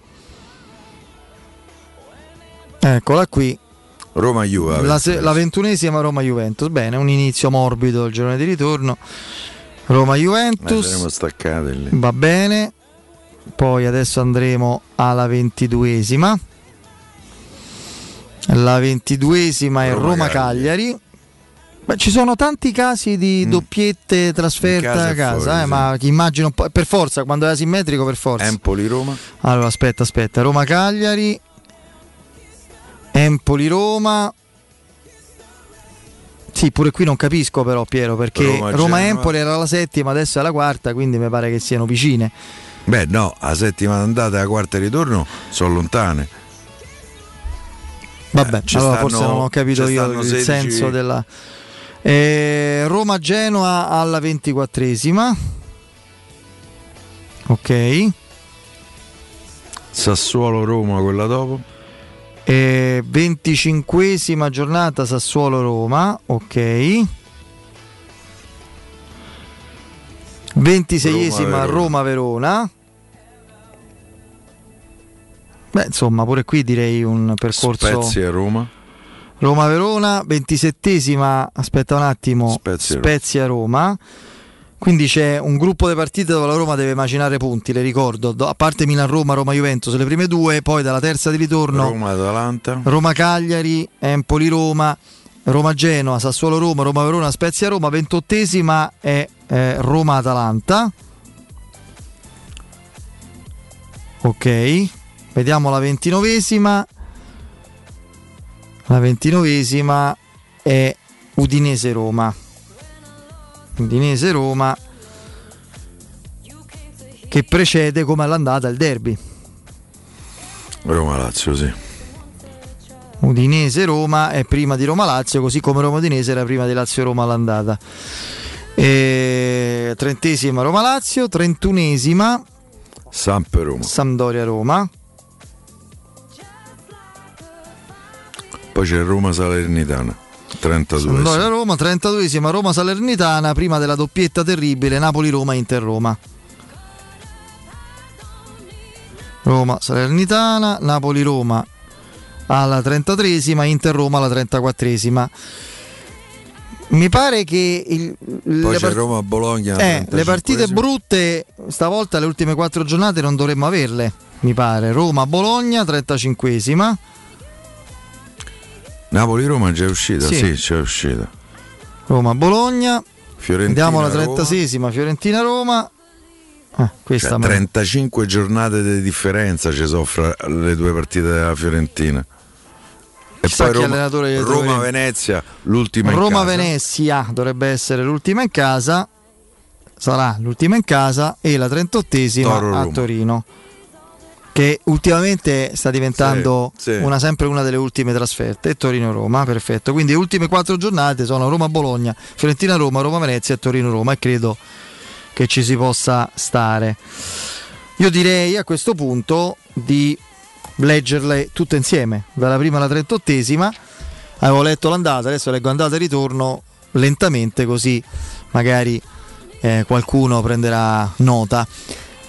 Eccola qui. Roma Juve. La, se- la ventunesima Roma-Juventus. Bene, un inizio morbido il giorno di ritorno. Eh, Roma-Juventus. lì. Va bene. Poi adesso andremo alla ventiduesima. La ventiduesima è Roma-Cagliari. Beh, ci sono tanti casi di doppiette trasferta Mm. In casa a e casa, fuori, eh, sì. ma immagino per forza, quando è asimmetrico per forza. Empoli-Roma. Allora, aspetta, aspetta. Roma-Cagliari. Empoli-Roma. Sì, pure qui non capisco però Piero, perché. Roma-Empoli era la settima, adesso è la quarta, quindi mi pare che siano vicine. Beh, no, la settima andata e la quarta ritorno sono lontane. Vabbè, ci allora stanno- forse non ho capito io il 16 senso della... Eh, Roma-Genoa alla ventiquattresima. Ok. Sassuolo-Roma quella dopo. Eh, 25esima giornata Sassuolo-Roma. Ok. 26esima Roma-Verona. Beh, insomma, pure qui direi un percorso. Spezia-Roma. Roma-Verona, 27esima, aspetta un attimo, Spezia-Roma. Spezia-Roma. Quindi c'è un gruppo di partite dove la Roma deve macinare punti, le ricordo, do- a parte Milan-Roma, Roma-Juventus, le prime due, poi dalla terza di ritorno Roma-Atalanta. Roma-Cagliari, Empoli-Roma, Roma-Genoa, Sassuolo-Roma, Roma-Verona, Spezia-Roma, 28esima è eh, Roma-Atalanta. Ok, vediamo la ventinovesima. La ventinovesima è Udinese-Roma. Udinese-Roma che precede come all'andata il derby. Roma-Lazio, sì. Udinese-Roma è prima di Roma-Lazio, così come Roma-Udinese era prima di Lazio-Roma all'andata. E... Trentesima Roma-Lazio, trentunesima Samp-Roma. Sampdoria-Roma. Poi c'è Roma-Salernitana. 32. Sampdoria-Roma, 32esima Roma-Salernitana, prima della doppietta terribile Napoli-Roma, Inter-Roma. Roma-Salernitana, Napoli-Roma alla 33esima, Inter-Roma alla 34esima. Mi pare che il, Poi le c'è part- Roma-Bologna. eh, le partite 35esima. brutte stavolta le ultime quattro giornate non dovremmo averle, mi pare. Roma-Bologna 35esima. Napoli-Roma è già uscita? Sì. Sì, c'è uscita. Roma-Bologna. Fiorentina. Andiamo alla Roma. 36esima Fiorentina-Roma. Ah, questa Cioè, me la- 35 giornate di differenza ci sono fra le due partite della Fiorentina. E Chissà poi Roma, troveremo. Roma-Venezia, l'ultima in casa. Roma-Venezia dovrebbe essere l'ultima in casa. Sarà l'ultima in casa e la 38esima a. Torino. Che ultimamente sta diventando Sì, sì. una, sempre una delle ultime trasferte. E Torino-Roma, perfetto. Quindi le ultime quattro giornate sono Roma-Bologna, Fiorentina-Roma, Roma-Venezia e Torino-Roma. E credo che ci si possa stare. Io direi a questo punto di leggerle tutte insieme, dalla prima alla 38esima. Avevo letto l'andata, adesso leggo andata e ritorno lentamente così magari eh, qualcuno prenderà nota.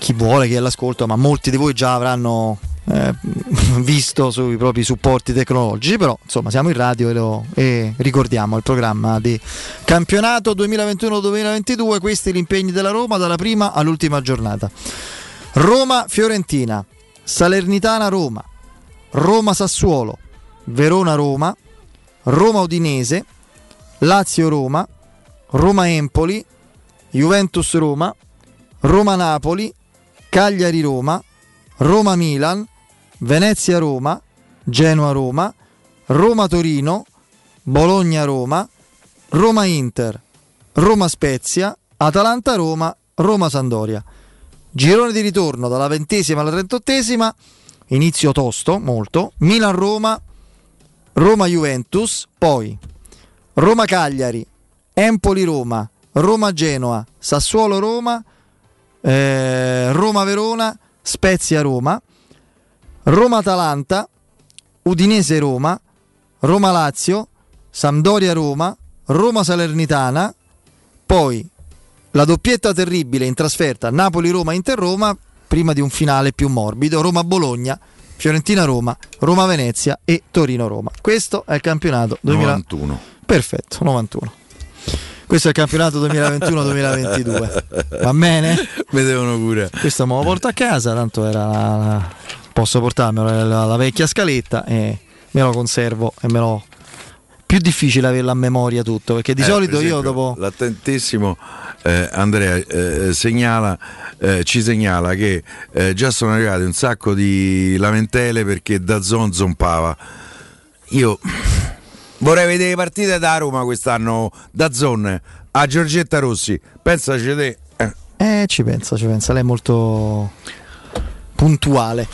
Chi vuole, chi è all'ascolto, ma molti di voi già avranno eh, visto sui propri supporti tecnologici, però insomma siamo in radio e, lo- e ricordiamo il programma di campionato 2021-2022, questi gli impegni della Roma dalla prima all'ultima giornata. Roma-Fiorentina, Salernitana-Roma, Roma-Sassuolo, Verona-Roma, Roma-Udinese, Lazio-Roma, Roma-Empoli, Juventus-Roma, Roma-Napoli, Cagliari-Roma, Roma-Milan, Venezia-Roma, Genoa-Roma, Roma-Torino, Bologna-Roma, Roma-Inter, Roma-Spezia, Atalanta-Roma, Roma-Sandoria. Girone di ritorno dalla ventesima alla trentottesima, inizio tosto, molto, Milan-Roma, Roma-Juventus, poi Roma-Cagliari, Empoli-Roma, Roma-Genoa, Sassuolo-Roma, eh, Roma-Verona, Spezia-Roma, Roma-Atalanta, Udinese-Roma, Roma-Lazio, Sampdoria-Roma, Roma-Salernitana, poi la doppietta terribile in trasferta Napoli-Roma, Inter-Roma, prima di un finale più morbido, Roma-Bologna, Fiorentina-Roma, Roma-Venezia e Torino-Roma. Questo è il campionato 2000 91. Perfetto, 91. Questo è il campionato 2021-2022. Va bene? Vedevano pure. Questo me lo porto a casa, tanto era la- posso portarmelo la, la vecchia scaletta e me lo conservo e me lo più difficile averlo a memoria tutto, perché di Eh, solito per io esempio, dopo L'attentissimo eh, Andrea eh, segnala, eh, ci segnala che eh, già sono arrivate un sacco di lamentele perché da Zon zompava. Io vorrei vedere partite da Roma quest'anno da Zon a Giorgetta Rossi. Pensaci te. eh. Eh, ci pensa, ci pensa, lei è molto puntuale.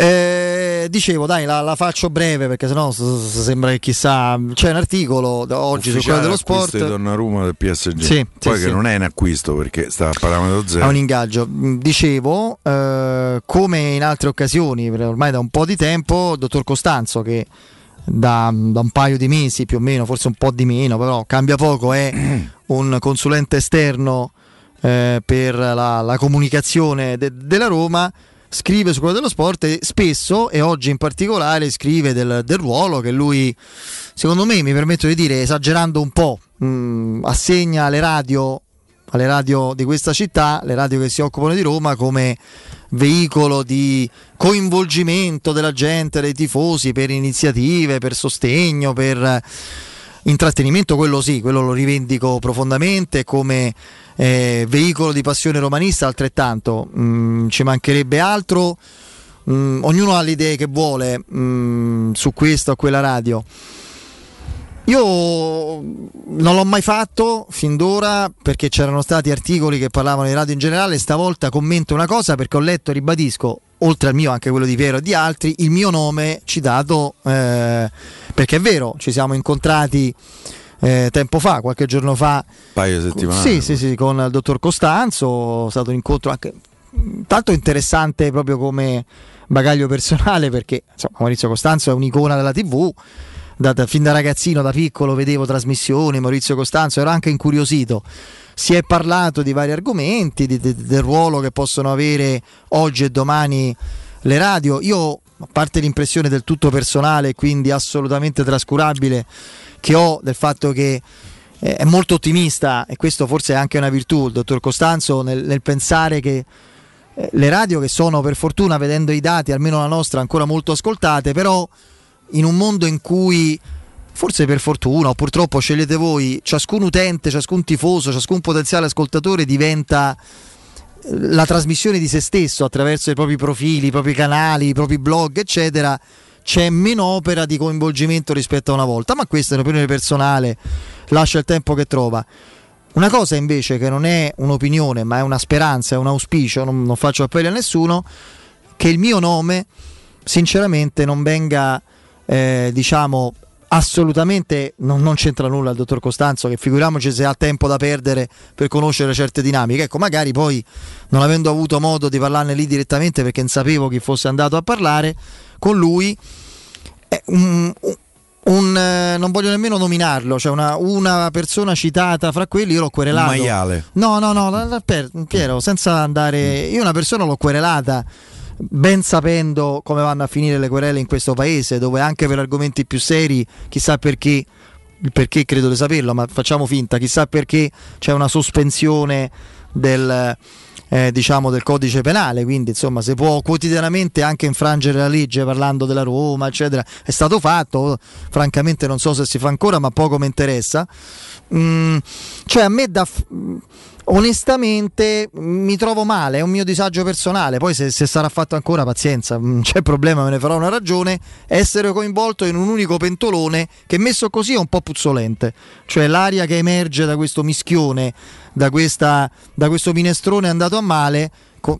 Eh, dicevo, dai, la, la faccio breve perché sennò sembra che chissà. C'è un articolo oggi su quello dello sport. di Donnarumma del PSG. Sì, Poi sì, che sì. non è un acquisto perché sta a parametro È zero. un ingaggio. Mm, Dicevo, eh, come in altre occasioni, ormai da un po' di tempo, il dottor Costanzo, che da, da un paio di mesi più o meno, forse un po' di meno, però cambia poco, è un consulente esterno eh, per la, la comunicazione de- della Roma. Scrive su quello dello sport e spesso, e oggi in particolare, scrive del, del ruolo che lui, secondo me, mi permetto di dire, esagerando un po', mh, assegna alle radio alle radio di questa città, le radio che si occupano di Roma, come veicolo di coinvolgimento della gente, dei tifosi per iniziative, per sostegno, per intrattenimento, quello sì, quello lo rivendico profondamente come eh, veicolo di passione romanista, altrettanto mm, ci mancherebbe altro. Mm, ognuno ha le idee che vuole mm, su questa o quella radio. Io non l'ho mai fatto fin d'ora perché c'erano stati articoli che parlavano di radio in generale, stavolta commento una cosa perché ho letto, ribadisco, oltre al mio anche quello di Piero e di altri, il mio nome citato eh, perché è vero, ci siamo incontrati eh, tempo fa, qualche giorno fa. Un paio di settimane. Sì, sì, sì, con il dottor Costanzo, è stato un incontro anche tanto interessante proprio come bagaglio personale perché insomma, Maurizio Costanzo è un'icona della TV. Da, da- fin da ragazzino, da piccolo, vedevo trasmissioni, Maurizio Costanzo, ero anche incuriosito. Si è parlato di vari argomenti, di- di- del ruolo che possono avere oggi e domani le radio. Io, a parte l'impressione del tutto personale, quindi assolutamente trascurabile, che ho del fatto che eh, è molto ottimista, e questo forse è anche una virtù, il dottor Costanzo, nel, nel pensare che eh, le radio che sono per fortuna, vedendo i dati, almeno la nostra, ancora molto ascoltate, però in un mondo in cui forse per fortuna o purtroppo scegliete voi, ciascun utente, ciascun tifoso, ciascun potenziale ascoltatore diventa eh, la trasmissione di se stesso attraverso i propri profili, i propri canali, i propri blog, eccetera. C'è meno opera di coinvolgimento rispetto a una volta, ma questa è un'opinione personale, lascia il tempo che trova. Una cosa invece che non è un'opinione, ma è una speranza, è un auspicio, non, non faccio appelli a nessuno, che il mio nome sinceramente non venga, eh, diciamo, assolutamente, non, non c'entra nulla il dottor Costanzo, che figuriamoci se ha tempo da perdere per conoscere certe dinamiche. Ecco, magari poi, non avendo avuto modo di parlarne lì direttamente perché non sapevo chi fosse andato a parlare con lui, è un, un- un, eh, non voglio nemmeno nominarlo, cioè una, una persona citata fra quelli, io l'ho querelato. Un maiale. No, no, no, la- la- per- Piero, senza andare... Io una persona l'ho querelata ben sapendo come vanno a finire le querele in questo paese, dove anche per argomenti più seri, chissà perché, perché credo di saperlo, ma facciamo finta, chissà perché c'è una sospensione del, eh, diciamo, del codice penale, quindi insomma si può quotidianamente anche infrangere la legge parlando della Roma, eccetera. È stato fatto, francamente non so se si fa ancora, ma poco mi interessa. Mm, cioè a me da... f- Onestamente mi trovo male, è un mio disagio personale, poi se, se sarà fatto ancora pazienza, non c'è problema, me ne farò una ragione, essere coinvolto in un unico pentolone che messo così è un po' puzzolente, cioè l'aria che emerge da questo mischione, da, questa, da questo minestrone andato a male,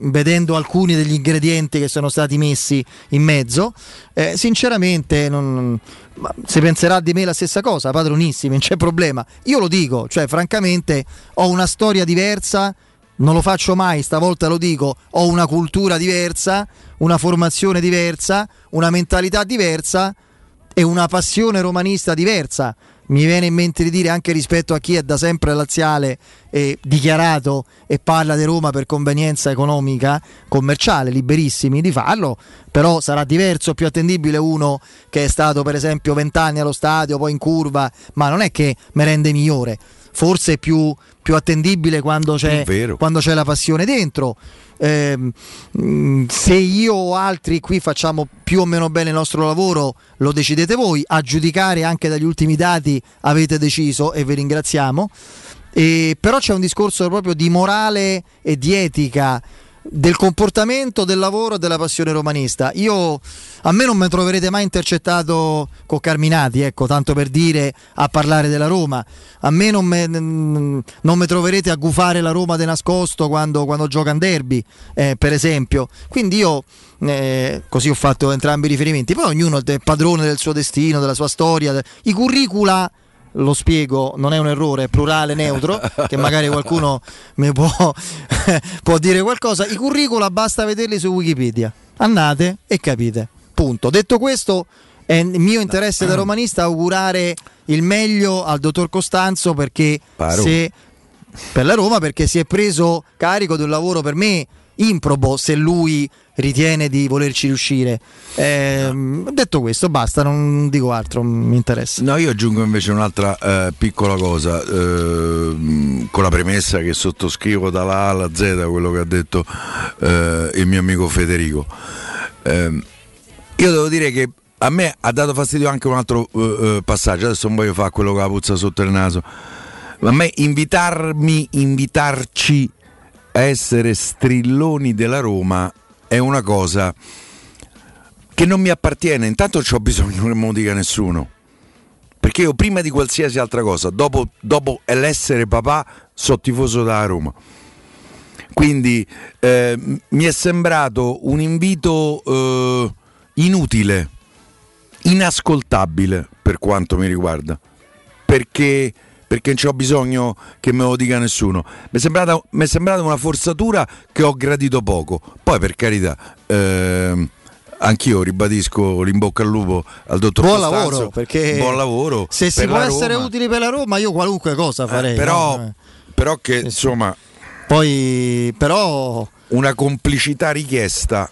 vedendo alcuni degli ingredienti che sono stati messi in mezzo, eh, sinceramente non, ma si penserà di me la stessa cosa, padronissimi, non c'è problema. Io lo dico, cioè francamente ho una storia diversa, non lo faccio mai, stavolta lo dico, ho una cultura diversa, una formazione diversa, una mentalità diversa e una passione romanista diversa. Mi viene in mente di dire anche rispetto a chi è da sempre laziale e dichiarato e parla di Roma per convenienza economica, commerciale, liberissimi di farlo, però sarà diverso, più attendibile uno che è stato per esempio vent'anni allo stadio, poi in curva, ma non è che mi rende migliore, forse è più, più attendibile quando c'è, quando c'è la passione dentro. Mm, se io o altri qui facciamo più o meno bene il nostro lavoro, lo decidete voi. A giudicare anche dagli ultimi dati avete deciso e vi ringraziamo. E, però c'è un discorso proprio di morale e di etica del comportamento, del lavoro e della passione romanista. Io a me non mi troverete mai intercettato con Carminati, ecco, tanto per dire a parlare della Roma. A me non mi troverete a gufare la Roma di nascosto quando, quando gioca in derby, eh, per esempio. Quindi io eh, così ho fatto entrambi i riferimenti. Poi ognuno è padrone del suo destino, della sua storia. I curricula lo spiego, non è un errore, è plurale neutro, che magari qualcuno mi può, può dire qualcosa. I curricula basta vederli su Wikipedia. Andate e capite. Punto. Detto questo, è mio interesse da romanista augurare il meglio al dottor Costanzo perché se per la Roma perché si è preso carico di un lavoro per me improbo se lui ritiene di volerci riuscire. Ehm, Detto questo, basta, non dico altro, mi interessa. No, io aggiungo invece un'altra eh, piccola cosa, ehm, con la premessa che sottoscrivo dalla A alla Z quello che ha detto eh, il mio amico Federico. Ehm, io devo dire che a me ha dato fastidio anche un altro eh, eh, passaggio, adesso non voglio fare quello che la puzza sotto il naso, ma a me invitarmi, invitarci essere strilloni della Roma è una cosa che non mi appartiene. Intanto ho bisogno che non lo dica nessuno. Perché io prima di qualsiasi altra cosa, dopo, dopo l'essere papà, sono tifoso da Roma. Quindi eh, mi è sembrato un invito eh, inutile, inascoltabile per quanto mi riguarda. Perché, perché non ho bisogno che me lo dica nessuno. Mi è sembrata, mi è sembrata una forzatura che ho gradito poco. Poi per carità, ehm, anch'io ribadisco l'in bocca al lupo al dottor Buon Costanzo. lavoro, perché buon lavoro se si può essere Roma. utili per la Roma, io qualunque cosa farei. Eh, però, no? però che insomma Poi però una complicità richiesta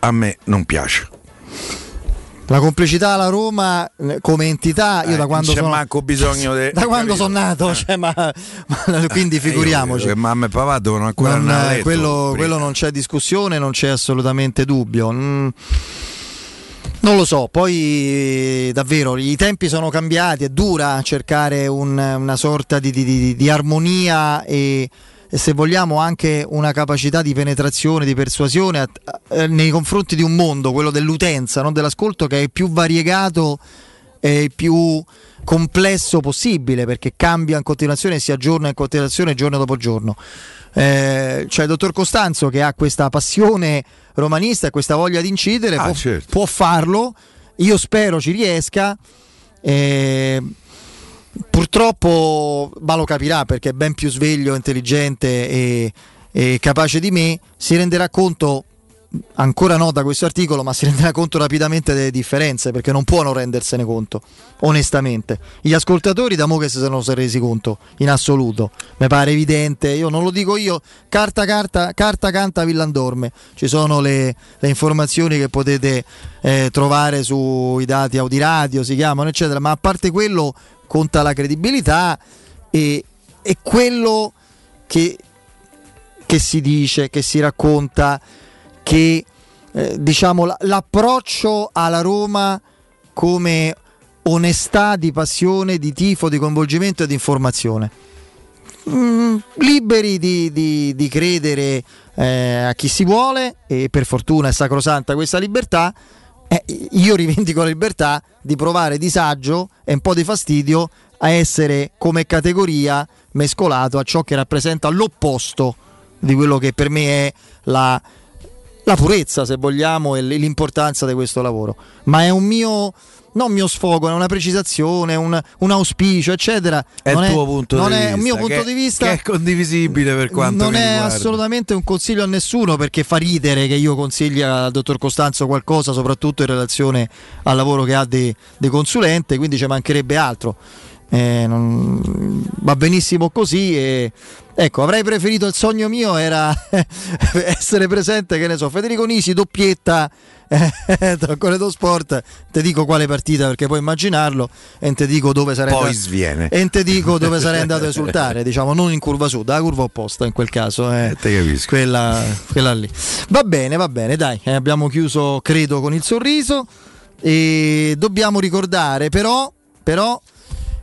a me non piace. La complicità alla Roma eh, come entità, io Eh, da quando c'è sono manco bisogno de- da quando sono nato, cioè, ma, ma- quindi figuriamoci. Eh, mamma e papà devono ancora Non, eh, letto quello, quello non c'è discussione, non c'è assolutamente dubbio. Mm, non lo so, poi davvero i tempi sono cambiati, è dura cercare un- una sorta di, di- di- di armonia e, e se vogliamo anche una capacità di penetrazione, di persuasione a- nei confronti di un mondo, quello dell'utenza, non dell'ascolto, che è più variegato e più complesso possibile perché cambia in continuazione, si aggiorna in continuazione giorno dopo giorno. Eh, c'è il dottor Costanzo che ha questa passione romanista e questa voglia di incidere, Ah, può, certo. può farlo, io spero ci riesca. eh, purtroppo, ma lo capirà perché è ben più sveglio, intelligente e, e capace di me, si renderà conto ancora no da questo articolo, ma si renderà conto rapidamente delle differenze perché non può non rendersene conto, onestamente. Gli ascoltatori da mo che si sono resi conto, in assoluto, mi pare evidente, io non lo dico io, carta carta, carta canta Villandorme, ci sono le, le informazioni che potete eh, trovare sui dati Audiradio, si chiamano, eccetera, ma a parte quello conta la credibilità e, e quello che che si dice, che si racconta, che eh, diciamo la- l'approccio alla Roma come onestà di passione, di tifo, di coinvolgimento e di informazione. Mm, liberi di, di- di credere eh, a chi si vuole e per fortuna è sacrosanta questa libertà. Eh, io rivendico la libertà di provare disagio e un po' di fastidio a essere come categoria mescolato a ciò che rappresenta l'opposto di quello che per me è la, la purezza, se vogliamo, e l'importanza di questo lavoro. Ma è un mio, non mio sfogo, è una precisazione, un, un auspicio, eccetera. È non il tuo punto non di è vista. un mio che- punto di vista. Che è condivisibile per quanto non è assolutamente un consiglio a nessuno perché fa ridere che io consigli al dottor Costanzo qualcosa, soprattutto in relazione al lavoro che ha di, di consulente, quindi ci mancherebbe altro. Eh, non- va benissimo così e ecco avrei preferito il sogno mio era essere presente che ne so Federico Nisi doppietta eh, tra Corredo Sport te dico quale partita perché puoi immaginarlo e te dico dove sarei Poi andato- sviene. e te dico dove sarei andato a esultare diciamo non in curva sud la curva opposta in quel caso eh, Quella, quella lì. Va bene va bene dai eh, abbiamo chiuso credo con il sorriso e dobbiamo ricordare però però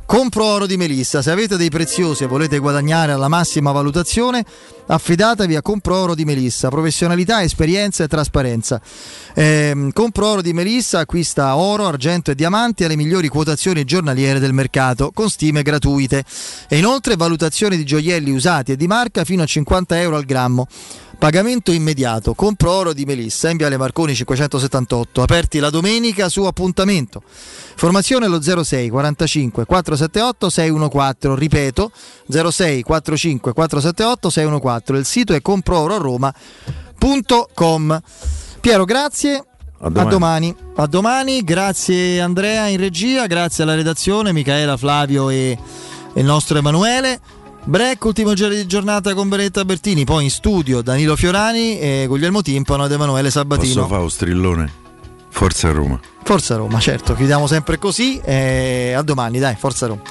Compro oro di Melissa, se avete dei preziosi e volete guadagnare alla massima valutazione, affidatevi a Compro oro di Melissa, professionalità, esperienza e trasparenza. Ehm, Compro oro di Melissa acquista oro, argento e diamanti alle migliori quotazioni giornaliere del mercato, con stime gratuite. E inoltre valutazioni di gioielli usati e di marca fino a 50 euro al grammo. Pagamento immediato, compro oro di Melissa in Viale Marconi 578, aperti la domenica su appuntamento. Formazione allo 06 45 478 614, ripeto 06 45 478 614, il sito è comproororoma.com. Piero, grazie. A domani. A domani. A domani, grazie Andrea in regia, grazie alla redazione, Michaela, Flavio e, e il nostro Emanuele. Break, ultimo giro di giornata con Beretta Bertini, poi in studio Danilo Fiorani e Guglielmo Timpano ed Emanuele Sabatino. Posso fare un strillone? Forza Roma. Forza Roma, certo, chiudiamo sempre così. E a domani, dai, Forza Roma.